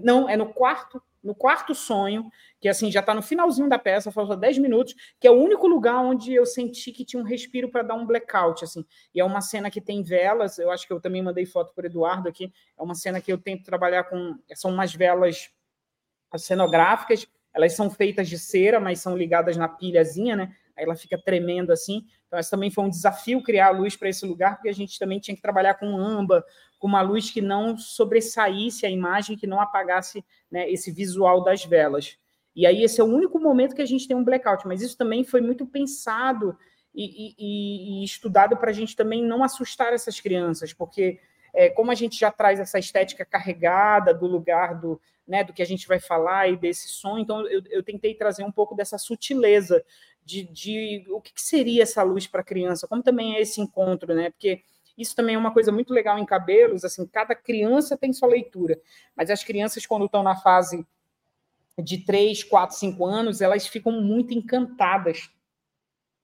não, é no quarto, no quarto sonho, que assim já está no finalzinho da peça, falta 10 minutos, que é o único lugar onde eu senti que tinha um respiro para dar um blackout, assim. E é uma cena que tem velas, eu acho que eu também mandei foto para Eduardo aqui, é uma cena que eu tento trabalhar com, são umas velas cenográficas, elas são feitas de cera, mas são ligadas na pilhazinha, né? Aí ela fica tremendo assim. Então, esse também foi um desafio criar a luz para esse lugar, porque a gente também tinha que trabalhar com amba, com uma luz que não sobressaísse a imagem, que não apagasse né, esse visual das velas. E aí, esse é o único momento que a gente tem um blackout, mas isso também foi muito pensado e, e, e estudado para a gente também não assustar essas crianças, porque é, como a gente já traz essa estética carregada do lugar do, né, do que a gente vai falar e desse som, então eu, eu tentei trazer um pouco dessa sutileza de, de o que, seria essa luz para a criança, como também é esse encontro, né? Porque isso também é uma coisa muito legal em cabelos, assim, cada criança tem sua leitura, mas as crianças, quando estão na fase de 3, 4, 5 anos, elas ficam muito encantadas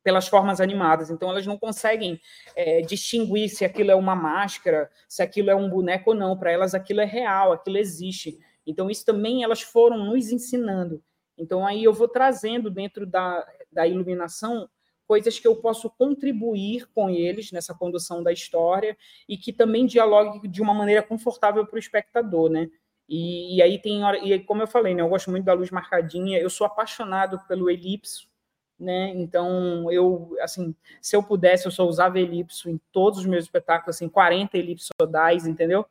pelas formas animadas, então elas não conseguem é, distinguir se aquilo é uma máscara, se aquilo é um boneco ou não, para elas aquilo é real, aquilo existe. Então, isso também elas foram nos ensinando. Então, aí eu vou trazendo dentro da, da iluminação coisas que eu posso contribuir com eles nessa condução da história e que também dialogue de uma maneira confortável para o espectador, né? E, e, aí tem e como eu falei, né? Eu gosto muito da luz marcadinha. Eu sou apaixonado pelo elipso, né? Então eu, assim, se eu pudesse, eu só usava elipso em todos os meus espetáculos, assim, 40 elipsodais, entendeu?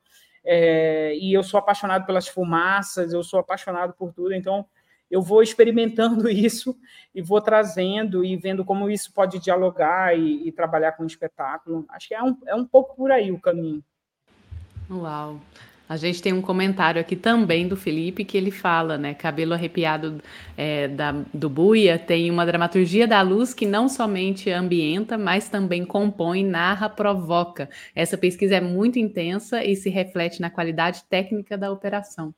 É, e eu sou apaixonado pelas fumaças, eu sou apaixonado por tudo. Então eu vou experimentando isso e vou trazendo e vendo como isso pode dialogar e, e trabalhar com o espetáculo. Acho que é um, é um pouco por aí o caminho. Uau! A gente tem um comentário aqui também do Felipe que ele fala, né? Cabelo arrepiado é, da, do Buia tem uma dramaturgia da luz que não somente ambienta, mas também compõe, narra, provoca. Essa pesquisa é muito intensa e se reflete na qualidade técnica da operação.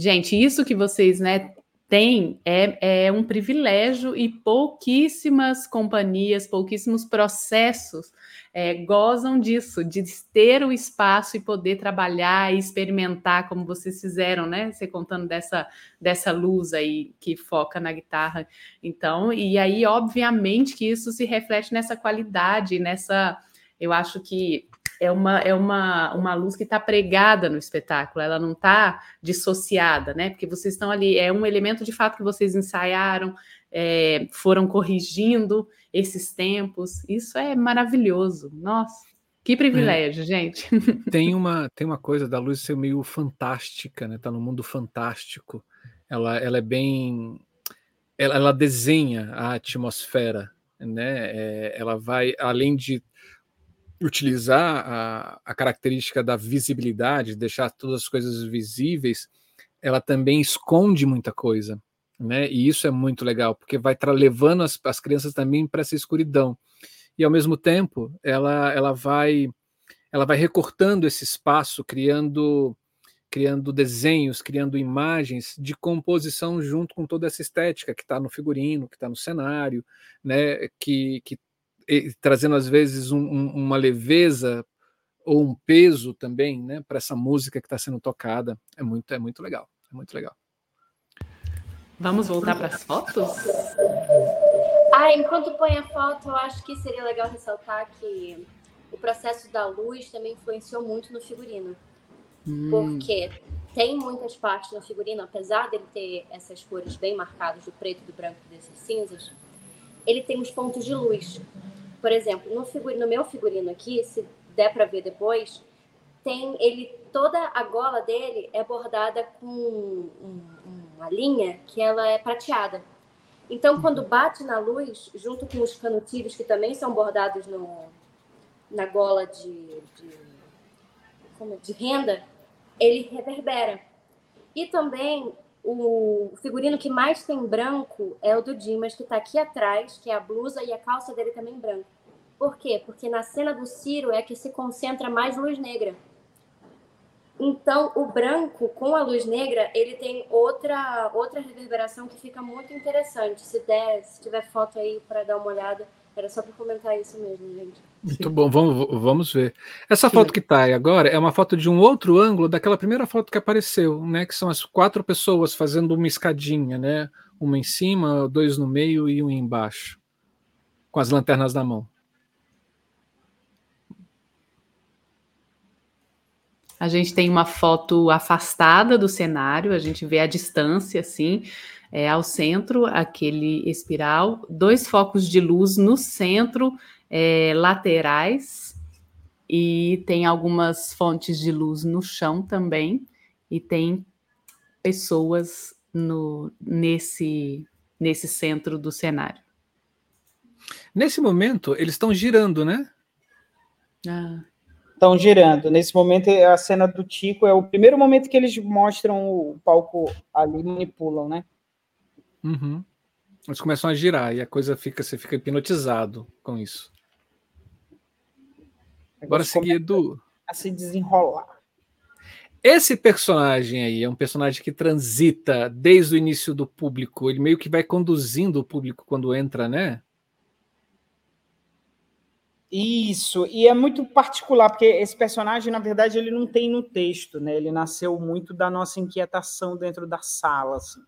Gente, isso que vocês né, têm é, é um privilégio e pouquíssimas companhias, pouquíssimos processos é, gozam disso, de ter o espaço e poder trabalhar e experimentar, como vocês fizeram, né? Você contando dessa, dessa luz aí que foca na guitarra. Então, e aí, obviamente, que isso se reflete nessa qualidade, nessa. Eu acho que é uma, é uma, uma luz que está pregada no espetáculo, ela não está dissociada, né? Porque vocês estão ali, é um elemento de fato que vocês ensaiaram, é, foram corrigindo esses tempos. Isso é maravilhoso. Nossa, que privilégio, é. gente. Tem uma, tem uma coisa da luz ser meio fantástica, né? Tá no mundo fantástico. Ela, ela é bem. Ela, ela desenha a atmosfera, né? É, ela vai, além de utilizar a, a característica da visibilidade, deixar todas as coisas visíveis, ela também esconde muita coisa, né? E isso é muito legal, porque vai levando as, as crianças também para essa escuridão. E ao mesmo tempo, ela, ela vai ela vai recortando esse espaço, criando criando desenhos, criando imagens de composição junto com toda essa estética que está no figurino, que está no cenário, né? Que, que trazendo às vezes um, um, uma leveza ou um peso também, né, para essa música que está sendo tocada. É muito, é muito legal, é muito legal. Vamos voltar para as fotos? Ah, enquanto põe a foto, eu acho que seria legal ressaltar que o processo da luz também influenciou muito no figurino. Hum. Porque tem muitas partes no figurino, apesar dele ter essas cores bem marcadas do preto, do branco e desses cinzas, ele tem uns pontos de luz. Por exemplo, no, no meu figurino aqui, se der para ver depois, tem ele toda a gola dele é bordada com um, uma linha que ela é prateada. Então, quando bate na luz, junto com os canutilhos que também são bordados no, na gola de, de, como, de renda, ele reverbera. E também o figurino que mais tem branco é o do Dimas, que está aqui atrás, que é a blusa e a calça dele também branco. Por quê? Porque na cena do Ciro é que se concentra mais luz negra. Então, o branco com a luz negra, ele tem outra outra reverberação que fica muito interessante. Se der, se tiver foto aí para dar uma olhada, era só para comentar isso mesmo, gente. Muito bom, vamos, vamos ver. Essa foto que está aí agora é uma foto de um outro ângulo daquela primeira foto que apareceu, né? Que são as quatro pessoas fazendo uma escadinha, né? Uma em cima, dois no meio e um embaixo, com as lanternas na mão. A gente tem uma foto afastada do cenário, a gente vê a distância, assim, é, ao centro, aquele espiral, dois focos de luz no centro, é, laterais, e tem algumas fontes de luz no chão também, e tem pessoas no, nesse, nesse centro do cenário. Nesse momento, eles estão girando, né? Ah. Estão girando. Nesse momento, a cena do Tico é o primeiro momento que eles mostram o palco ali, manipulam, né? Uhum. Eles começam a girar e a coisa fica, você fica hipnotizado com isso. Agora seguir do. A se desenrolar. Esse personagem aí é um personagem que transita desde o início do público. Ele meio que vai conduzindo o público quando entra, né? Isso, e é muito particular, porque esse personagem, na verdade, ele não tem no texto, né? Ele nasceu muito da nossa inquietação dentro da sala, assim.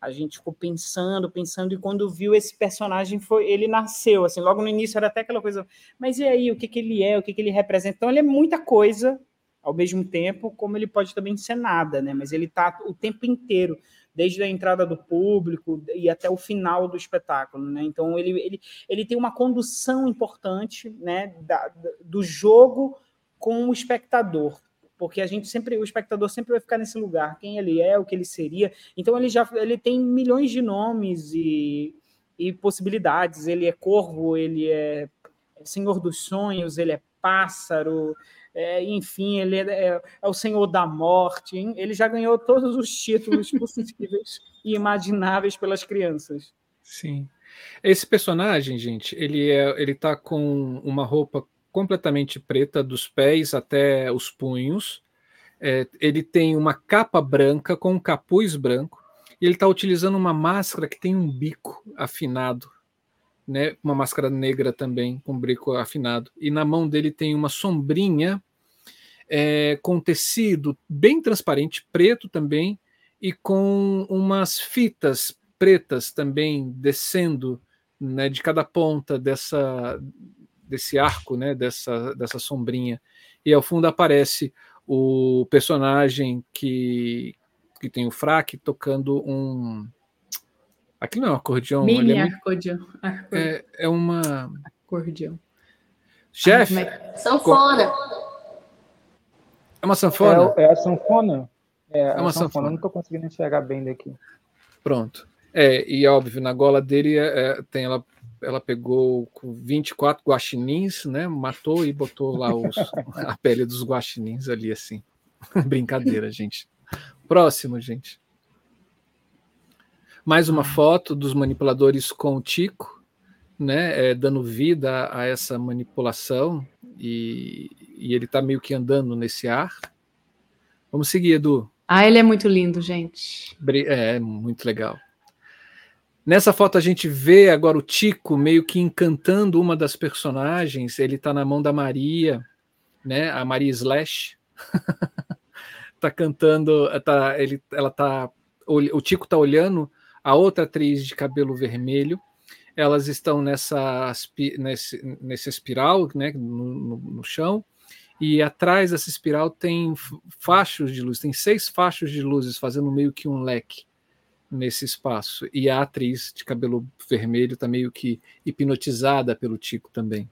A gente ficou pensando, pensando, e quando viu esse personagem, foi ele nasceu, assim, logo no início era até aquela coisa, mas e aí, o que, que ele é, o que, que ele representa? Então, ele é muita coisa ao mesmo tempo, como ele pode também ser nada, né? Mas ele está o tempo inteiro desde a entrada do público e até o final do espetáculo, né? Então ele, ele, ele tem uma condução importante, né, da, do jogo com o espectador. Porque a gente sempre, o espectador sempre vai ficar nesse lugar, quem ele é, o que ele seria. Então ele já ele tem milhões de nomes e, e possibilidades. Ele é corvo, ele é senhor dos sonhos, ele é pássaro, é, enfim, ele é, é, é, o senhor da morte. Hein? Ele já ganhou todos os títulos possíveis e imagináveis pelas crianças. Sim. Esse personagem, gente, ele é, ele tá com uma roupa completamente preta dos pés até os punhos. É, ele tem uma capa branca com um capuz branco e ele está utilizando uma máscara que tem um bico afinado, né? Uma máscara negra também com bico afinado. E na mão dele tem uma sombrinha é, com tecido bem transparente, preto também, e com umas fitas pretas também descendo né, de cada ponta dessa desse arco, né, dessa, dessa sombrinha. E ao fundo aparece o personagem que, que tem o fraque tocando um. Aqui não é um acordeão. Mini é, acordeão. É, é uma. Acordeão. Chefe. É... Sanfona. É uma sanfona? É, é a sanfona. É, é uma sanfona. sanfona. Eu não estou conseguindo enxergar bem daqui. Pronto. É, e óbvio, na gola dele é, tem ela, ela pegou com 24 guaxinins, né? Matou e botou lá os, a pele dos guaxinins ali, assim. Brincadeira, gente. Próximo, gente. Mais uma foto dos manipuladores com o Tico, né? É, dando vida a essa manipulação e, e ele está meio que andando nesse ar. Vamos seguir, Edu. Ah, ele é muito lindo, gente. É, muito legal. Nessa foto a gente vê agora o Tico meio que encantando uma das personagens. Ele está na mão da Maria, né? A Maria Slash. tá cantando, tá, ele, ela tá, o Tico tá olhando a outra atriz de cabelo vermelho. Elas estão nessa nesse, nesse espiral, né? No, no, no chão. E atrás dessa espiral tem fachos de luz, tem seis fachos de luzes fazendo meio que um leque nesse espaço. E a atriz de cabelo vermelho está meio que hipnotizada pelo Tico também.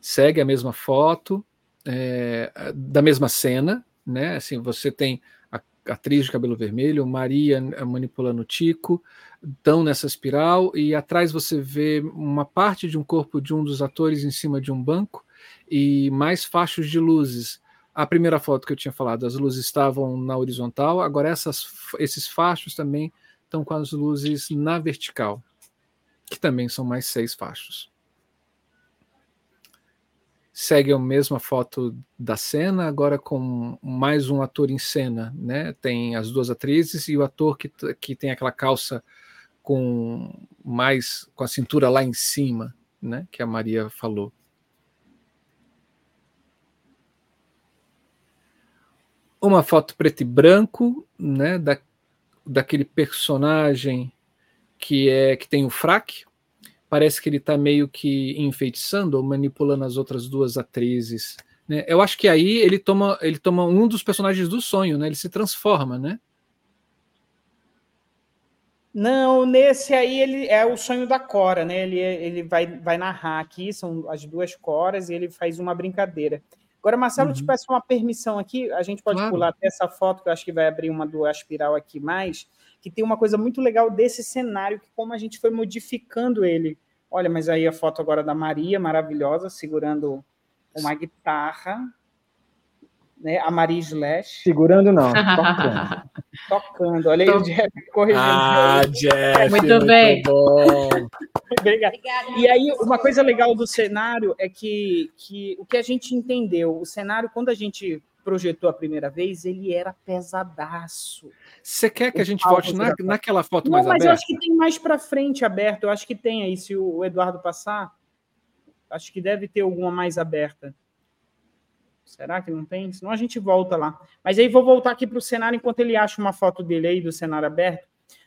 Segue a mesma foto, é, da mesma cena, né? Assim, você tem a atriz de cabelo vermelho, Maria manipulando o Tico, estão nessa espiral, e atrás você vê uma parte de um corpo de um dos atores em cima de um banco e mais fachos de luzes a primeira foto que eu tinha falado, as luzes estavam na horizontal, agora essas, esses fachos também estão com as luzes na vertical, que também são mais seis fachos. Segue a mesma foto da cena, agora com mais um ator em cena, né? Tem as duas atrizes e o ator que, que tem aquela calça com mais com a cintura lá em cima, né? Que a Maria falou. Uma foto preto e branco, né, da, daquele personagem que é que tem o fraque. Parece que ele está meio que enfeitiçando ou manipulando as outras duas atrizes. Né? Eu acho que aí ele toma ele toma um dos personagens do sonho, né? Ele se transforma, né? Não, nesse aí ele é o sonho da Cora, né? Ele, ele vai, vai narrar aqui, são as duas Coras, e ele faz uma brincadeira. Agora, Marcelo, uhum. eu te uhum. peço uma permissão aqui, a gente pode claro. pular até essa foto, que eu acho que vai abrir uma do Aspiral aqui mais, que tem uma coisa muito legal desse cenário, que como a gente foi modificando ele. Olha, mas aí a foto agora da Maria, maravilhosa, segurando uma guitarra, né? A Maria Slash. Segurando não, tocando. tocando. Olha aí o Jeff corrigindo. Ah, Jeff. Muito, muito bem. Bom. Obrigado. E aí, uma coisa legal do cenário é que, que o que a gente entendeu, o cenário, quando a gente projetou a primeira vez, ele era pesadaço. Você quer que a gente volte na, naquela foto Não, mais mas aberta? eu acho que tem mais para frente aberto. Eu acho que tem aí, se o Eduardo passar. Acho que deve ter alguma mais aberta. Será que não tem? Senão a gente volta lá. Mas aí vou voltar aqui para o cenário enquanto ele acha uma foto dele aí do cenário aberto.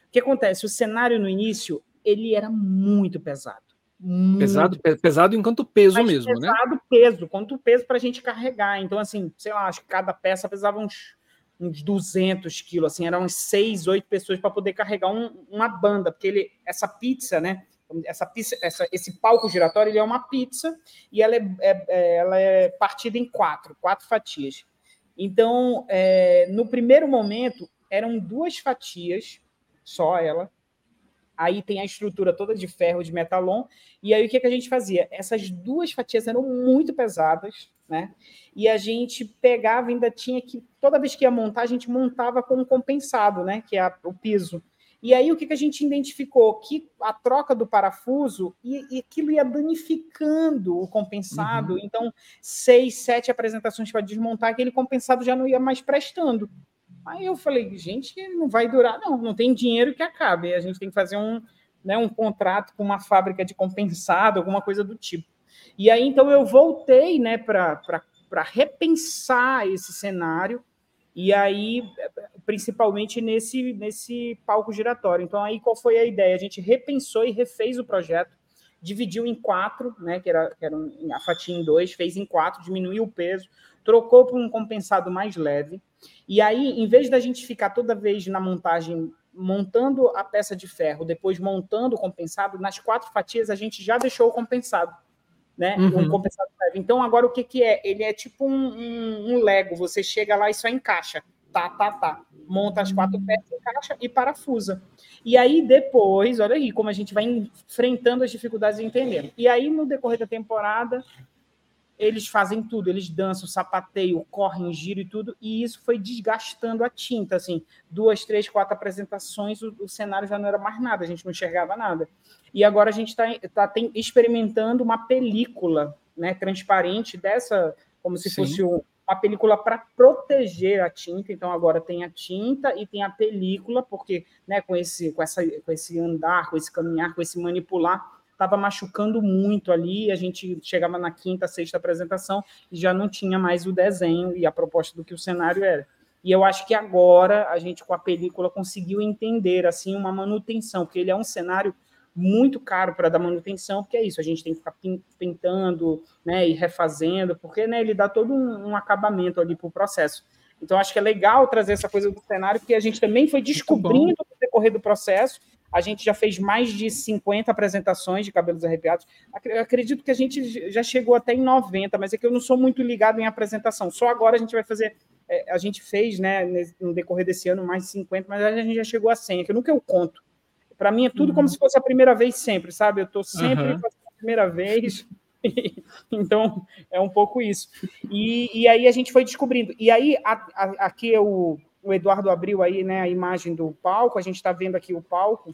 O que acontece? O cenário no início ele era muito pesado. Muito pesado, pesado enquanto peso Mas mesmo, pesado, né? Pesado peso, quanto peso para a gente carregar. Então, assim, sei lá, acho que cada peça pesava uns, uns 200 quilos, assim, eram uns seis, oito pessoas para poder carregar um, uma banda, porque ele, essa pizza, né? Essa, pizza, essa, esse palco giratório ele é uma pizza e ela é, é, é ela é partida em quatro, quatro fatias. Então, é, no primeiro momento, eram duas fatias, só ela. Aí tem a estrutura toda de ferro, de metalon. E aí o que, que a gente fazia? Essas duas fatias eram muito pesadas, né? E a gente pegava, ainda tinha que, toda vez que ia montar, a gente montava com um compensado, né? Que é o piso. E aí o que, que a gente identificou? Que a troca do parafuso e, e aquilo ia danificando o compensado. Uhum. Então, seis, sete apresentações para desmontar, aquele compensado já não ia mais prestando. Aí eu falei, gente, não vai durar, não, não tem dinheiro que acabe. A gente tem que fazer um, né, um contrato com uma fábrica de compensado, alguma coisa do tipo. E aí, então, eu voltei né, para repensar esse cenário e aí, principalmente nesse, nesse palco giratório. Então, aí qual foi a ideia? A gente repensou e refez o projeto, dividiu em quatro, né, que era, que era a fatia em dois, fez em quatro, diminuiu o peso, trocou para um compensado mais leve. E aí, em vez da gente ficar toda vez na montagem montando a peça de ferro, depois montando o compensado, nas quatro fatias a gente já deixou o compensado né? Uhum. Um compensador leve. Então, agora o que, que é? Ele é tipo um, um, um, Lego. Você chega lá e só encaixa. Tá, tá, tá. Monta as quatro hum. peças, encaixa e parafusa. E aí, depois, olha aí como a gente vai enfrentando as dificuldades e entendendo. E aí, no decorrer da temporada, eles fazem tudo, eles dançam, sapateio, correm, giro e tudo, e isso foi desgastando a tinta, assim, duas, três, quatro apresentações, o, o cenário já não era mais nada, a gente não enxergava nada. E agora a gente está tá, experimentando uma película né, transparente dessa, como se Sim. fosse um, uma película para proteger a tinta. Então agora tem a tinta e tem a película, porque né, com, esse, com, essa, com esse andar, com esse caminhar, com esse manipular, estava machucando muito ali. A gente chegava na quinta, sexta apresentação e já não tinha mais o desenho e a proposta do que o cenário era. E eu acho que agora a gente com a película conseguiu entender assim uma manutenção, porque ele é um cenário muito caro para dar manutenção, porque é isso, a gente tem que ficar pintando né, e refazendo, porque né, ele dá todo um, um acabamento ali para o processo. Então, acho que é legal trazer essa coisa do cenário, porque a gente também foi descobrindo no decorrer do processo. A gente já fez mais de 50 apresentações de cabelos arrepiados. Acredito que a gente já chegou até em 90, mas é que eu não sou muito ligado em apresentação. Só agora a gente vai fazer. É, a gente fez, né, no decorrer desse ano, mais de 50, mas a gente já chegou a 100, é que nunca eu conto. Para mim é tudo uhum. como se fosse a primeira vez sempre, sabe? Eu estou sempre uhum. fazendo a primeira vez. então, é um pouco isso. E, e, aí a gente foi descobrindo. E aí, a, a, aqui é o, o Eduardo abriu aí né, a imagem do palco, a gente está vendo aqui o palco,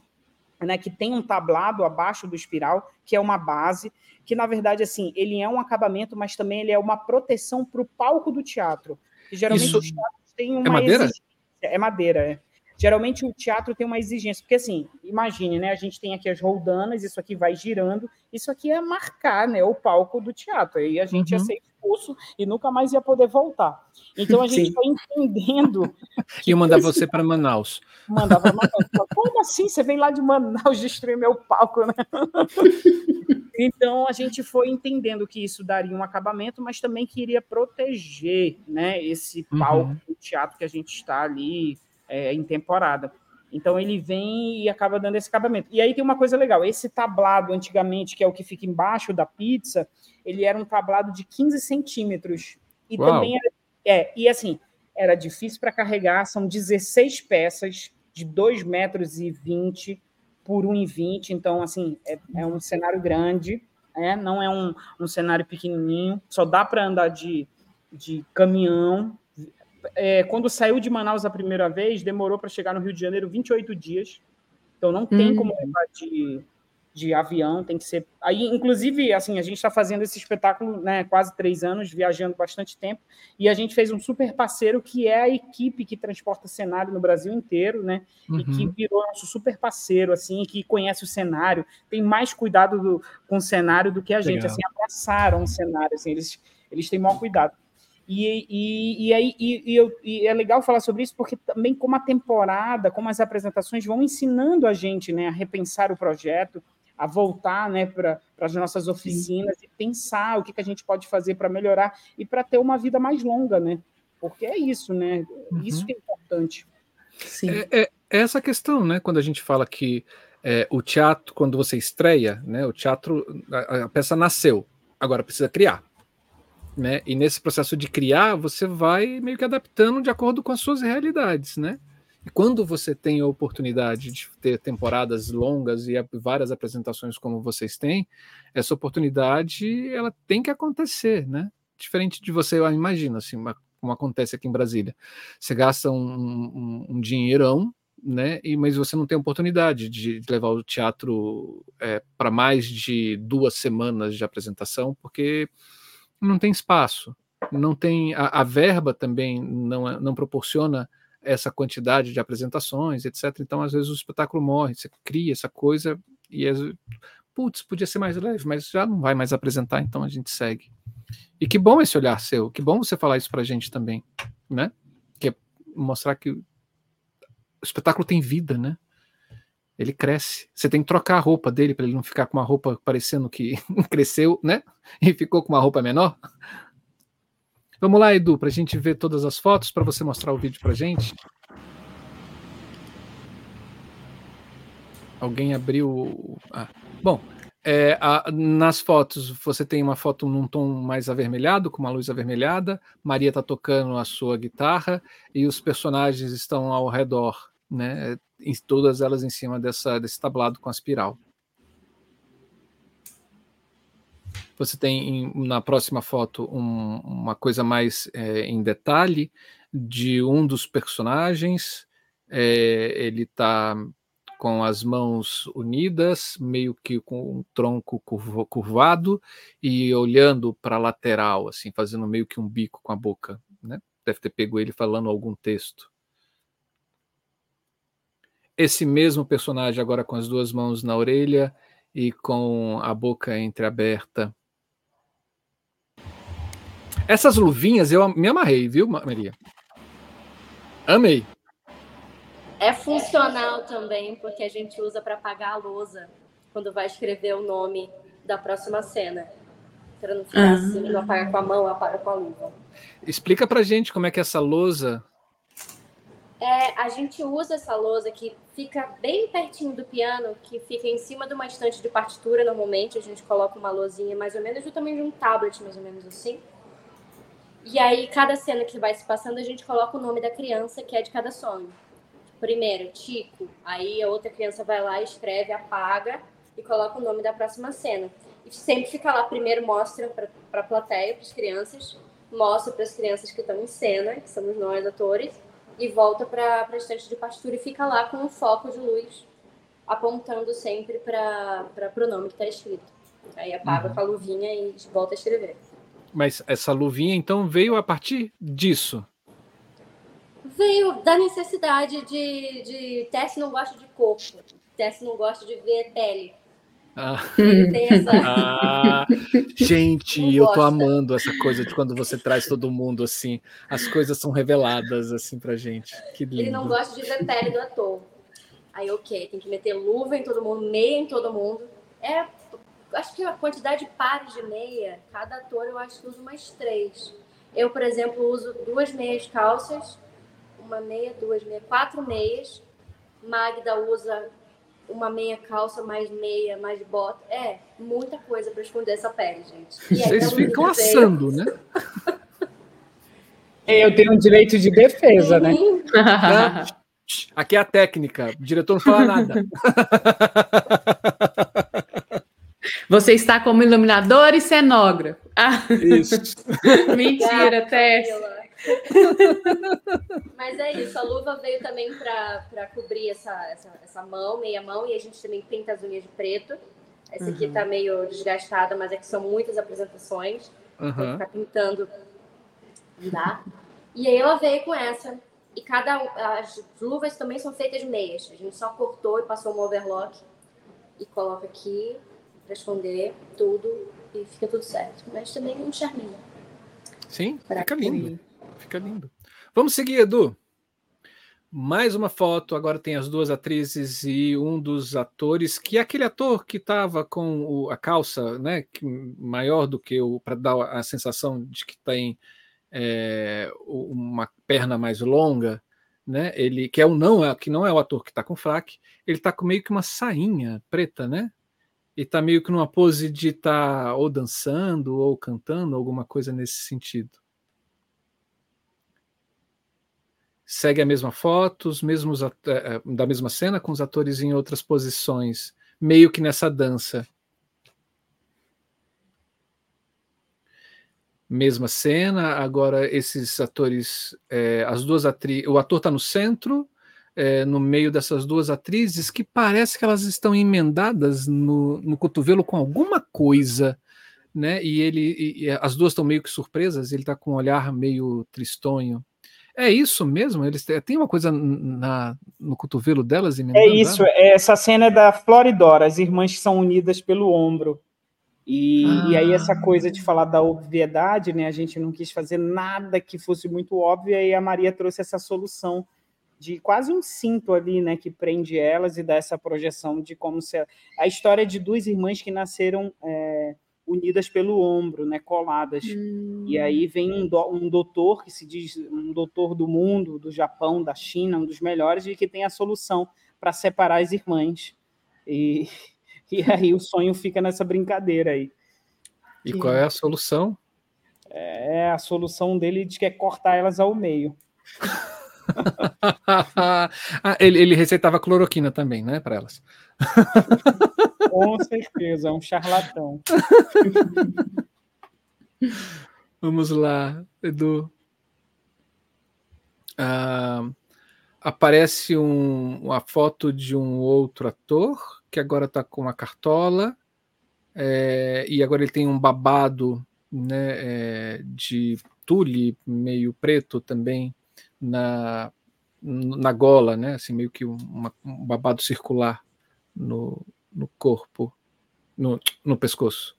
né, que tem um tablado abaixo do espiral, que é uma base, que na verdade, assim, ele é um acabamento, mas também ele é uma proteção para o palco do teatro. Que geralmente Isso... os teatros têm uma é madeira? Exigência. É madeira, é. Geralmente o teatro tem uma exigência, porque assim, imagine, né? A gente tem aqui as roldanas, isso aqui vai girando, isso aqui é marcar, né? O palco do teatro. Aí a gente uhum. ia ser expulso e nunca mais ia poder voltar. Então a gente foi entendendo. Que ia mandar você para Manaus. Mandava Manaus. Como assim? Você vem lá de Manaus destruir meu palco, né? Então a gente foi entendendo que isso daria um acabamento, mas também queria proteger, né? Esse palco uhum. do teatro que a gente está ali é, em temporada. Então ele vem e acaba dando esse acabamento. E aí tem uma coisa legal: esse tablado, antigamente, que é o que fica embaixo da pizza, ele era um tablado de 15 centímetros. E Uau. também era, é, e assim, era difícil para carregar, são 16 peças de 2,20 metros e 20 por 1,20. Então, assim, é, é, um cenário grande, né? não é um, um cenário pequenininho, só dá para andar de, de caminhão, é, quando saiu de Manaus a primeira vez, demorou para chegar no Rio de Janeiro 28 dias. Então não tem hum. como levar de, de avião, tem que ser. Aí, inclusive, assim, a gente está fazendo esse espetáculo né, quase três anos, viajando bastante tempo, e a gente fez um super parceiro que é a equipe que transporta cenário no Brasil inteiro, né? Uhum. E que uhum. virou nosso super parceiro, assim, que conhece o cenário, tem mais cuidado do, com o cenário do que a gente, Legal. assim, abraçaram o cenário, assim, eles, eles têm maior cuidado. E, e, e, aí, e, e, eu, e, é legal falar sobre isso, porque também como a temporada, como as apresentações vão ensinando a gente né, a repensar o projeto, a voltar né, para as nossas oficinas Sim. e pensar o que, que a gente pode fazer para melhorar e para ter uma vida mais longa, né? Porque é isso, né? Uhum. Isso que é importante. Sim. É, é, é essa questão, né? Quando a gente fala que é, o teatro, quando você estreia, né, o teatro, a, a, peça nasceu, agora precisa criar. Né? E nesse processo de criar, você vai meio que adaptando de acordo com as suas realidades, né? E quando você tem a oportunidade de ter temporadas longas e várias apresentações como vocês têm, essa oportunidade ela tem que acontecer, né? Diferente de você, imagina assim, como acontece aqui em Brasília, você gasta um, um, um dinheirão né? E, mas você não tem oportunidade de, de levar o teatro é, para mais de duas semanas de apresentação, porque não tem espaço, não tem a, a, verba também não, é, não proporciona essa quantidade de apresentações, etc. Então, às vezes o espetáculo morre, você cria essa coisa e putz, podia ser mais leve, mas já não vai mais apresentar, então a gente segue. E que bom esse olhar seu, que bom você falar isso para a gente também, né? Que é mostrar que o espetáculo tem vida, né? Ele cresce. Você tem que trocar a roupa dele para ele não ficar com uma roupa parecendo que cresceu, né? E ficou com uma roupa menor. Vamos lá, Edu, para a gente ver todas as fotos, para você mostrar o vídeo para gente. Alguém abriu. Ah, bom, é, a, nas fotos você tem uma foto num tom mais avermelhado, com uma luz avermelhada. Maria está tocando a sua guitarra e os personagens estão ao redor né, em, todas elas em cima dessa, desse tablado com a espiral. Você tem em, na próxima foto um, uma coisa mais é, em detalhe de um dos personagens. É, ele está com as mãos unidas, meio que com um tronco curvado e olhando para a lateral, assim, fazendo meio que um bico com a boca. Né? Deve ter pego ele falando algum texto esse mesmo personagem agora com as duas mãos na orelha e com a boca entreaberta. Essas luvinhas eu me amarrei, viu, Maria? Amei. É funcional também, porque a gente usa para apagar a lousa quando vai escrever o nome da próxima cena. Para não ficar assim, não apaga com a mão, apaga com a luva. Explica pra gente como é que é essa lousa é, a gente usa essa lousa que fica bem pertinho do piano, que fica em cima de uma estante de partitura normalmente. A gente coloca uma lousinha mais ou menos do tamanho de um tablet, mais ou menos assim. E aí, cada cena que vai se passando, a gente coloca o nome da criança que é de cada sonho. Primeiro, Tico. Aí a outra criança vai lá, escreve, apaga e coloca o nome da próxima cena. E sempre fica lá, primeiro mostra para a plateia, para as crianças, mostra para as crianças que estão em cena, que somos nós, atores, e volta para a estante de pastura e fica lá com um foco de luz apontando sempre para o nome que está escrito. Aí apaga uhum. com a luvinha e volta a escrever. Mas essa luvinha então veio a partir disso? Veio da necessidade de, de Tess não gosta de corpo, Tess não gosta de ver pele. Ah. Ah, gente, eu tô amando essa coisa de quando você traz todo mundo assim, as coisas são reveladas assim pra gente. Que lindo. Ele não gosta de ver pele do ator. Aí, ok, tem que meter luva em todo mundo, meia em todo mundo. É, acho que a quantidade de pares de meia, cada ator eu acho que usa umas três. Eu, por exemplo, uso duas meias calças, uma meia, duas meias, quatro meias. Magda usa uma meia calça, mais meia, mais bota. É, muita coisa para esconder essa pele, gente. Aí, Vocês ficam assando, né? Eu tenho um direito de defesa, né? Uhum. Aqui é a técnica, o diretor não fala nada. Você está como iluminador e cenógrafo. Ah. Isso. Mentira, Tess. Mas é isso, a luva veio também para cobrir essa, essa, essa, mão, meia mão, e a gente também pinta as unhas de preto. Essa uhum. aqui tá meio desgastada, mas é que são muitas apresentações. Uhum. Vou ficar pintando. Dá. E aí ela veio com essa. E cada. As luvas também são feitas meias. A gente só cortou e passou um overlock. E coloca aqui para esconder tudo. E fica tudo certo. Mas também um charminho. Sim, fica lindo. Fica lindo. Vamos seguir, Edu. Mais uma foto, agora tem as duas atrizes e um dos atores, que é aquele ator que estava com o, a calça né, maior do que o. para dar a sensação de que tem é, uma perna mais longa, né? Ele que é o não, é, que não é o ator que está com fraque, ele está com meio que uma sainha preta, né? E está meio que numa pose de estar tá ou dançando ou cantando, alguma coisa nesse sentido. Segue a mesma foto, os mesmos é, é, da mesma cena com os atores em outras posições, meio que nessa dança. mesma cena. Agora, esses atores, é, as duas atrizes, o ator está no centro, é, no meio dessas duas atrizes, que parece que elas estão emendadas no, no cotovelo com alguma coisa. Né? E ele, e, e as duas estão meio que surpresas. Ele está com um olhar meio tristonho. É isso mesmo? Eles têm uma coisa na, no cotovelo delas? É isso. Essa cena é da Floridora. As irmãs que são unidas pelo ombro. E, ah. e, aí essa coisa de falar da obviedade, né? A gente não quis fazer nada que fosse muito óbvio, e a Maria trouxe essa solução de quase um cinto ali, né? Que prende elas e dá essa projeção de como se... A história de duas irmãs que nasceram é, unidas pelo ombro, né? Coladas. Hum. E aí vem um, do, um doutor, que se diz um doutor do mundo, do Japão, da China, um dos melhores, e que tem a solução para separar as irmãs. E e aí o sonho fica nessa brincadeira aí. E qual é a solução? É a solução dele de que é cortar elas ao meio. ah, ele, ele, receitava cloroquina também, né, para elas. Com certeza, é um charlatão. Vamos lá, Edu. Ah, aparece um, uma foto de um outro ator que agora está com uma cartola, é, e agora ele tem um babado né, é, de tule meio preto também na, na gola, né, assim, meio que uma, um babado circular no, no corpo, no, no pescoço.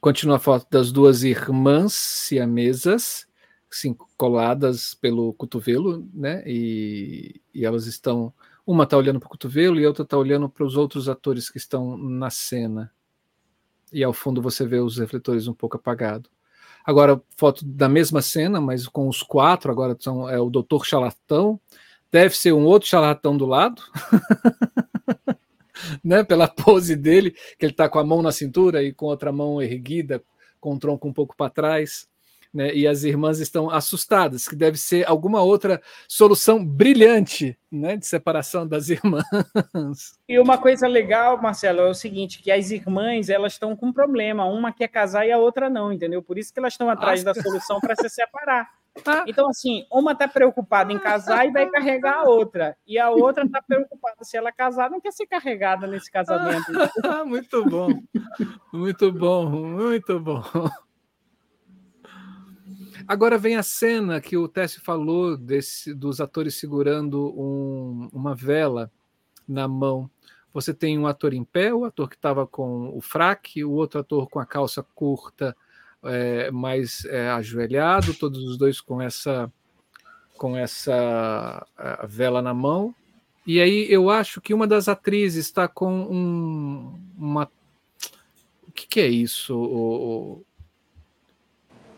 Continua a foto das duas irmãs siamesas, assim, coladas pelo cotovelo, né? E, e elas estão uma está olhando para o cotovelo e a outra está olhando para os outros atores que estão na cena. E ao fundo você vê os refletores um pouco apagados. Agora, foto da mesma cena, mas com os quatro, agora são, é o doutor charlatão. Deve ser um outro charlatão do lado. né, pela pose dele, que ele está com a mão na cintura e com outra mão erguida, com o tronco um pouco para trás né? E as irmãs estão assustadas, que deve ser alguma outra solução brilhante, né, de separação das irmãs. E uma coisa legal, Marcelo, é o seguinte, que as irmãs, elas estão com um problema, uma quer casar e a outra não, entendeu? Por isso que elas estão atrás da solução para se separar. Ah. Então, assim, uma está preocupada em casar e vai carregar a outra. E a outra está preocupada se ela casar, não quer ser carregada nesse casamento. muito bom, muito bom, muito bom. Agora vem a cena que o Tess falou desse, dos atores segurando um, uma vela na mão. Você tem um ator em pé, o ator que estava com o fraque, o outro ator com a calça curta, é, mais é, ajoelhado, todos os dois com essa com essa vela na mão. E aí eu acho que uma das atrizes está com um, uma. O que, que é isso? O,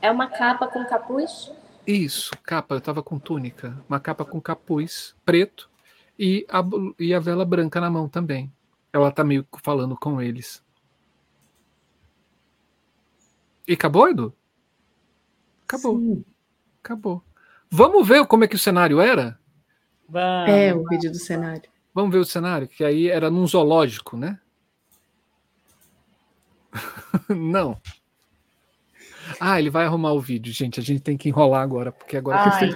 é uma capa com capuz? Isso, capa. Eu tava com túnica. Uma capa com capuz preto e a, e a vela branca na mão também. Ela tá meio falando com eles. E acabou, Edu? Acabou. Sim. Acabou. Vamos ver como é que o cenário era? Vamos. É, o vídeo do cenário. Vamos ver o cenário, que aí era num zoológico, né? Não. Ah, ele vai arrumar o vídeo, gente. A gente tem que enrolar agora, porque agora Ai,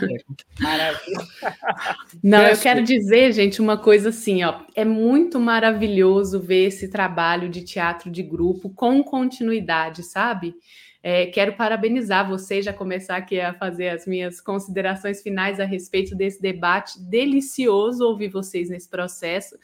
Maravilha. Não, eu quero dizer, gente, uma coisa assim, ó. É muito maravilhoso ver esse trabalho de teatro de grupo com continuidade, sabe? É, quero parabenizar você, já começar aqui a fazer as minhas considerações finais a respeito desse debate. Delicioso ouvir vocês nesse processo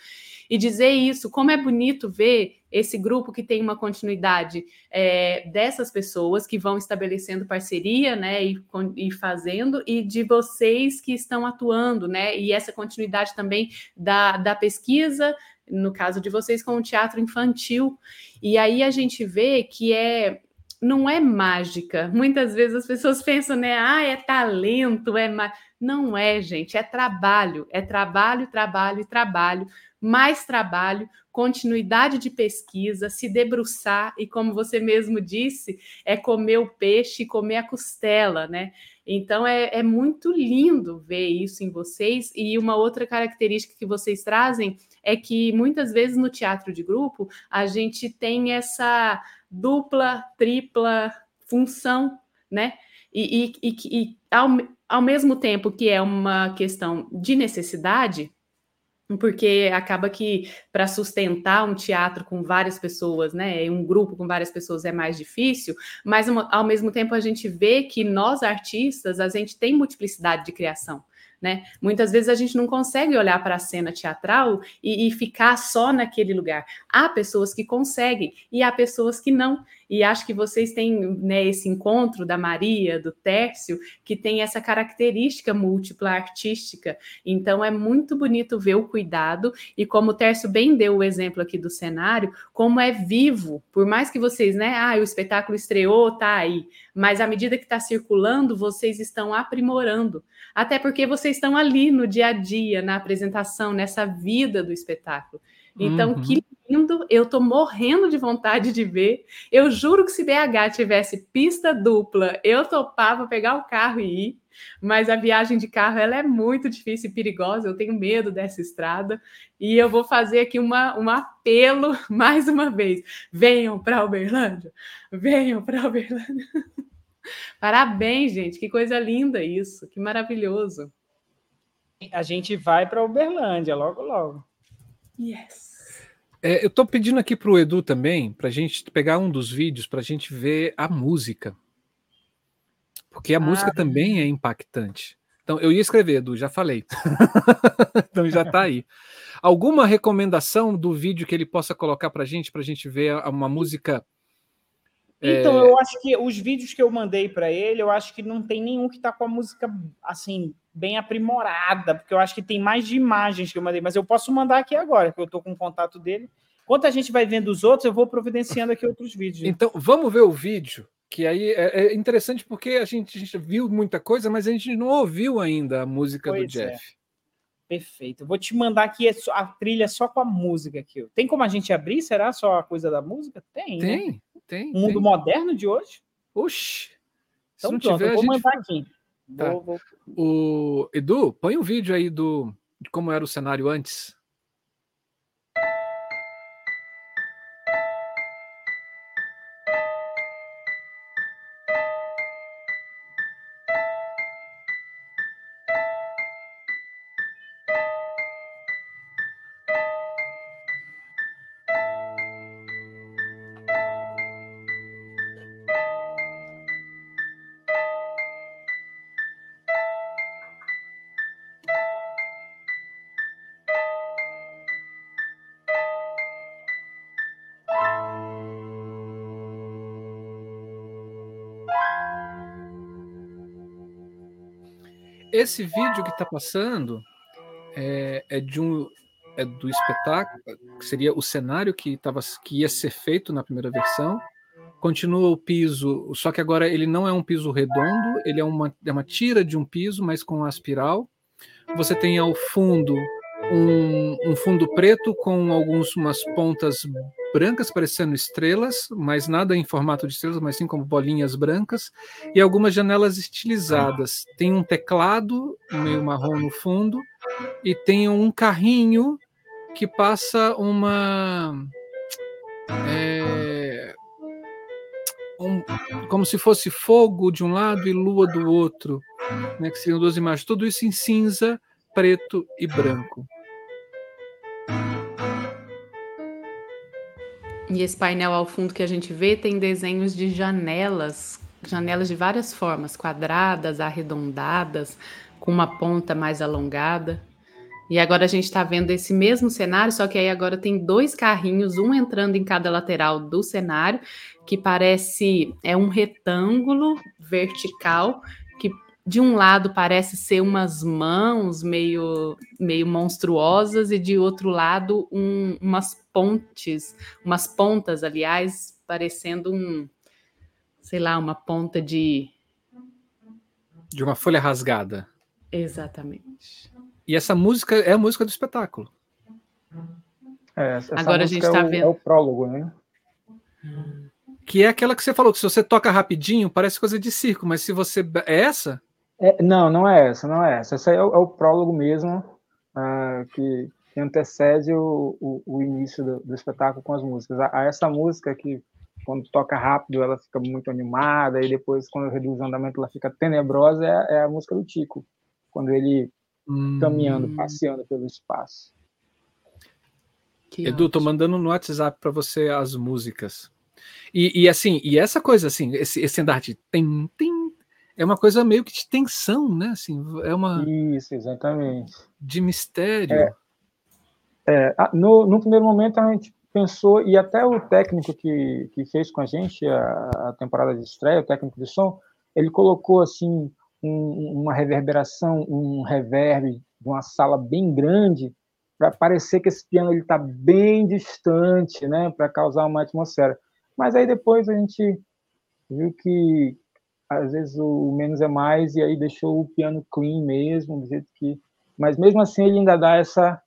e dizer isso, como é bonito ver esse grupo que tem uma continuidade é, dessas pessoas que vão estabelecendo parceria, né, e, e, fazendo, e de vocês que estão atuando, né, e essa continuidade também da, da pesquisa, no caso de vocês com o teatro infantil, e aí a gente vê que é não é mágica. Muitas vezes as pessoas pensam, né? Ah, é talento, é. Não é, gente, é trabalho, é trabalho, trabalho e trabalho, mais trabalho, continuidade de pesquisa, se debruçar e, como você mesmo disse, é comer o peixe e comer a costela, né? Então é, é muito lindo ver isso em vocês. E uma outra característica que vocês trazem é que muitas vezes no teatro de grupo a gente tem essa dupla, tripla função, né? E, e, e, e ao, ao mesmo tempo que é uma questão de necessidade, porque acaba que para sustentar um teatro com várias pessoas, né, um grupo com várias pessoas é mais difícil, mas ao mesmo tempo a gente vê que nós artistas a gente tem multiplicidade de criação. Né? Muitas vezes a gente não consegue olhar para a cena teatral e, e, ficar só naquele lugar. Há pessoas que conseguem e há pessoas que não. E acho que vocês têm né, esse encontro da Maria, do Tércio, que tem essa característica múltipla artística. Então é muito bonito ver o cuidado e como o Tércio bem deu o exemplo aqui do cenário, como é vivo. Por mais que vocês, né? Ah, o espetáculo estreou, tá aí. Mas à medida que está circulando, vocês estão aprimorando. Até porque vocês estão ali no dia a dia, na apresentação, nessa vida do espetáculo. Então, uhum. que lindo, eu tô morrendo de vontade de ver. Eu juro que se BH tivesse pista dupla, eu topava pegar o carro e ir. Mas a viagem de carro ela é muito difícil e perigosa. Eu tenho medo dessa estrada e eu vou fazer aqui uma, um apelo mais uma vez. Venham para Uberlândia, venham para Uberlândia. Parabéns, gente, que coisa linda isso, que maravilhoso. A gente vai para Uberlândia logo, logo. Yes. É, eu estou pedindo aqui para o Edu também, para a gente pegar um dos vídeos, para a gente ver a música. Porque a ah, música também é impactante. Então, eu ia escrever, Edu, já falei. então já está aí. Alguma recomendação do vídeo que ele possa colocar para a gente, para a gente ver uma música. Então, é... eu acho que os vídeos que eu mandei para ele, eu acho que não tem nenhum que está com a música assim bem aprimorada, porque eu acho que tem mais de imagens que eu mandei, mas eu posso mandar aqui agora, que eu estou com o contato dele. Enquanto a gente vai vendo os outros, eu vou providenciando aqui outros vídeos. Então, vamos ver o vídeo, que aí é, é interessante porque a gente, a gente, viu muita coisa, mas a gente não ouviu ainda a música pois do é. Jeff. É. Perfeito. Eu vou te mandar aqui a trilha só com a música aqui. Tem como a gente abrir? Será só a coisa da música? Tem. Tem, né? tem. O mundo tem. moderno de hoje? Oxi. Então, pronto, tiver, eu vou mandar aqui. Tá. Vou, vou... O Edu, põe um vídeo aí do de como era o cenário antes. Esse vídeo que está passando é, é, de um é do espetáculo, que seria o cenário que, tava, que ia ser feito na primeira versão. Continua o piso, só que agora ele não é um piso redondo, ele é uma, é uma tira de um piso, mas com aspiral. Você tem ao fundo um, um fundo preto com algumas pontas brancas parecendo estrelas, mas nada em formato de estrelas, mas sim como bolinhas brancas, e algumas janelas estilizadas. Tem um teclado meio marrom no fundo e tem um carrinho que passa uma é, um, como se fosse fogo de um lado e lua do outro, né, que seriam duas imagens. Tudo isso em cinza, preto e branco. E esse painel ao fundo que a gente vê tem desenhos de janelas, janelas de várias formas, quadradas, arredondadas, com uma ponta mais alongada. E agora a gente está vendo esse mesmo cenário, só que aí agora tem dois carrinhos, um entrando em cada lateral do cenário, que parece é um retângulo vertical de um lado parece ser umas mãos meio, meio monstruosas e de outro lado um, umas pontes, umas pontas, aliás, parecendo um, sei lá, uma ponta de. De uma folha rasgada. Exatamente. E essa música é a música do espetáculo. É, essa Agora a gente música tá é o, vendo- É o prólogo, né? Que é aquela que você falou, que se você toca rapidinho, parece coisa de circo, mas se você. É essa? É, não, não é essa, não é essa. Essa é o, é o prólogo mesmo, ah, que, que antecede o, o, o início do, do espetáculo com as músicas. A, a essa música que, quando toca rápido, ela fica muito animada, e depois, quando reduz o andamento, ela fica tenebrosa, é, é a música do Tico, quando ele Hum. caminhando, passeando pelo espaço. Que Edu, tô ótimo. mandando no WhatsApp para você as músicas. E, e assim, e essa coisa assim, esse, esse andar de tem, tem, é uma coisa meio que de tensão, né? Assim, é uma Isso, exatamente. de mistério. É. É, no, no primeiro momento a gente pensou, e até o técnico que, que fez com a gente a, a temporada de estreia, o técnico de som, ele colocou assim um- uma reverberação, um reverb de uma sala bem grande para parecer que esse piano ele está bem distante, né, para causar uma atmosfera. Mas aí depois a gente viu que às vezes o menos é mais e aí deixou o piano clean mesmo, do jeito que. Mas mesmo assim ele ainda dá essa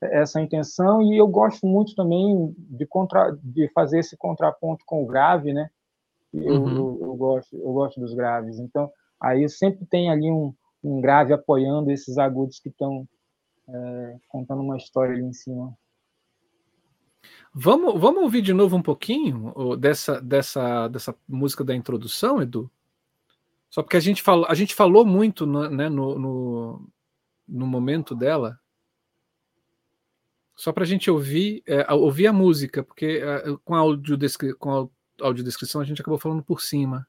essa intenção e eu gosto muito também de contra de fazer esse contraponto com o grave, né? Eu, Uhum. eu, eu gosto eu gosto dos graves. Então aí sempre tem ali um, um grave apoiando esses agudos que estão é, contando uma história ali em cima. Vamos, vamos ouvir de novo um pouquinho dessa, dessa, dessa música da introdução, Edu? Só porque a gente falou, a gente falou muito no, né, no, no, no momento dela. Só para a gente ouvir, é, ouvir a música, porque é, com a audiodescri com a audiodescrição a gente acabou falando por cima.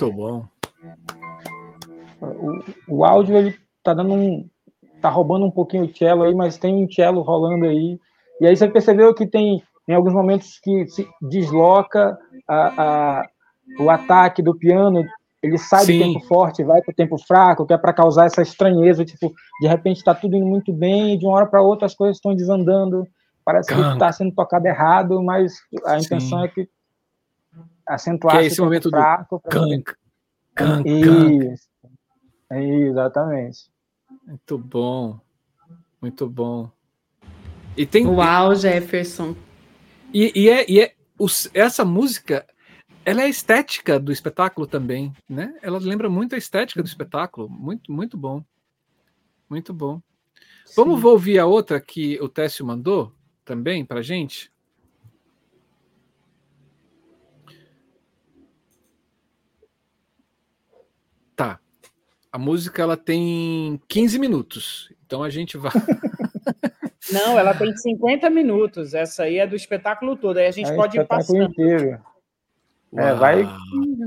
Muito bom. O, o áudio ele tá dando um tá roubando um pouquinho o cello aí, mas tem um cello rolando aí. E aí você percebeu que tem em alguns momentos que se desloca a, a, o ataque do piano, ele sai Sim. do tempo forte, vai para o tempo fraco, que é para causar essa estranheza, tipo, de repente está tudo indo muito bem, e de uma hora para outra as coisas estão desandando, parece que está sendo tocado errado, mas a intenção Sim. é que acentuar Que é esse momento do fraco poder- Canc, canc. Isso. Exatamente. Muito bom. Muito bom. E tem Uau, Jefferson. E, e é, e é os- essa música, ela é a estética do espetáculo também, né? Ela lembra muito a estética do espetáculo. Muito, muito bom. Muito bom. Vamos Sim. ouvir a outra que o Técio mandou também pra gente? Tá. A música ela tem 15 minutos. Então a gente vai. Não, ela tem 50 minutos. Essa aí é do espetáculo todo. Aí a gente É pode ir espetáculo passando. inteiro. É, vai.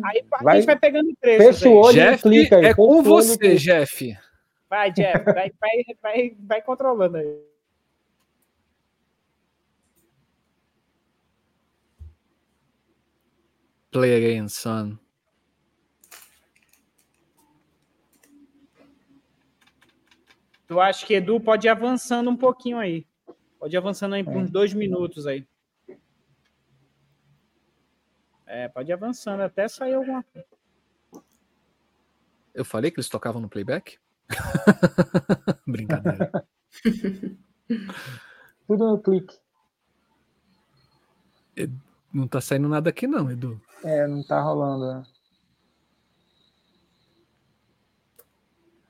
Aí a Vai- gente vai pegando trechos. Fecha o olho e Jeff, clica aí. é com e você. Jeff. Vai, Jeff, vai, vai, vai, vai controlando aí. Play again, son. Eu acho que Edu pode ir avançando um pouquinho aí. Pode ir avançando aí por uns dois minutos aí. É, pode ir avançando até sair alguma coisa. Eu falei que eles tocavam no playback? Brincadeira. Tudo no clique. Não tá saindo nada aqui, não, Edu. É, não tá rolando. né?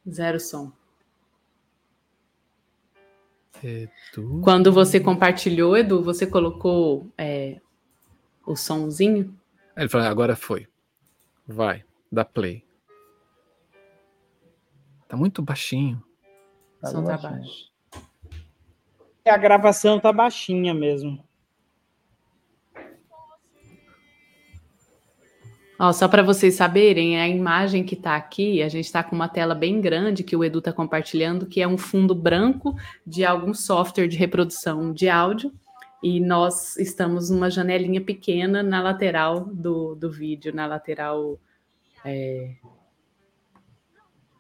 Zero som. Edu. Quando você compartilhou, Edu, você colocou é, o sonzinho? Ele falou, agora foi. Vai, dá play. Tá muito baixinho. O Tá som tá baixo. A gravação tá baixinha mesmo. Ó, só para vocês saberem, a imagem que está aqui, a gente está com uma tela bem grande que o Edu está compartilhando, que é um fundo branco de algum software de reprodução de áudio. E nós estamos numa janelinha pequena na lateral do, do vídeo, na lateral. é,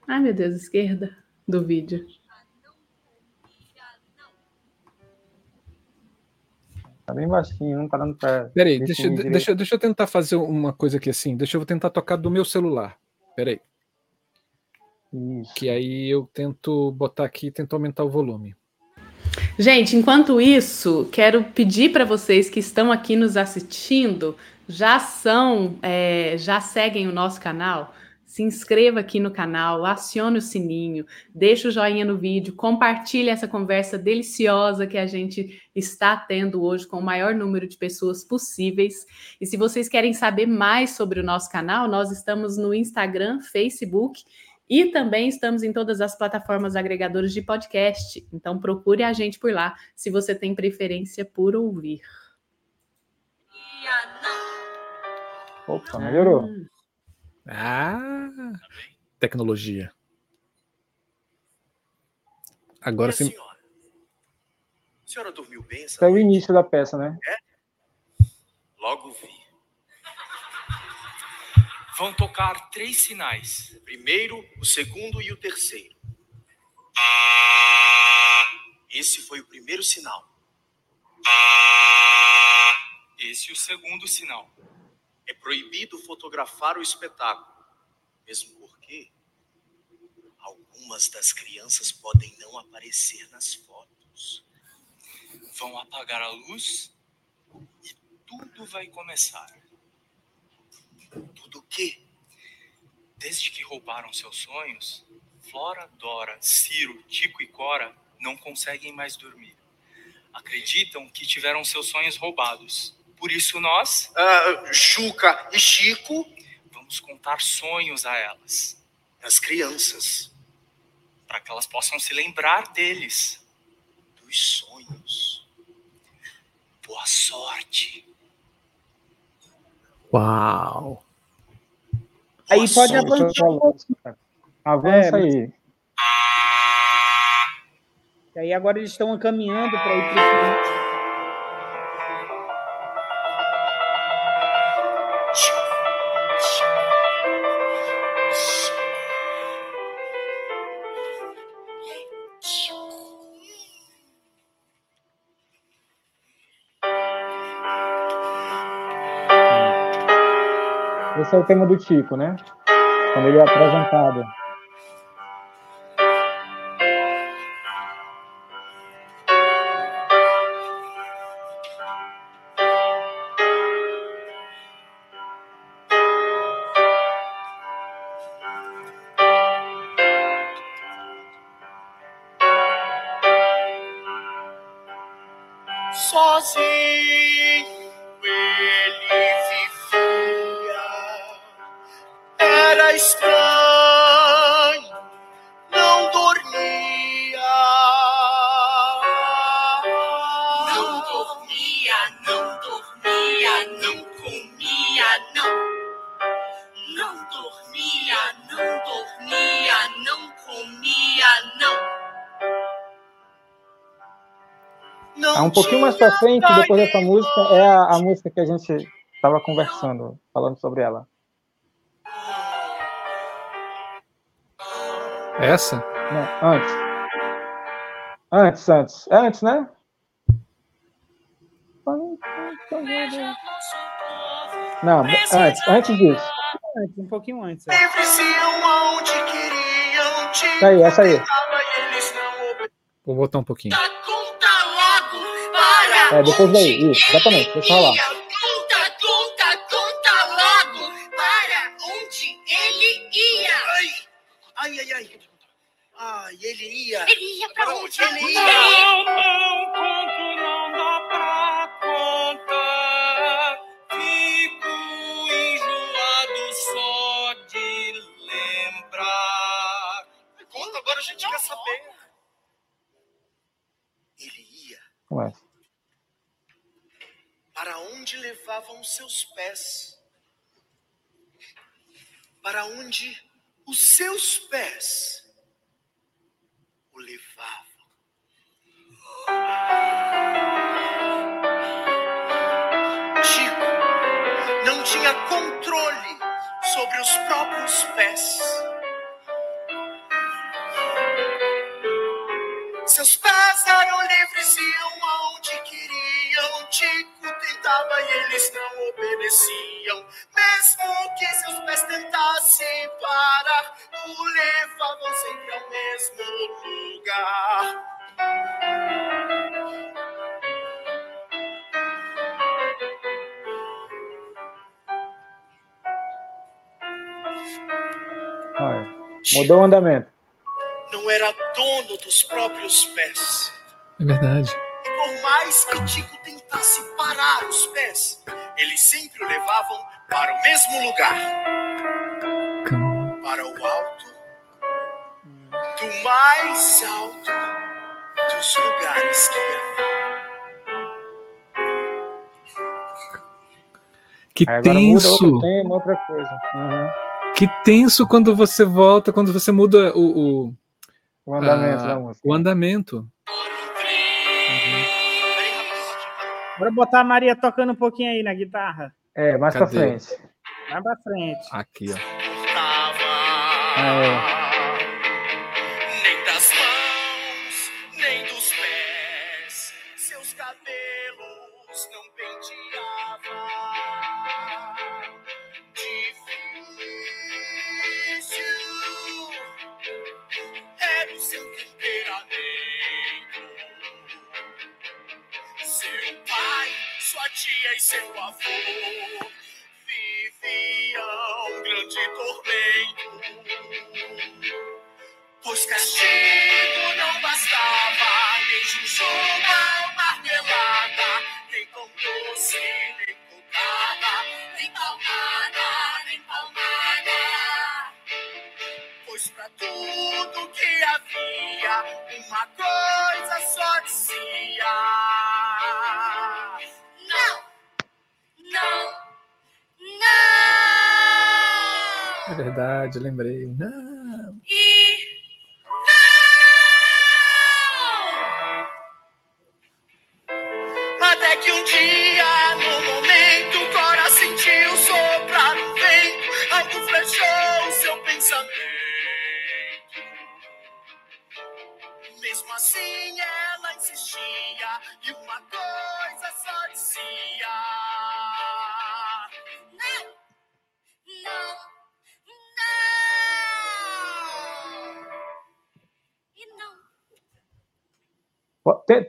Ai, meu Deus, esquerda do vídeo. Tá bem baixinho, não tá dando pra. Peraí, Deixa deixa, deixa eu tentar fazer uma coisa aqui assim. Deixa eu tentar tocar do meu celular. Peraí, Isso. que aí eu tento botar aqui e tento aumentar o volume. Gente, enquanto isso, quero pedir para vocês que estão aqui nos assistindo, já são, é, já seguem o nosso canal, se inscreva aqui no canal, acione o sininho, deixa o joinha no vídeo, compartilhe essa conversa deliciosa que a gente está tendo hoje com o maior número de pessoas possíveis. E se vocês querem saber mais sobre o nosso canal, nós estamos no Instagram, Facebook e também estamos em todas as plataformas agregadoras de podcast. Então procure a gente por lá, se você tem preferência por ouvir. Opa, melhorou. Ah, tecnologia. Agora E a sim. senhora? A senhora dormiu bem essa é o início da peça, né? Logo vi. Vão tocar três sinais. O primeiro, o segundo e o terceiro. Esse foi o primeiro sinal. Esse é o segundo sinal. É proibido fotografar o espetáculo. Mesmo porque algumas das crianças podem não aparecer nas fotos. Vão apagar a luz e tudo vai começar. Tudo o quê? Desde que roubaram seus sonhos, Flora, Dora, Ciro, Tico e Cora não conseguem mais dormir. Acreditam que tiveram seus sonhos roubados. Por isso nós Ah, Juca e Chico, vamos contar sonhos a elas, as crianças para que elas possam se lembrar deles. dos sonhos. Boa sorte. Uau! Aí Boa pode avançar. Avança É, aí. E aí agora eles estão caminhando para ir para o Esse é o tema do Tico, né? Quando ele é apresentado. Pra frente, depois dessa música, é a, a música que a gente estava conversando, falando sobre ela. Essa? Não, antes. Antes, antes. É antes, né? Não, antes, antes disso. Antes, um pouquinho antes. é. Aí, essa aí. Vou botar um pouquinho. É, depois daí. Isso, exatamente. Deixa eu falar. Seus pés. Seus pés eram livres, iam aonde queriam. Tico tentava e eles não obedeciam. Mesmo que seus pés tentassem parar, o levavam sempre ao mesmo lugar. Olha, Mudou o andamento. Não era dono dos próprios pés. É verdade. E por mais que Tico tentasse parar os pés, eles sempre o levavam para o mesmo lugar. Calma. para o alto, do mais alto dos lugares que havia. Que tenso. tema, outra coisa. Uhum. Que tenso quando você volta, quando você muda o, o, O andamento ah, da música. o andamento. Bora botar a Maria tocando um pouquinho aí na guitarra. É, mais pra Cadê? frente. Vai pra frente. Aqui, ó. Nem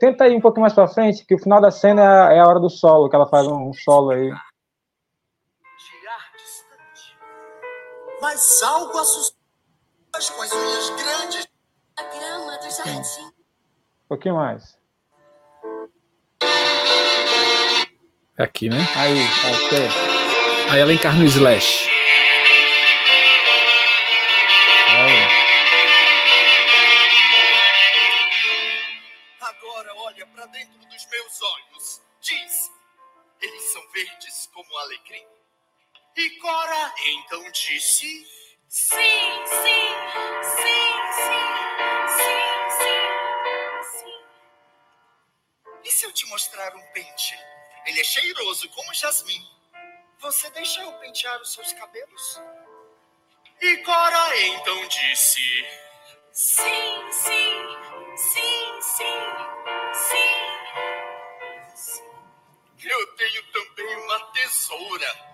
Tenta ir um pouquinho mais pra frente, que o final da cena é a, é a hora do solo, que ela faz um, um solo aí. Mas algo assustou com as unhas grandes. A grama do jardim. Um pouquinho mais. É aqui, né? Aí, ok. Aí ela encarna o Slash. E Cora então disse: Sim, sim, sim, sim, sim, sim, sim. E se eu te mostrar um pente. Ele é cheiroso como jasmim. Você deixa eu pentear os seus cabelos? E Cora então disse: Sim, sim, sim, sim, sim. Eu tenho também uma tesoura.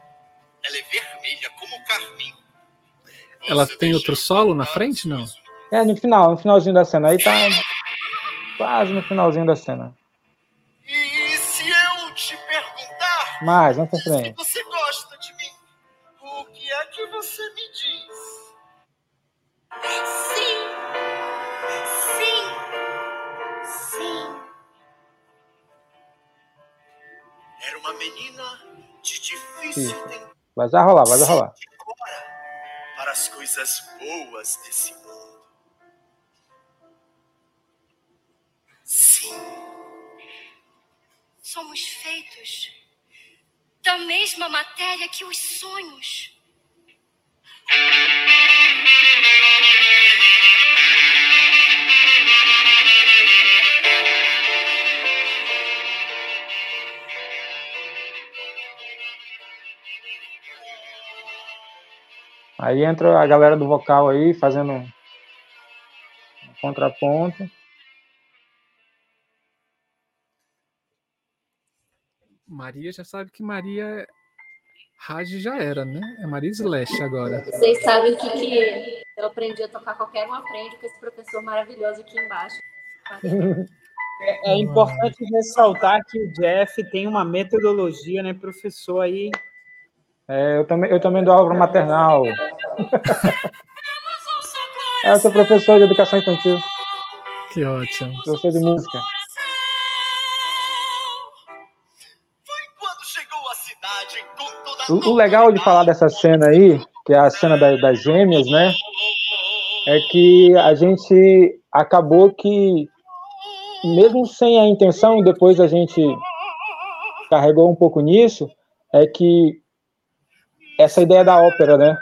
Ela é vermelha como carmim. Ela Você tem deixa outro solo na frente, não? É, no final, no finalzinho da cena. Aí tá quase no finalzinho da cena. E se eu te perguntar Mas, não se se frente. você Tempo Vai rolar, vai rolar. para as coisas boas desse mundo. Sim, Somos feitos da mesma matéria que os sonhos. Aí entra a galera do vocal aí, fazendo um contraponto. Maria já sabe que Maria Raj já era, né? É Maria Slash agora. Vocês sabem que, que eu aprendi a tocar qualquer um aprende com esse professor maravilhoso aqui embaixo. É, é importante ressaltar que o Jeff tem uma metodologia, né, professor aí. É, eu, também, eu também dou aula para maternal. É, eu sou professor de educação infantil, Que ótimo. professor de música. o legal de falar dessa cena aí, que é a cena da- das gêmeas, né? É que a gente acabou que, mesmo sem a intenção, depois a gente carregou um pouco nisso, é que essa ideia da ópera, né?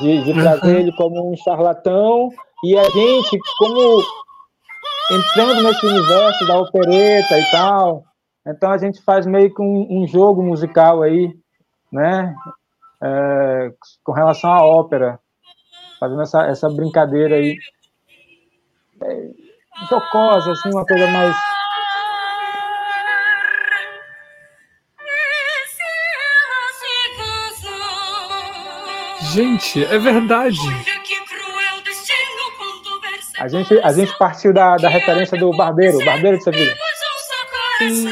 De, de trazer ele como um charlatão e a gente, como entrando nesse universo da opereta e tal, então a gente faz meio que um, um jogo musical aí, né? É, com relação à ópera, fazendo essa, essa brincadeira aí é, jocosa, assim, uma coisa mais Gente, é verdade. a gente a gente partiu da, da referência do barbeiro, barbeiro de Sevilha. Sim.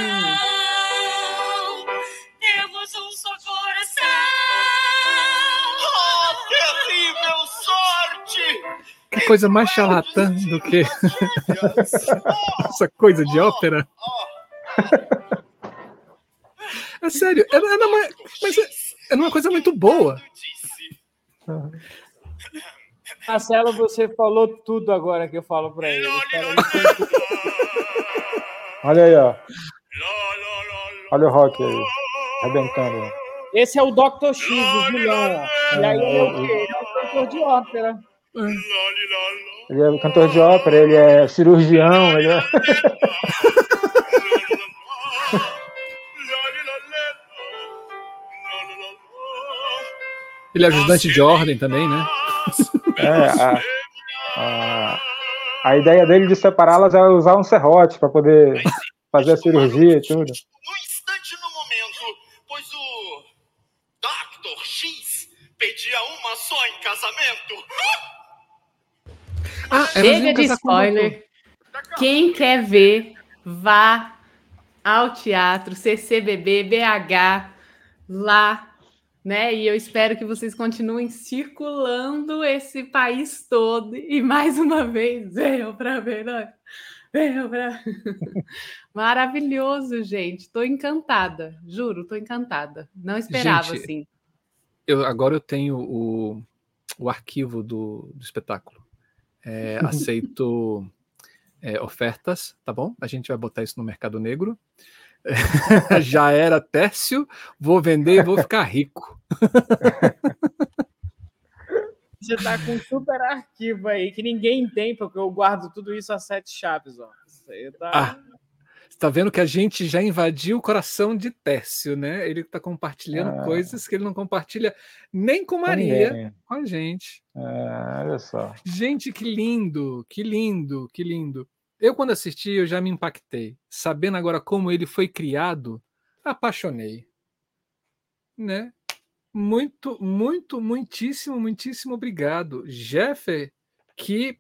Temos só coração. Terrível sorte! Que coisa mais charlatã do que essa coisa de ópera. É sério, era, era uma, mas é- era uma coisa muito boa. Marcelo, você falou tudo agora que eu falo para ele. Olha aí, ó. Olha o rock aí, arrebentando. Esse é o Dr. X, o vilão. ó. E aí ele é o quê? Ele é um cantor de ópera. Ele é cantor de ópera, ele é cirurgião, ele é... Ele é ajudante de ordem também, né? É, a, a, a ideia dele de separá-las é usar um serrote para poder fazer a cirurgia e tudo. No instante, no momento, pois o Dr. X pedia uma só em casamento. Ah, Chega de spoiler. Quem quer ver, vá ao teatro CCBB BH lá, né? E eu espero que vocês continuem circulando esse país todo e mais uma vez venham para ver, venham para maravilhoso, gente. Estou encantada, juro, estou encantada. Não esperava Gente, assim. Eu, agora eu tenho o, o arquivo do, do espetáculo. É, aceito é, ofertas, tá bom? A gente vai botar isso no mercado negro. Já era Tércio, vou vender e vou ficar rico. Você tá com um super arquivo aí que ninguém tem, porque eu guardo tudo isso a sete chaves, ó. Você tá... Ah, Está vendo que a gente já invadiu o coração de Tércio, né? Ele está compartilhando Ah. coisas que ele não compartilha nem com Maria, com a gente. É, olha só. Gente, que lindo, que lindo, que lindo. Eu, quando assisti, eu já me impactei. Sabendo agora como ele foi criado, apaixonei. Né? Muito, muito, muitíssimo, muitíssimo obrigado. Jeffer, que,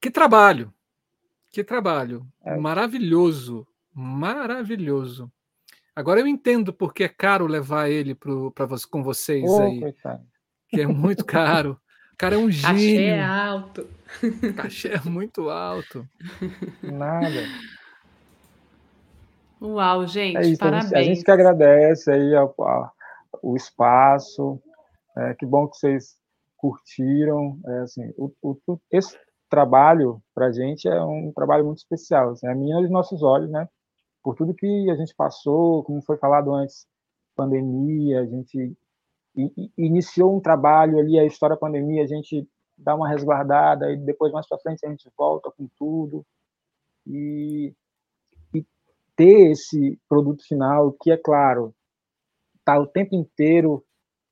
que trabalho. Que trabalho. É. Maravilhoso. Maravilhoso. Agora eu entendo porque é caro levar ele para com vocês Ô, aí coitado. que é muito caro. O cara é um Cachê gênio. é alto. Cachê é muito alto. Nada. Uau, gente, É isso, a gente, parabéns. a gente que agradece aí a- a- o espaço. é, que bom que vocês curtiram. É, assim, o, o- esse trabalho para a gente é um trabalho muito especial. Assim, é a menina dos nossos olhos, né? Por tudo que a gente passou, como foi falado antes, pandemia, a gente iniciou um trabalho ali, a história da pandemia, a gente dá uma resguardada e depois mais para frente a gente volta com tudo. E ter esse produto final que é claro está o tempo inteiro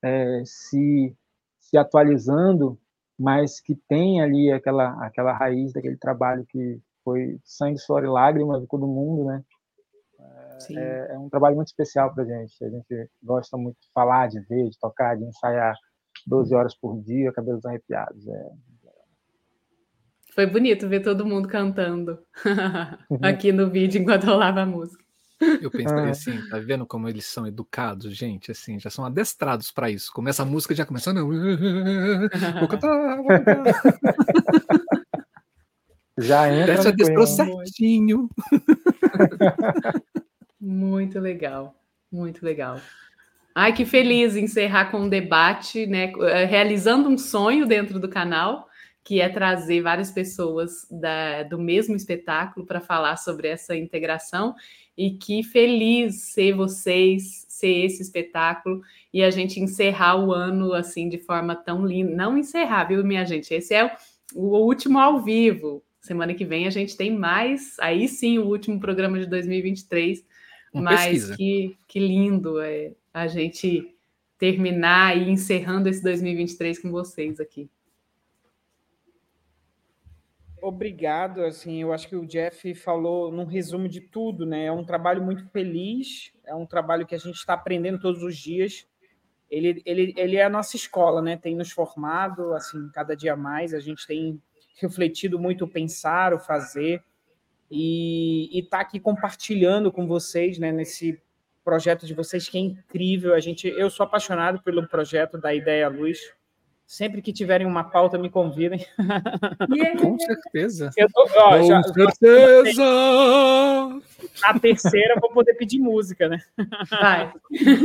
eh, se se atualizando mas que tem ali aquela aquela raiz daquele trabalho que foi sangue suor e lágrimas de todo mundo né. É, é um trabalho muito especial para gente a gente gosta muito de falar de ver de tocar de ensaiar 12 horas por dia cabelos arrepiados é Foi bonito ver todo mundo cantando aqui no vídeo enquanto rolava a música. Eu pensei Ah. assim, tá vendo como eles são educados, gente? Assim, já são adestrados para isso. Começa a música já começa, não. Vou cantar, vou cantar. já entra no adestrou certinho. Muito legal, muito legal. Ai, que feliz encerrar com um debate, né? eh, Realizando um sonho dentro do canal, que é trazer várias pessoas da- do mesmo espetáculo para falar sobre essa integração. E que feliz ser vocês, ser esse espetáculo e a gente encerrar o ano assim de forma tão linda. Não encerrar, viu, minha gente? Esse é o, o último ao vivo. Semana que vem a gente tem mais, aí sim, o último programa de 2023. Uma Mas pesquisa. que, que lindo é a gente terminar e encerrando esse 2023 com vocês aqui. Obrigado, assim, eu acho que o Jeff falou num resumo de tudo, né? É um trabalho muito feliz, é um trabalho que a gente está aprendendo todos os dias. Ele, ele, ele é a nossa escola, né? Tem nos formado, assim, cada dia mais. A gente tem refletido muito o pensar, o fazer, e está aqui compartilhando com vocês, né? Nesse projeto de vocês que é incrível. A gente, eu sou apaixonado pelo projeto da Ideia Luz. Sempre que tiverem uma pauta, me convidem. Com certeza. Eu tô, ó, Com já- certeza. na terceira eu vou poder pedir música, né? Vai.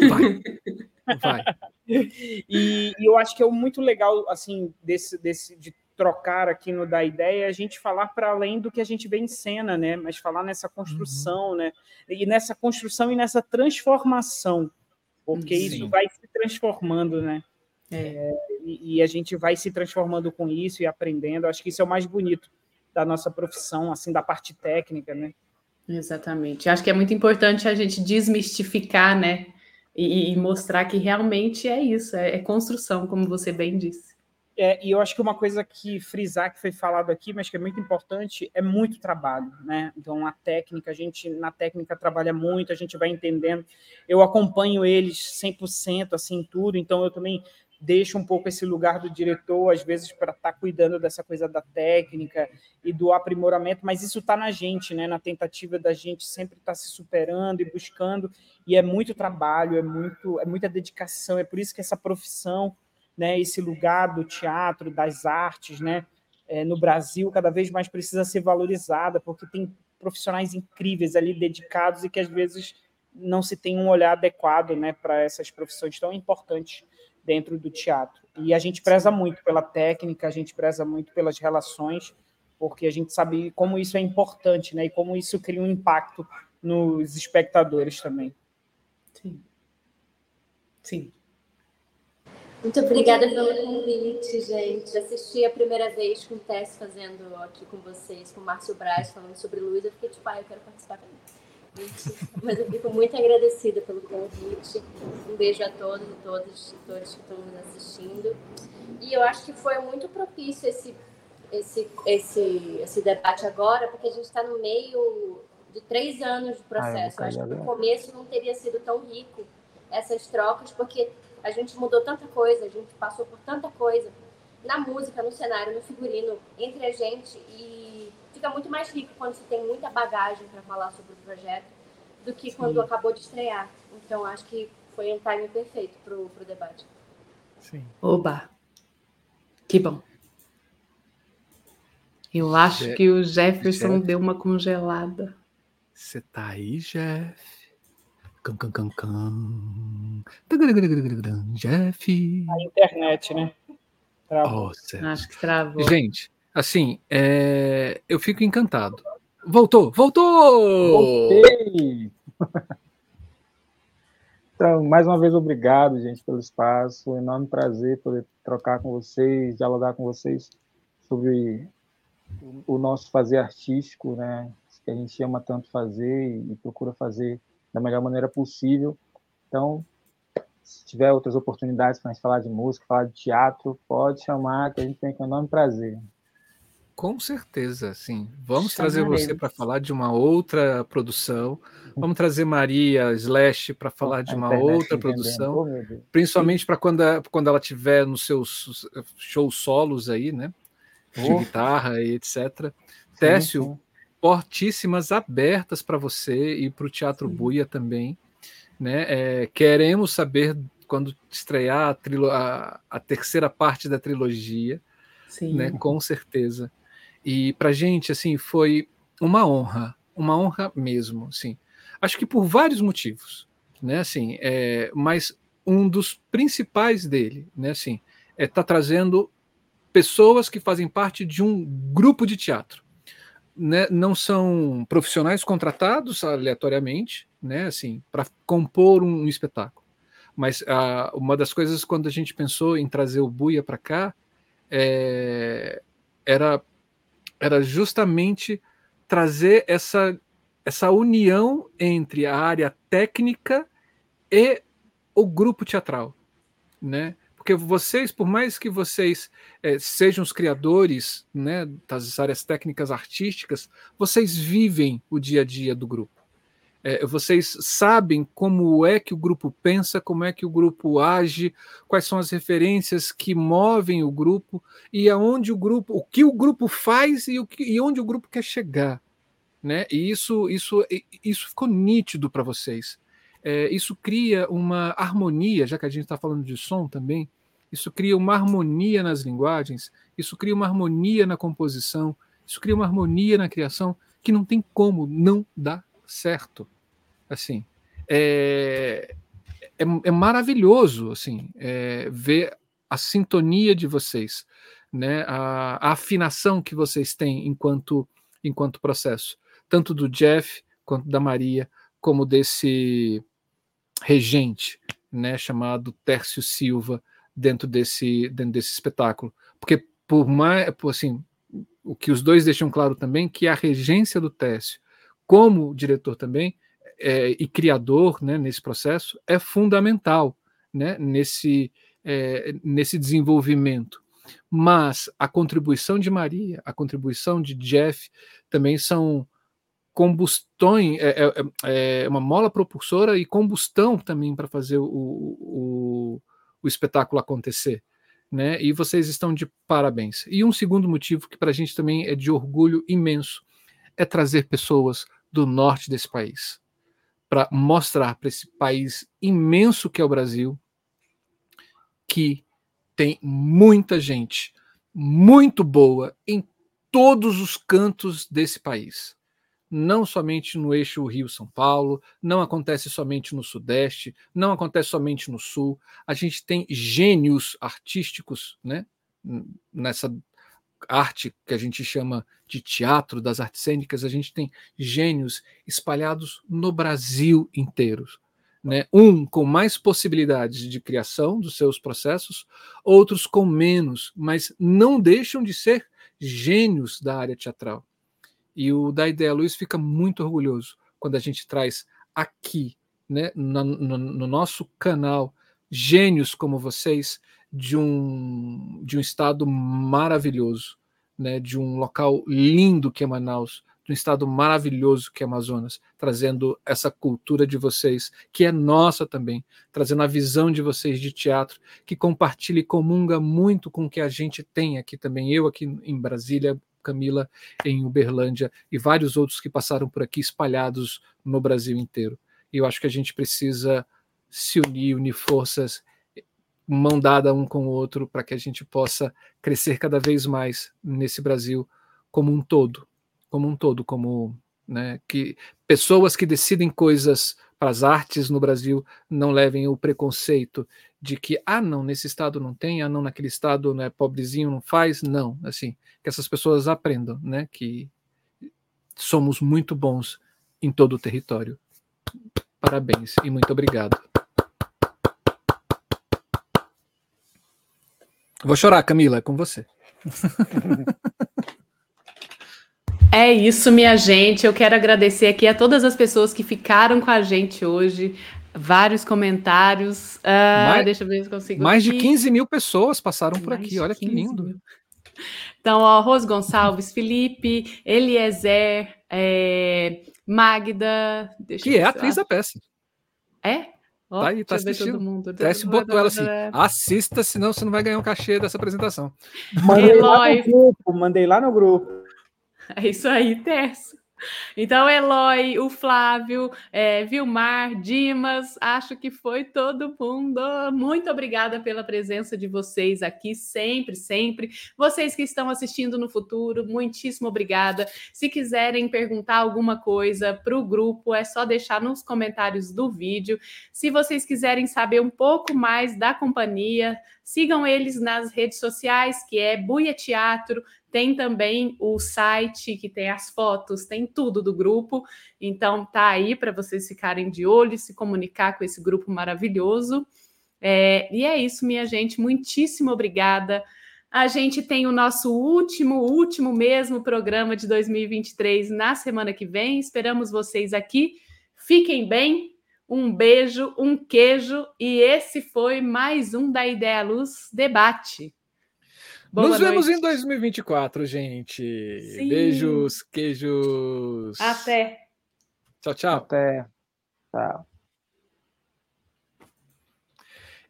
Vai. Vai. E, e eu acho que é muito legal, assim, desse, desse de trocar aqui no da ideia, a gente falar para além do que a gente vê em cena, né? Mas falar nessa construção, né? E nessa construção e nessa transformação, porque Sim. isso vai se transformando, né? É. E, e a gente vai se transformando com isso e aprendendo. Acho que isso é o mais bonito da nossa profissão, assim, da parte técnica, né? Exatamente. Acho que é muito importante a gente desmistificar, né? E, e mostrar que realmente é isso, é, é construção, como você bem disse. É, e eu acho que uma coisa que frisar que foi falado aqui, mas que é muito importante, é muito trabalho, né? Então a técnica, a gente na técnica trabalha muito, a gente vai entendendo. Eu acompanho eles 100% assim tudo, então eu também deixo um pouco esse lugar do diretor às vezes para estar cuidando dessa coisa da técnica e do aprimoramento, mas isso está na gente, né? Na tentativa da gente sempre estar se superando e buscando, e é muito trabalho, é muito é muita dedicação, é por isso que essa profissão né, esse lugar do teatro, das artes, né, é, no Brasil cada vez mais precisa ser valorizada, porque tem profissionais incríveis ali dedicados e que às vezes não se tem um olhar adequado, né, para essas profissões tão importantes dentro do teatro. E a gente preza muito pela técnica, a gente preza muito pelas relações, porque a gente sabe como isso é importante, né, e como isso cria um impacto nos espectadores também. Sim. Sim. Muito obrigada pelo convite, gente. Assisti a primeira vez com o Tess fazendo aqui com vocês, com o Márcio Braz, falando sobre luz. Eu fiquei tipo, ah, eu quero participar também. Mas eu fico muito agradecida pelo convite. Um beijo a todos e todas, todos que estão nos assistindo. E eu acho que foi muito propício esse, esse, esse, esse debate agora, porque a gente está no meio de três anos de processo. Ah, eu, eu acho que no começo não teria sido tão rico essas trocas, porque a gente mudou tanta coisa, a gente passou por tanta coisa na música, no cenário, no figurino, entre a gente e fica muito mais rico quando você tem muita bagagem para falar sobre o projeto do que Sim. quando acabou de estrear. Então acho que foi um timing perfeito para o debate. Sim. Oba! Que bom. Eu acho Je que o Jefferson Jeff. deu uma congelada. Você tá aí, Jeff? Cam, cam, cam, cam. Jeff. A internet, né? Travou. Oh, Acho que travou. Gente, assim, é... eu fico encantado. Voltou, voltou! Voltei! Então, mais uma vez, obrigado, gente, pelo espaço. Um enorme prazer poder trocar com vocês, dialogar com vocês sobre o nosso fazer artístico, né? Que a gente ama tanto fazer e procura fazer da melhor maneira possível. Então, se tiver outras oportunidades para a gente falar de música, falar de teatro, pode chamar, que a gente tem com enorme prazer. Com certeza, sim. Vamos trazer você para falar de uma outra produção. Vamos trazer Maria Slash para falar de uma outra produção, oh, principalmente para quando, quando ela tiver nos seus shows solos aí, né? De oh. guitarra e etc. Técio, portíssimas abertas para você e para o Teatro Sim. Buia também. Né? É, queremos saber quando estrear a, a, a, terceira parte da trilogia, Sim. né? com certeza. E para gente, assim, foi uma honra, uma honra mesmo, assim. Acho que por vários motivos, né? Assim, é, mas um dos principais dele, né? Assim, é estar tá trazendo pessoas que fazem parte de um grupo de teatro né, não são profissionais contratados aleatoriamente, né, assim, para compor um, um, espetáculo. Mas ah, uma das coisas quando a gente pensou em trazer o Buia para cá é, era era justamente trazer essa essa união entre a área técnica e o grupo teatral, né? Porque vocês, por mais que vocês é, sejam os criadores né, das áreas técnicas artísticas, vocês vivem o dia a dia do grupo. É, vocês sabem como é que o grupo pensa, como é que o grupo age, quais são as referências que movem o grupo e aonde o grupo, o que o grupo faz e, o que, e onde o grupo quer chegar, né? E isso, isso, isso ficou nítido para vocês. É, isso cria uma harmonia, já que a gente está falando de som também, isso cria uma harmonia nas linguagens, isso cria uma harmonia na composição, isso cria uma harmonia na criação que não tem como não dar certo. Assim, é, é, é maravilhoso assim é, ver a sintonia de vocês, né, a, a, afinação que vocês têm enquanto enquanto processo, tanto do Jeff quanto da Maria, como desse regente, né, chamado Tércio Silva, dentro desse, dentro desse espetáculo. Porque, por mais, assim, o que os dois deixam claro também, que a regência do Técio, como diretor também, é, e criador né, nesse processo, é fundamental né, nesse, é, nesse desenvolvimento. Mas a contribuição de Maria, a contribuição de Jeff também são combustões, é, é, é uma mola propulsora e combustão também para fazer o, o, o espetáculo acontecer. Né? E vocês estão de parabéns. E um segundo motivo que para a gente também é de orgulho imenso é trazer pessoas do norte desse país para mostrar para esse país imenso que é o Brasil que tem muita gente muito boa em todos os cantos desse país não somente no eixo Rio-São Paulo, não acontece somente no Sudeste, não acontece somente no Sul. A gente tem gênios artísticos né, nessa arte que a gente chama de teatro das artes cênicas, a gente tem gênios espalhados no Brasil inteiro. Né? Um com mais possibilidades de criação dos seus processos, outros com menos, mas não deixam de ser gênios da área teatral. E o da Ideia Luz fica muito orgulhoso quando a gente traz aqui, né, no, no, no nosso canal, gênios como vocês de um, de um estado maravilhoso, né, de um local lindo que é Manaus, de um estado maravilhoso que é Amazonas, trazendo essa cultura de vocês, que é nossa também, trazendo a visão de vocês de teatro, que compartilha e comunga muito com o que a gente tem aqui também, eu aqui em Brasília, Camila em Uberlândia e vários outros que passaram por aqui espalhados no Brasil inteiro. E eu acho que a gente precisa se unir, unir forças, mão dada um com o outro, para que a gente possa crescer cada vez mais nesse Brasil como um todo como um todo, como né, que pessoas que decidem coisas para as artes no Brasil não levem o preconceito de que ah não nesse estado não tem, ah não naquele estado né, pobrezinho não faz, não, assim que essas pessoas aprendam, né, que somos muito bons em todo o território. Parabéns e muito obrigado. Vou chorar, Camila, é com você. É isso, minha gente. Eu quero agradecer aqui a todas as pessoas que ficaram com a gente hoje. Vários comentários. Uh, mais, deixa eu ver se consigo. Mais aqui. de 15 mil pessoas passaram por mais aqui. Olha que lindo. Mil. Então, ó, Ros Gonçalves, Felipe, Eliezer, é, Magda. que é a atriz da peça. É? Oh, tá aí, tá assistindo. Todo mundo. Teste botou ela assim, assista, senão você não vai ganhar um cachê dessa apresentação. Mandei lá no grupo, mandei lá no grupo. É isso aí, Terço. Então, Eloy, o Flávio, é, Vilmar, Dimas, acho que foi todo mundo. Muito obrigada pela presença de vocês aqui, sempre, sempre. Vocês que estão assistindo no futuro, muitíssimo obrigada. Se quiserem perguntar alguma coisa para o grupo, é só deixar nos comentários do vídeo. Se vocês quiserem saber um pouco mais da companhia, sigam eles nas redes sociais, que é Buia Teatro tem também o site que tem as fotos, tem tudo do grupo. Então tá aí para vocês ficarem de olho e se comunicar com esse grupo maravilhoso. É, e é isso, minha gente. Muitíssimo obrigada. A gente tem o nosso último, último mesmo programa de 2023 na semana que vem. Esperamos vocês aqui. Fiquem bem. Um beijo, um queijo. E esse foi mais um da Ideia Luz Debate. Boa Nos noite. vemos em 2024, gente. Sim. Beijos, queijos. Até. Tchau, tchau. Até. Tchau.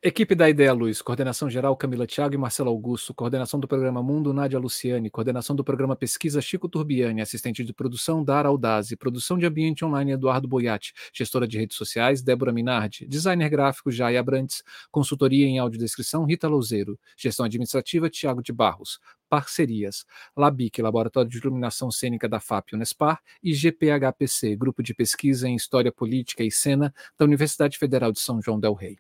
Equipe da Ideia Luz, coordenação geral Camila Thiago e Marcelo Augusto, coordenação do programa Mundo Nádia Luciane, coordenação do programa Pesquisa Chico Turbiani, assistente de produção Dara Aldazi, produção de ambiente online Eduardo Boiati, gestora de redes sociais Débora Minardi, designer gráfico Jaya Abrantes, consultoria em audiodescrição Rita Louzeiro, gestão administrativa Tiago de Barros, parcerias LABIC, Laboratório de Iluminação Cênica da FAP Unespar e GPHPC, Grupo de Pesquisa em História Política e Cena da Universidade Federal de São João del Rei.